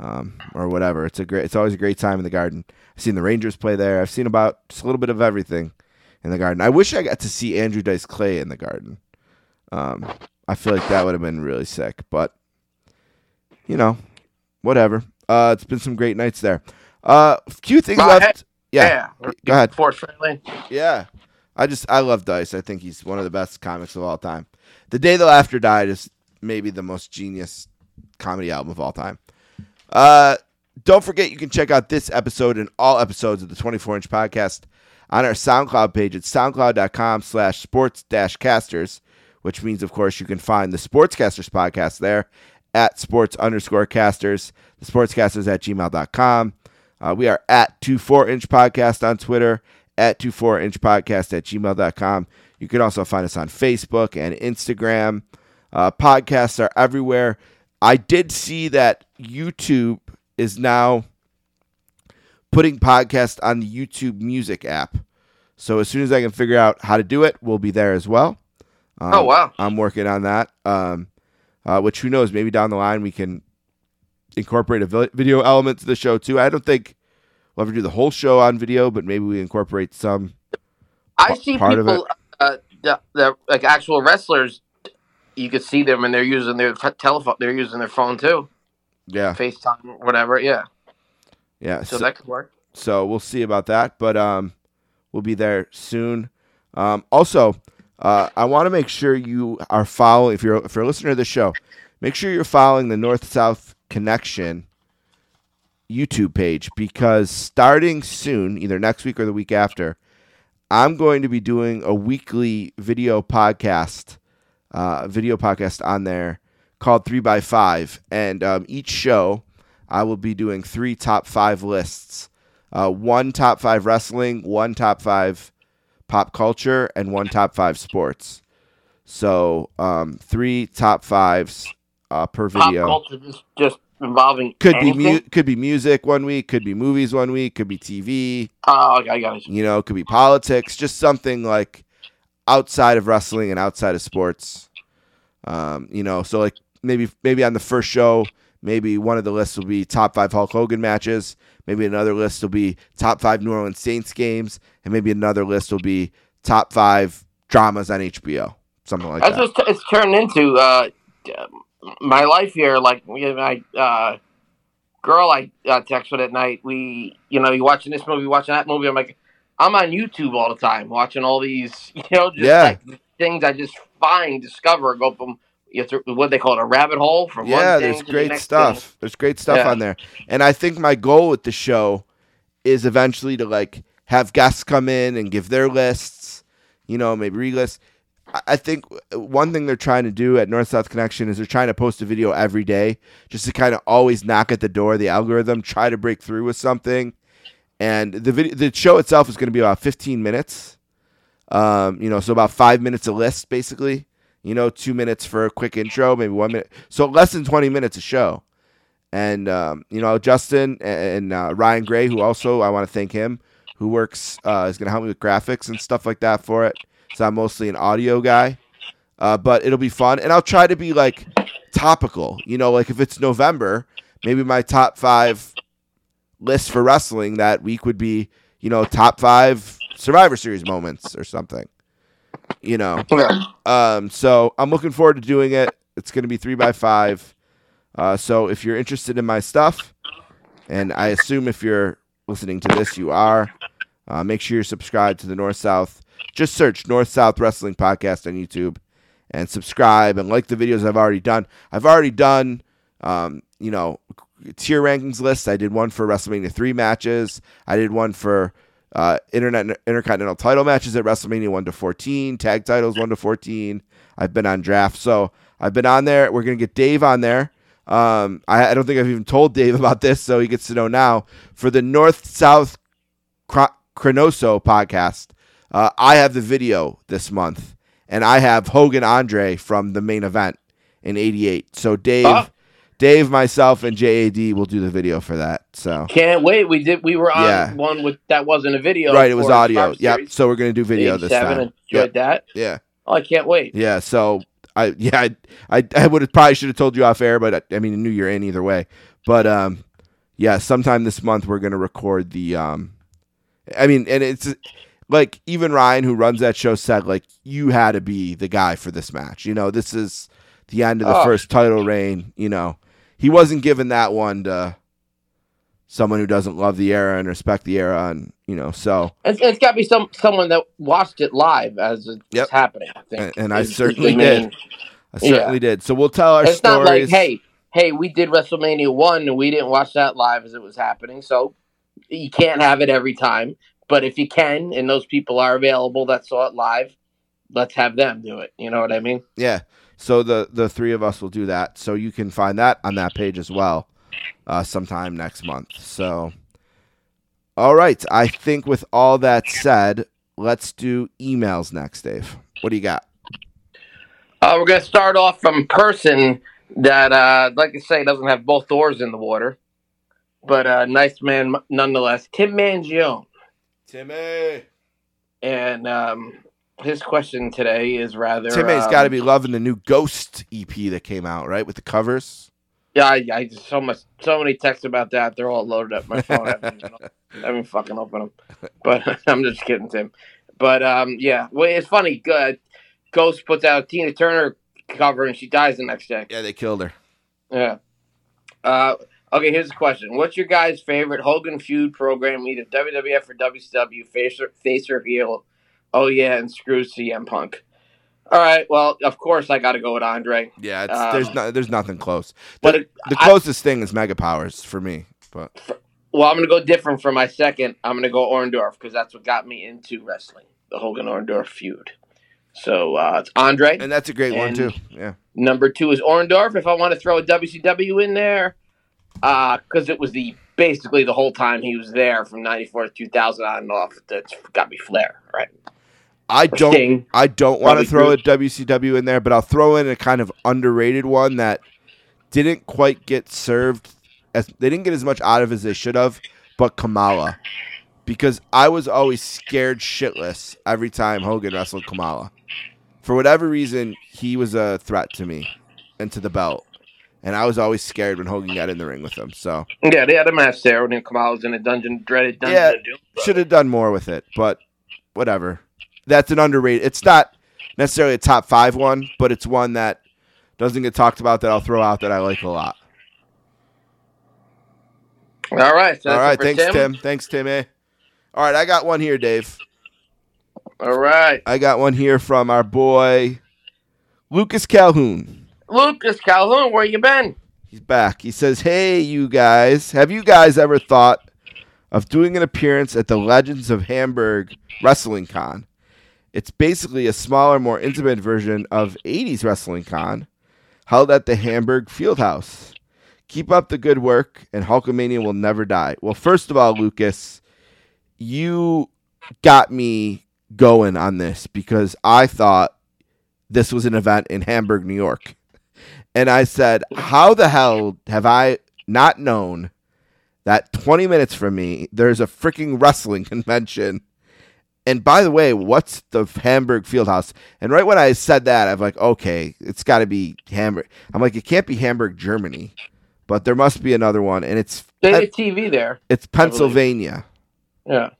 Um, or whatever. It's a great. It's always a great time in the Garden. I've seen the Rangers play there. I've seen about just a little bit of everything in the Garden. I wish I got to see Andrew Dice Clay in the Garden. Um, I feel like that would have been really sick, but you know, whatever. Uh, it's been some great nights there. Uh, a few things left. Yeah, go ahead. Sports friendly. Yeah, I just I love Dice. I think he's one of the best comics of all time. The Day the Laughter Died is maybe the most genius comedy album of all time. Uh, don't forget you can check out this episode and all episodes of the 24 inch podcast on our SoundCloud page at soundcloud.com slash sports dash casters, which means, of course, you can find the Sportscasters podcast there at sports underscore casters, the sportscasters at gmail.com. Uh, we are at 24 inch podcast on Twitter, at 24 inch podcast at gmail.com. You can also find us on Facebook and Instagram. Uh, podcasts are everywhere. I did see that YouTube is now putting podcasts on the YouTube Music app. So as soon as I can figure out how to do it, we'll be there as well. Um, Oh, wow. I'm working on that. Um, uh, which who knows? Maybe down the line we can incorporate a video element to the show too. I don't think we'll ever do the whole show on video, but maybe we incorporate some. I see part of people, uh, that, that, like actual wrestlers. You could see them, and they're using their telephone. They're using their phone too, Yeah, FaceTime, whatever. Yeah, yeah. so, So, that could work. so we'll see about that, but um, we'll be there soon. Um, also, uh, I want to make sure you are following. If you're if you're a listener to the show, make sure you're following the North South Connection YouTube page because starting soon, either next week or the week after, I'm going to be doing a weekly video podcast, uh, video podcast on there called Three by Five, and um, each show I will be doing three top five lists: uh, one top five wrestling, one top five pop culture, and one top five sports. So um, three top fives uh, per Pop video. culture just, just involving Could be anything? mu- could be music one week, could be movies one week, could be TV. Oh, I got it. You know, could be politics, just something like outside of wrestling and outside of sports. Um, you know, so like maybe maybe on the first show, maybe one of the lists will be top five Hulk Hogan matches. Maybe another list will be top five New Orleans Saints games, and maybe another list will be top five dramas on HBO, something like That's that. it's turned into. Uh, my life here, like my uh, girl, I uh, text with at night. We, you know, you watching this movie, watching that movie. I'm like, I'm on YouTube all the time, watching all these, (laughs) you know, just Yeah. like things I just find, discover, go from you have to, what they call it, a rabbit hole from yeah, there's to the great next stuff. thing. There's great stuff Yeah. on there. And I think my goal with the show is eventually to like have guests come in and give their lists, you know, maybe relist. I- I think one thing they're trying to do at North South Connection is they're trying to post a video every day just to kind of always knock at the door, the algorithm, try to break through with something. And the video, the show itself is going to be about 15 minutes. Um, you know, so about five minutes a list, basically. You know, two minutes for a quick intro, maybe one minute. So less than 20 minutes a show. And, um, you know, Justin and uh, Ryan Gray, who also, I want to thank him, who works, uh, is going to help me with graphics and stuff like that for it. So I'm mostly an audio guy. Uh, but it'll be fun. And I'll try to be like topical. You know, like if it's November, maybe my top five list for wrestling that week would be, you know, top five Survivor Series moments or something. You know, um, so I'm looking forward to doing it. It's going to be three by five. Uh, so if you're interested in my stuff, and I assume if you're listening to this, you are, uh, make sure you're subscribed to the North South. Just search North South Wrestling Podcast on YouTube and subscribe and like the videos I've already done. I've already done, um, you know, tier rankings lists. I did one for WrestleMania three matches. I did one for uh, internet intercontinental title matches at WrestleMania one to fourteen, tag titles one to fourteen. I've been on draft, so I've been on there. We're gonna get Dave on there. Um, I, I don't think I've even told Dave (laughs) about this, so he gets to know now for the North South Chronoso podcast. Uh, I have the video this month, and I have Hogan Andre from the main event in '88. So Dave, Ah. Dave, myself, and JAD will do the video for that. So Can't wait. We did. We were on Yeah. one with that wasn't a video. right, it was audio. Yep. So we're gonna do video this 87, time. Enjoyed Yep. that. Yeah. Oh, I can't wait. Yeah, so I yeah I I, I would have probably should have told you off air, but I, I mean I knew you're in either way. But um, yeah, sometime this month we're gonna record the um, I mean, and it's like even Ryan who runs that show said like you had to be the guy for this match. You know, this is the end of the Oh. first title reign. You know, he wasn't given that one to someone who doesn't love the era and respect the era, and you know, so It's, it's got to be some someone that watched it live as it's Yep. happening. I think, And- and I certainly did. I certainly did. So we'll tell our It's stories. not like, hey, hey, we did WrestleMania one and we didn't watch that live as it was happening, so you can't have it every time. But if you can, and those people are available that saw it live, let's have them do it. You know what I mean? Yeah. So the the three of us will do that. So you can find that on that page as well, uh, sometime next month. So, all right. I think with all that said, let's do emails next, Dave. What do you got? Uh, we're gonna start off from person that, uh, like I say, doesn't have both oars in the water, but uh, nice man nonetheless. Tim Mangione. Timmy. and um, his question today is rather. Timmy's um, got to be loving the new Ghost EP that came out, right, with the covers. Yeah, I, I just so much, so many texts about that. They're all loaded up my phone. I haven't, I haven't fucking opened them, but (laughs) I'm just kidding, Tim. But um, yeah, well, it's funny. Good. Ghost puts out a Tina Turner cover, and she dies the next day. Yeah, they killed her. Yeah. Uh, okay, here's the question: What's your guys' favorite Hogan feud program, either WWF or WCW, face or, face or heel? Oh yeah, and screw CM Punk. All right, well, of course I got to go with Andre. Yeah, it's, Um, there's no, there's nothing close. but The, it- the I- closest thing is Mega Powers for me, but Well, I'm gonna go different for my second. I'm gonna go Orndorff because that's what got me into wrestling, the Hogan Orndorff feud. So uh, it's Andre. and that's a great one too. Yeah, Number two is Orndorff. If I want to throw a WCW in there, because it was the basically the whole time he was there from '94 to 2000 on and off. That's got me Flair, right? I don't. Sting. I don't want to throw a WCW in there, but I'll throw in a kind of underrated one that didn't quite get served as they didn't get as much out of as they should have. But Kamala, because I was always scared shitless every time Hogan wrestled Kamala. For whatever reason, he was a threat to me and to the belt, and I was always scared when Hogan got in the ring with him. So Yeah, they had a match there when Kamal was in a dungeon, dreaded dungeon Yeah. should have done more with it, but whatever. That's an underrated. It's not necessarily a top five one, but it's one that doesn't get talked about that I'll throw out that I like a lot. All right, so All right, thanks, Tim. Tim. Thanks, Tim. Eh? All right, I got one here, Dave. All right, I got one here from our boy Lucas Calhoun. Lucas Calhoun, where you been? He's back. He says, "Hey, you guys, have you guys ever thought of doing an appearance at the Legends of Hamburg Wrestling Con? It's basically a smaller, more intimate version of 80s Wrestling Con, held at the Hamburg Fieldhouse. Keep up the good work, and Hulkamania will never die." Well, first of all, Lucas, you got me going on this because I thought this was an event in Hamburg, New York. And I said, How the hell have I not known that 20 minutes from me, there's a freaking wrestling (laughs) convention? And by the way, what's the Hamburg Fieldhouse? And right when I said that, I'm like, okay, it's got to be Hamburg. I'm like, it can't be Hamburg, Germany, but there must be another one, and it's They TV there. it's Pennsylvania. Yeah.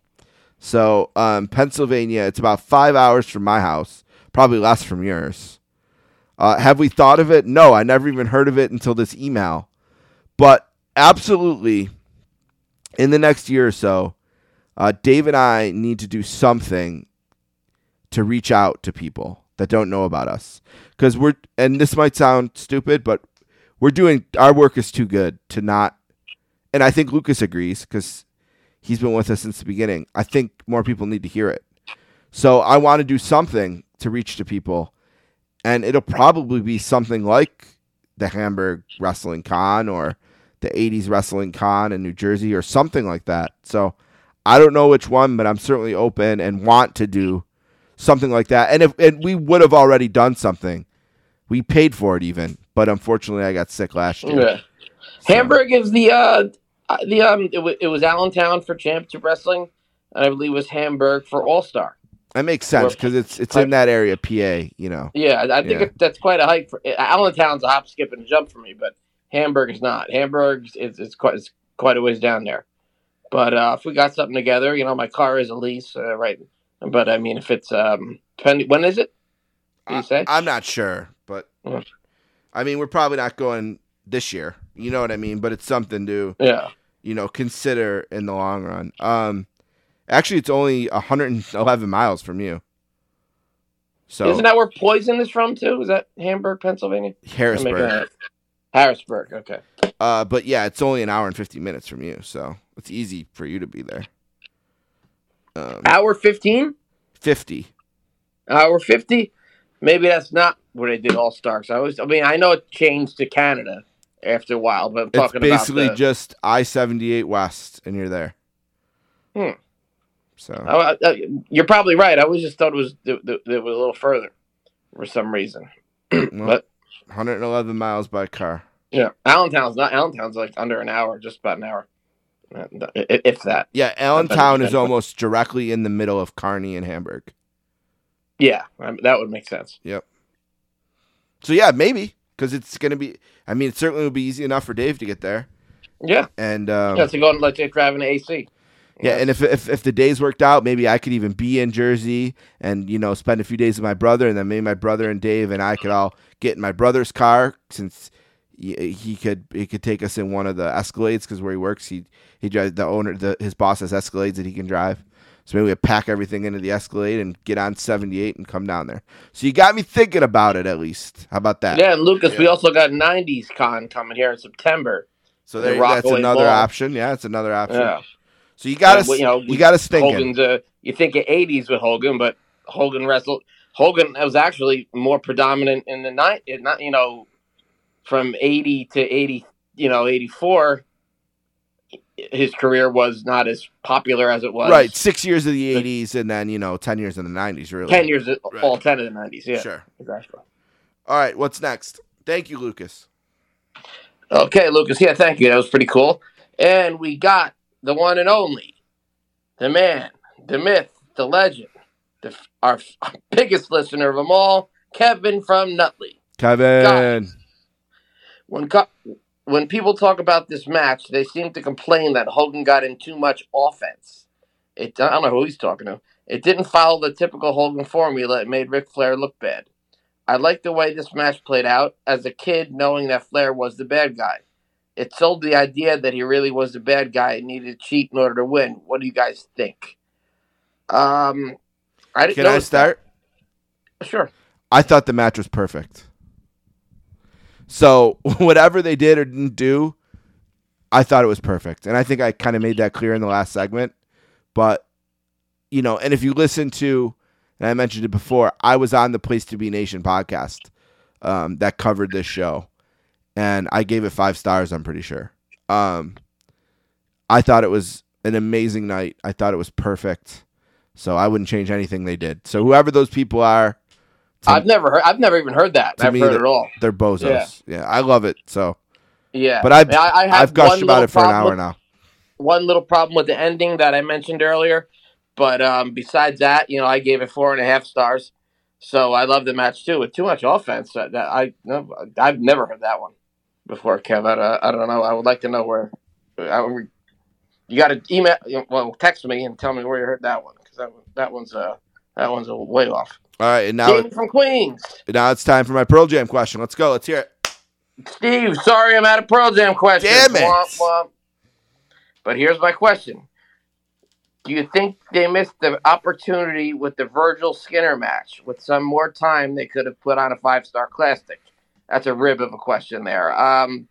So, um, Pennsylvania, it's about five hours from my house, probably less from yours. Uh, have we thought of it? No, I never even heard of it until this email. But absolutely, in the next year or so, uh, Dave and I need to do something to reach out to people that don't know about us. Because we're, and this might sound stupid, but we're doing, our work is too good to not, and I think Lucas agrees because he's been with us since the beginning. I think more people need to hear it. So I want to do something to reach to people, and it'll probably be something like the Hamburg Wrestling Con or the 80s Wrestling Con in New Jersey or something like that. So I don't know which one, but I'm certainly open and want to do something like that. And if and we would have already done something. We paid for it even, but unfortunately I got sick last year. Yeah. Hamburg is the uh uh, the um it, w- it was Allentown for Championship Wrestling, and I believe it was Hamburg for All Star. That makes sense because it's it's in that area, PA. You know. Yeah, I think Yeah. It, that's quite a hike. For, Allentown's a hop, skip, and jump for me, but Hamburg is not. Hamburg is it's quite it's quite a ways down there. But uh, if we got something together, you know, my car is a lease, uh, right? But I mean, if it's um, when is it? Say? I'm not sure, but Mm. I mean, we're probably not going this year. You know what I mean? But it's something to yeah. you know consider in the long run. Um, actually, it's only 111 miles from you. So Isn't that where Poison is from too? Is that Hamburg, Pennsylvania? Harrisburg. Harrisburg. Okay. Uh, but yeah, it's only an hour and 50 minutes from you, so it's easy for you to be there. Um, Hour fifteen. 50. Hour fifty. Maybe that's not where they did All Stars. I was. I mean, I know it changed to Canada after a while, but I'm It's talking basically about the, just I 78 West, and you're there. Hmm. So you're probably right. I always just thought it was it, it was a little further for some reason. (clears throat) well, But 111 miles by car. yeah, Allentown's not. Allentown's like under an hour, just about an hour. I- If that. Yeah, Allentown is almost directly in the middle of Kearny and Hamburg. Yeah, um, that would make sense. Yep. So yeah, maybe because it's gonna be. I mean, it certainly would be easy enough for Dave to get there, Yeah. and um, yeah, to go and let you drive an AC. Yeah, and if, if if the days worked out, maybe I could even be in Jersey and you know spend a few days with my brother, and then maybe my brother and Dave and I could all get in my brother's car since he, he could he could take us in one of the Escalades because where he works, he he drives the owner the his boss has Escalades that he can drive. So maybe we pack everything into the Escalade and get on seventy eight and come down there. So you got me thinking about it at least. How about that? Yeah, and Lucas, we also got 90s Con coming here in September. So the there, that's another Mall. option. Yeah, it's another option. Yeah. So you got And, us. you know, you got us thinking. Hogan's, uh, you think of 80s with Hogan, but Hogan wrestled. Hogan was actually more predominant in the night, not you know, from 80 to 80, you know, 84. His career was not as popular as it was. Right, six years of the '80s, and then you know ten years in the '90s. Really, 10 years, Right. all 10 of the 90s. Yeah. Sure. Exactly. All right, what's next? Thank you, Lucas. Okay, Lucas. Yeah, thank you. That was pretty cool. And we got the one and only, the man, the myth, the legend, the our, our (laughs) biggest listener of them all, Kevin from Nutley. Kevin. When co- when people talk about this match, they seem to complain that Hogan got in too much offense. It I don't know who he's talking to. It didn't follow the typical Hogan formula. It made Ric Flair look bad. I like the way this match played out as a kid, knowing that Flair was the bad guy. It sold the idea that he really was the bad guy and needed to cheat in order to win. What do you guys think? Um, I didn't Can I start? that. Sure. I thought the match was perfect. So (laughs) whatever they did or didn't do, I thought it was perfect, and I think I kind of made that clear in the last segment. But you know, and if you listen to, and I mentioned it before, I was on the Place to Be Nation podcast um, that covered this show, and I gave it five stars. I'm pretty sure. Um, I thought it was an amazing night. I thought it was perfect. So I wouldn't change anything they did. So whoever those people are, to- I've never heard. I've never even heard that. I've me, heard it all. they're bozos. Yeah. I love it. So, Yeah, but I've I, I have I've gushed about it for an hour with- now. One little problem with the ending that I mentioned earlier, but um, besides that, you know, I gave it four and a half stars. So I love the match too. With too much offense, that, that I no, I've never heard that one before, Kev. I, I don't know. I would like to know where. I, you got to email, well, text me and tell me where you heard that one because that that one's uh that one's a way off. All right, and now Jamie from Queens. now it's time for my Pearl Jam question. Let's go. Let's hear it. Steve, sorry I'm out of Pearl Jam questions. Damn it. Womp, womp. But here's my question. Do you think they missed the opportunity with the Virgil Skinner match? With some more time, they could have put on a five star classic. That's a rib of a question there. Um,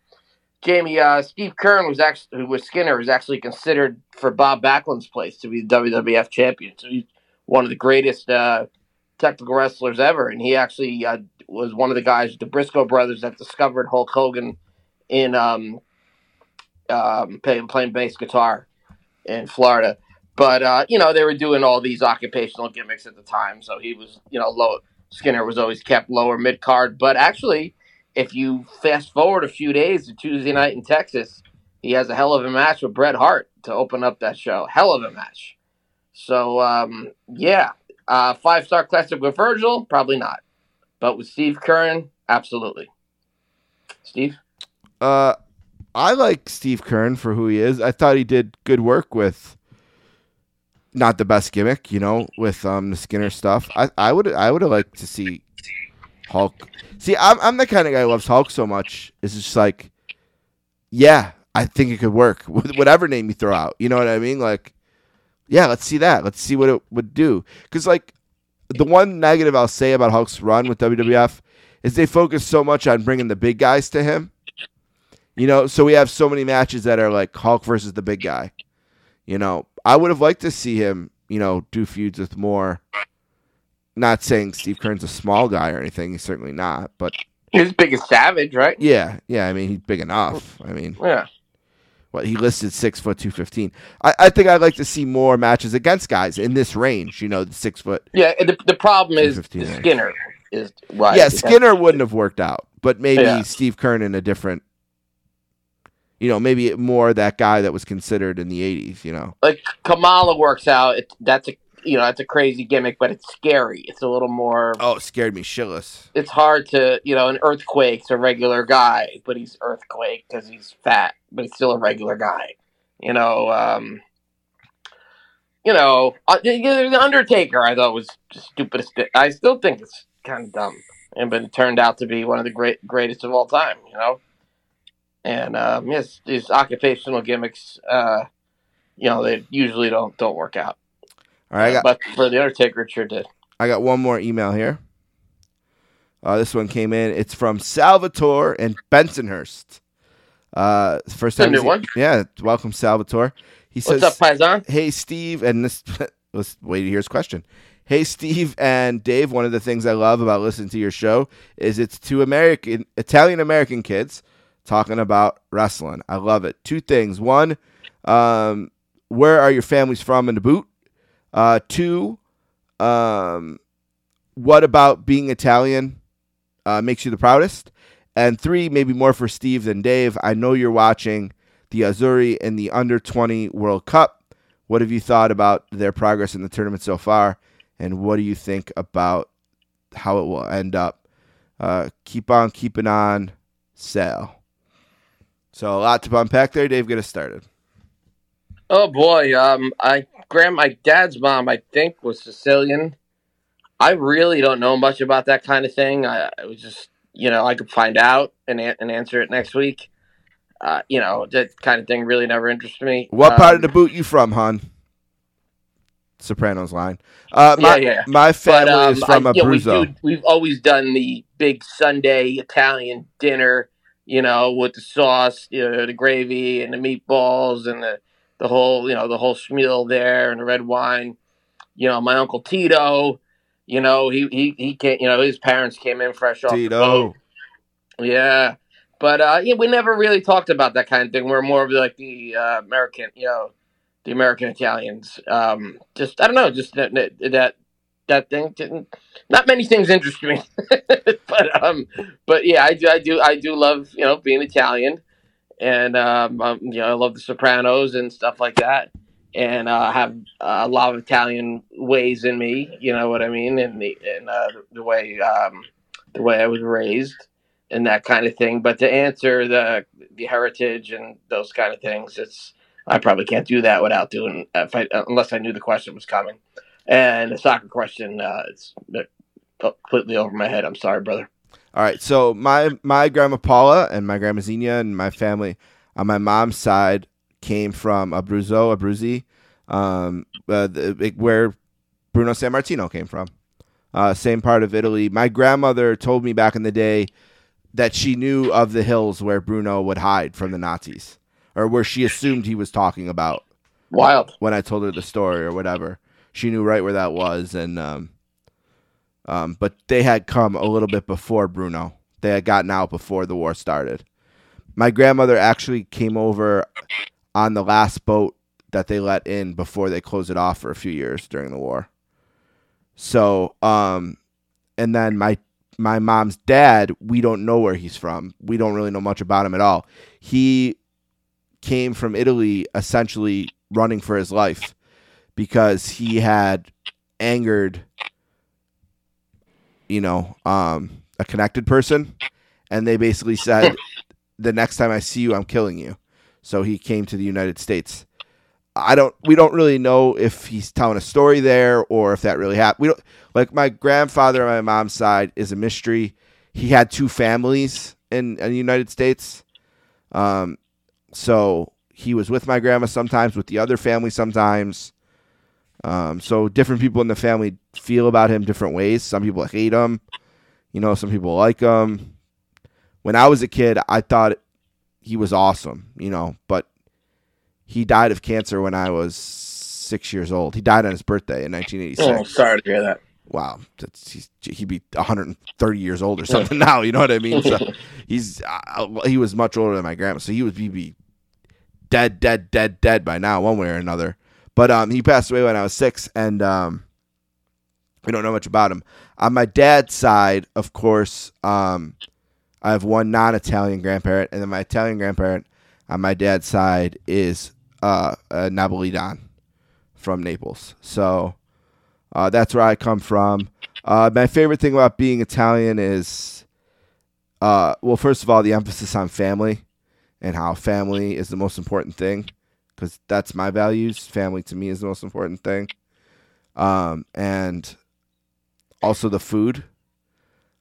Jamie, uh, Steve Keirn was actually, who was Skinner, was actually considered for Bob Backlund's place to be the WWF champion. So he's one of the greatest uh, technical wrestlers ever, and he actually uh, was one of the guys, the Briscoe brothers, that discovered Hulk Hogan in um, um, playing, playing bass guitar in Florida. But uh, you know, they were doing all these occupational gimmicks at the time, so he was, you know, low. Skinner was always kept lower mid card, but actually, if you fast forward a few days to Tuesday night in Texas, he has a hell of a match with Bret Hart to open up that show. Hell of a match. So um, yeah, uh, five star classic with Virgil, probably not, but with Steve Keirn, absolutely. Steve, Uh, I like Steve Keirn for who he is. I thought he did good work with not the best gimmick, you know, with um the Skinner stuff. I I would I would have liked to see Hulk. See, I'm I'm the kind of guy who loves Hulk so much. It's just like, yeah, I think it could work with whatever name you throw out. You know what I mean? Like, yeah, let's see that. Let's see what it would do. Because like, the one negative I'll say about Hulk's run with WWF is they focus so much on bringing the big guys to him. You know, so we have so many matches that are like Hulk versus the big guy. You know, I would have liked to see him, you know, do feuds with more. Not saying Steve Keirn's a small guy or anything. He's certainly not. But he's big as Savage, right? yeah, yeah. I mean, he's big enough. I mean, Yeah. What he listed six foot two fifteen. I, I think I'd like to see more matches against guys in this range. You know, the six foot. Yeah, the, the problem is 215. Skinner is right. yeah, Skinner wouldn't have worked out, but maybe Yeah. Steve Keirn in a different. You know, maybe more that guy that was considered in the '80s. You know, Like Kamala works out. It, that's a you know that's a crazy gimmick, but it's scary. It's a little more. oh, it scared me shitless. It's hard to you know an earthquake's a regular guy, but he's earthquake because he's fat, but he's still a regular guy. You know. um you know, uh, the Undertaker, I thought was the stupidest. I still think it's kind of dumb, and but it turned out to be one of the great greatest of all time. You know, and um, yes, these occupational gimmicks, uh, you know, they usually don't don't work out. All right, I got but for the Undertaker, it sure did. I got one more email here. Uh, this one came in. It's from Salvatore and Bensonhurst. Uh, first time. new one? Yeah, welcome Salvatore. He What's says, up, Paisan? "Hey Steve," and this. (laughs) Let's wait to hear his question. Hey Steve and Dave. One of the things I love about listening to your show is it's two American, Italian American kids talking about wrestling. I love it. Two things. One, um, where are your families from in the boot? Uh, two, um, what about being Italian uh, makes you the proudest? And three, maybe more for Steve than Dave. I know you're watching the Azzurri in the Under 20 World Cup. What have you thought about their progress in the tournament so far? And what do you think about how it will end up? Uh, keep on keeping on, Sal. So a lot to unpack there. Dave, get us started. Oh boy, um, I grand my dad's mom, I think, was Sicilian. I really don't know much about that kind of thing. I, I was just, you know, I could find out and an- and answer it next week. Uh, you know, that kind of thing really never interested me. What part Um, of the boot you from, hon? Sopranos line. Uh, my, Yeah, yeah. my family But, um, is from I- yeah, we Abruzzo. we've always done the big Sunday Italian dinner, you know, with the sauce, you know, the gravy and the meatballs and the, the whole, you know, the whole schmeal there and the red wine. You know, my uncle Tito, you know, he he he came, you know, his parents came in fresh off the boat. Tito. Yeah. But uh, yeah, we never really talked about that kind of thing. We're more of like the uh, American, you know, the American Italians. Um, just I don't know, just that that that, that thing didn't. Not many things interest me, (laughs) but um, but yeah, I do, I do, I do love you know being Italian, and um, um you know I love the Sopranos and stuff like that, and uh, have a lot of Italian ways in me. You know what I mean, and the and uh, the way um, the way I was raised and that kind of thing. But to answer the the heritage and those kind of things, it's I probably can't do that without doing if I, unless I knew the question was coming. And the soccer question, uh, it's completely over my head. I'm sorry, brother. All right, so my my grandma Paula and my grandma Zenia and my family on my mom's side came from Abruzzo, Abruzzi, um, uh, the, where Bruno Sammartino came from. Uh, same part of Italy. My grandmother told me back in the day that she knew of the hills where Bruno would hide from the Nazis, or where she assumed he was talking about Wild. when I told her the story or whatever. She knew right where that was, and um, um, but they had come a little bit before Bruno. They had gotten out before the war started. My grandmother actually came over on the last boat that they let in before they closed it off for a few years during the war. So, um, and then my my mom's dad, we don't know where he's from. We don't really know much about him at all. He came from Italy essentially running for his life because he had angered you know um a connected person and they basically said the next time I see you I'm killing you. So he came to the United States. I don't we don't really know if he's telling a story there or if that really happened. We don't like my grandfather on my mom's side is a mystery. He had two families in, in the United States. Um so he was with my grandma sometimes, with the other family sometimes. Um, so different people in the family feel about him different ways. Some people hate him, you know. Some people like him. When I was a kid, I thought he was awesome, you know. But he died of cancer when I was six years old. He died on his birthday in 1986. Oh, 1986 sorry to hear that. wow, that's, he's, he'd be 130 years old or something (laughs) now. You know what I mean? So (laughs) he's uh, he was much older than my grandma, so he would be, be dead, dead, dead, dead by now, one way or another. But um, he passed away when I was six, and um, we don't know much about him. On my dad's side, of course, um, I have one non-Italian grandparent, and then my Italian grandparent on my dad's side is uh, uh Napolitan from Naples. So uh, that's where I come from. Uh, my favorite thing about being Italian is, uh, well, first of all, the emphasis on family and how family is the most important thing because that's my values. Family to me is the most important thing. Um, and also the food.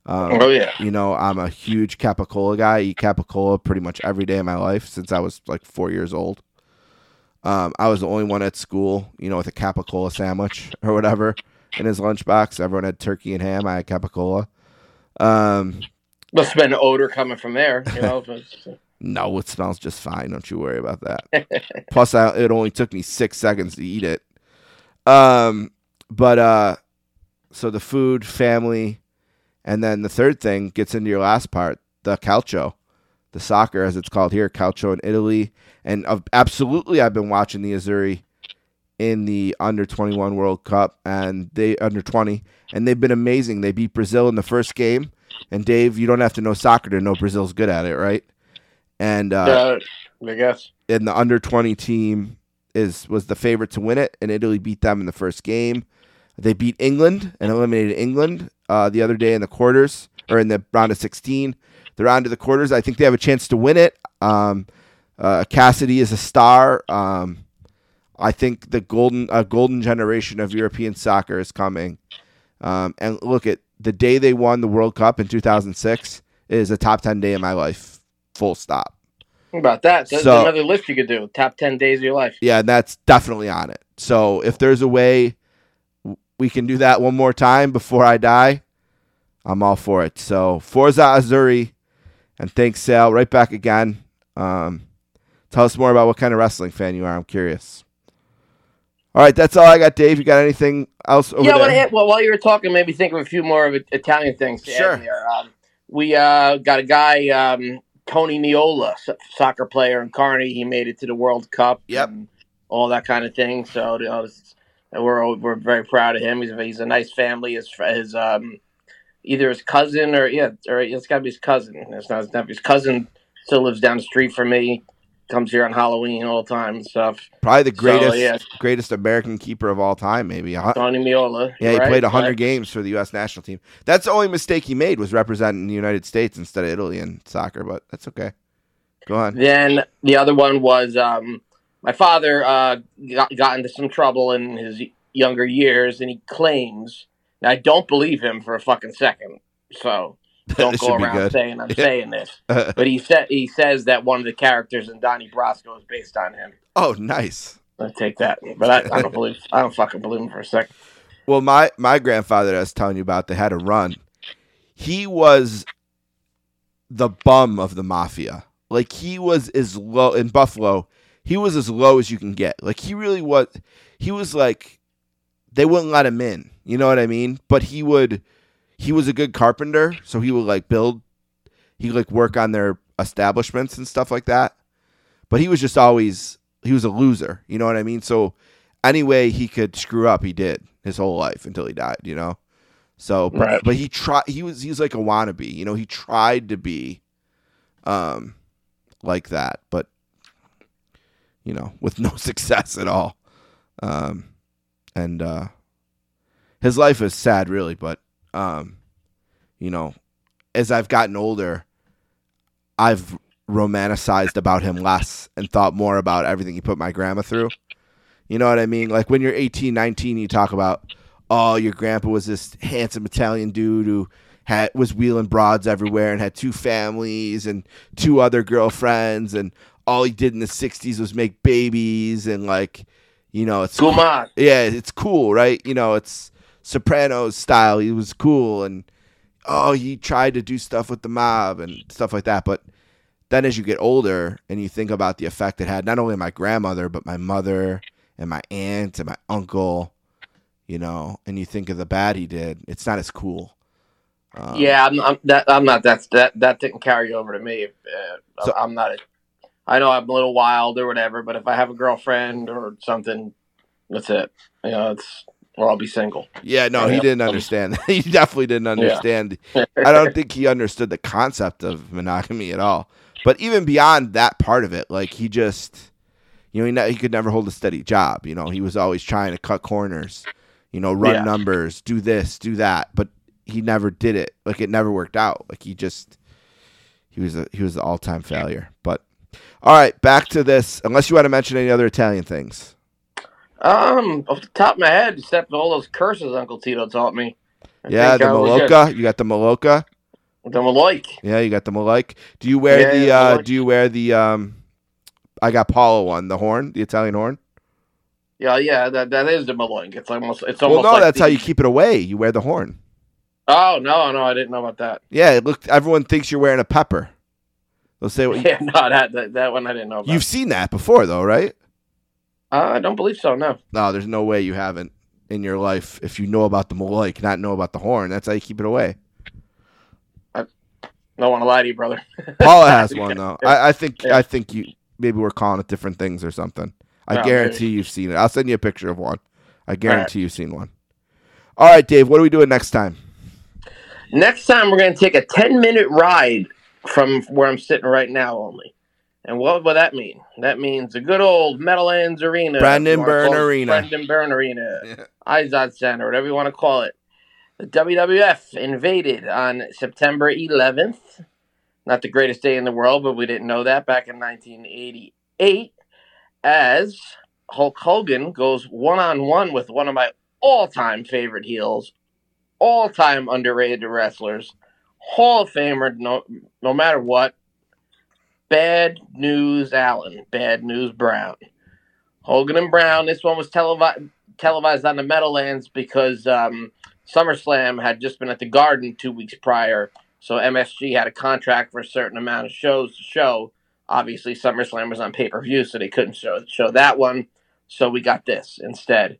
Um, Oh, yeah. You know, I'm a huge capicola guy. I eat capicola pretty much every day of my life since I was like four years old. Um, I was the only one at school, you know, with a capicola sandwich or whatever in his lunchbox. Everyone had turkey and ham. I had capicola. Um, Must have been odor coming from there. You know, (laughs) no, it smells just fine. Don't you worry about that. (laughs) Plus, I, it only took me six seconds to eat it. Um, but uh, so the food, family, and then the third thing gets into your last part, the calcio, the soccer as it's called here, calcio in Italy, and uh, absolutely, I've been watching the Azzurri in the under 21 World Cup and they under 20 and they've been amazing. They beat Brazil in the first game. And Dave, you don't have to know soccer to know Brazil's good at it, right? And uh, uh, I guess. and the under 20 team is was the favorite to win it and Italy beat them in the first game. They beat England and eliminated England uh, the other day in the quarters or in the round of 16. They're on to the quarters. I think they have a chance to win it. Um, uh, Casadei is a star. Um, I think the golden a golden generation of European soccer is coming. Um, and look at the day they won the World Cup in 2006 is a top 10 day in my life. Full stop. How about that? That's So- another list you could do. Top 10 days of your life. Yeah, and that's definitely on it. So if there's a way we can do that one more time before I die, I'm all for it. So Forza Azzurri, and thanks Sal. Right back again. Um, tell us more about what kind of wrestling fan you are. I'm curious. All right, that's all I got, Dave. You got anything else over yeah, there? well, while you were talking, maybe think of a few more of Italian things. To Sure. Add in there. Um, we uh, got a guy, um, Tony Meola, so- soccer player in Kearny. He made it to the World Cup. Yep. and all that kind of thing. So you know, it's- we're we're very proud of him. He's he's a nice family. His his um, either his cousin or yeah, or it's got to be his cousin. It's not his nephew. His cousin still lives down the street from me. Comes here on Halloween all the time and stuff. Probably the greatest, So, yeah. greatest American keeper of all time, maybe. Tony Meola. Yeah, he right? played 100 Right. games for the U.S. national team. That's the only mistake he made was representing the United States instead of Italy in soccer, but that's okay. Go on. Then the other one was um, my father uh, got, got into some trouble in his younger years, and he claims. Now, I don't believe him for a fucking second, so don't go around saying I'm Yeah. saying this. Uh, uh. But he said he says that one of the characters in Donnie Brasco is based on him. oh, nice. I take that, but I, I don't (laughs) believe. I don't fucking believe him for a second. Well, my my grandfather that I was telling you about that had a run. He was the bum of the mafia. Like he was as low in Buffalo. He was as low as you can get. Like he really was. He was like they wouldn't let him in. You know what I mean? But he would. He was a good carpenter, so he would like build. He would like work on their establishments and stuff like that. But he was just always he was a loser. You know what I mean? So any way he could screw up, he did his whole life until he died. You know. So, but, Right. but he tried. He was he was like a wannabe. You know, he tried to be, um, like that, but you know, (laughs) with no success at all. Um, and uh, his life is sad, really. But um, you know, as I've gotten older, I've romanticized about him less and thought more about everything he put my grandma through. You know what I mean? Like when you're 18, 19, you talk about, oh, your grandpa was this handsome Italian dude who had was wheeling broads everywhere and had two families and two other girlfriends and all he did in the 60s was make babies and like, you know, it's Guman. yeah, it's cool, right? You know, it's Sopranos style. He was cool, and oh, he tried to do stuff with the mob and stuff like that. But then, as you get older, and you think about the effect it had not only on my grandmother, but my mother and my aunt and my uncle, you know, and you think of the bad he did, it's not as cool. Um, yeah, I'm, I'm that. I'm not. That's that. That didn't carry over to me. Uh, So- I'm not. A, I know I'm a little wild or whatever, but if I have a girlfriend or something, that's it. You know, it's or I'll be single. Yeah, no, he didn't understand. (laughs) he definitely didn't understand. (laughs) I don't think he understood the concept of monogamy at all. But even beyond that part of it, like he just, you know, he, ne- he could never hold a steady job. You know, he was always trying to cut corners, you know, run Yeah. numbers, do this, do that, but he never did it. Like it never worked out. Like he just, he was a he was an all time failure. But all right, back to this. Unless you want to mention any other Italian things. Um, off the top of my head, except all those curses Uncle Tito taught me. I yeah, the I was good. Maloka. You got the Maloka. The Maloik. Yeah, you got the Malike. Do you wear Yeah, the uh do you wear the um I got Paula one, the horn, the Italian horn? Yeah, yeah, that that is the Maloik. It's almost it's almost. Well, no, like that's the- how you keep it away. You wear the horn. Oh no, no, I didn't know about that. Yeah, it looked everyone thinks you're wearing a pepper. They'll say what (laughs) Yeah, no, that that, that one I didn't know about. You've seen that before though, right? Uh, I don't believe so. No. No, there's no way you haven't in your life if you know about the Malike, not know about the horn. That's how you keep it away. I don't want to lie to you, brother. (laughs) Paula has one though. I, I think Yeah. I think you maybe we're calling it different things or something. I No, guarantee you've seen it. I'll send you a picture of one. I guarantee you've seen one. All right, Dave. What are we doing next time? Next time, we're going to take a 10 minute ride from where I'm sitting right now only. And what would that mean? That means the good old Meadowlands Arena. Brendan if you wanna Byrne Arena. Brendan Byrne Arena. (laughs) Izod Center, whatever you want to call it. The WWF invaded on September 11th. Not the greatest day in the world, but we didn't know that back in 1988. As Hulk Hogan goes one on one with one of my all time favorite heels, all time underrated wrestlers, Hall of Famer, no, no matter what. Bad News Allen, Bad News Brown. Hogan and Brown, this one was televi- televised on the Meadowlands because um, SummerSlam had just been at the Garden two weeks prior. So MSG had a contract for a certain amount of shows to show. Obviously, SummerSlam was on pay per view, so they couldn't show show that one. So we got this instead,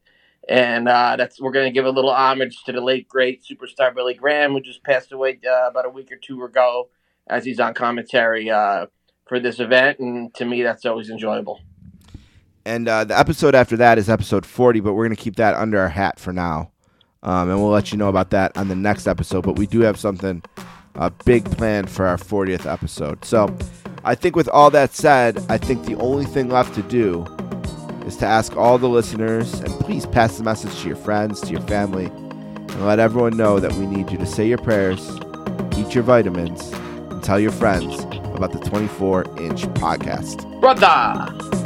and uh, that's we're going to give a little homage to the late great superstar Billy Graham, who just passed away uh, about a week or two ago, as he's on commentary uh, for this event. And to me, that's always enjoyable. And uh, the episode after that is episode 40, but we're going to keep that under our hat for now. Um, and we'll let you know about that on the next episode. But we do have something uh, big planned for our 40th episode. So I think with all that said, I think the only thing left to do is to ask all the listeners, and please pass the message to your friends, to your family, and let everyone know that we need you to say your prayers, eat your vitamins, tell your friends about the 24 inch podcast. Brother!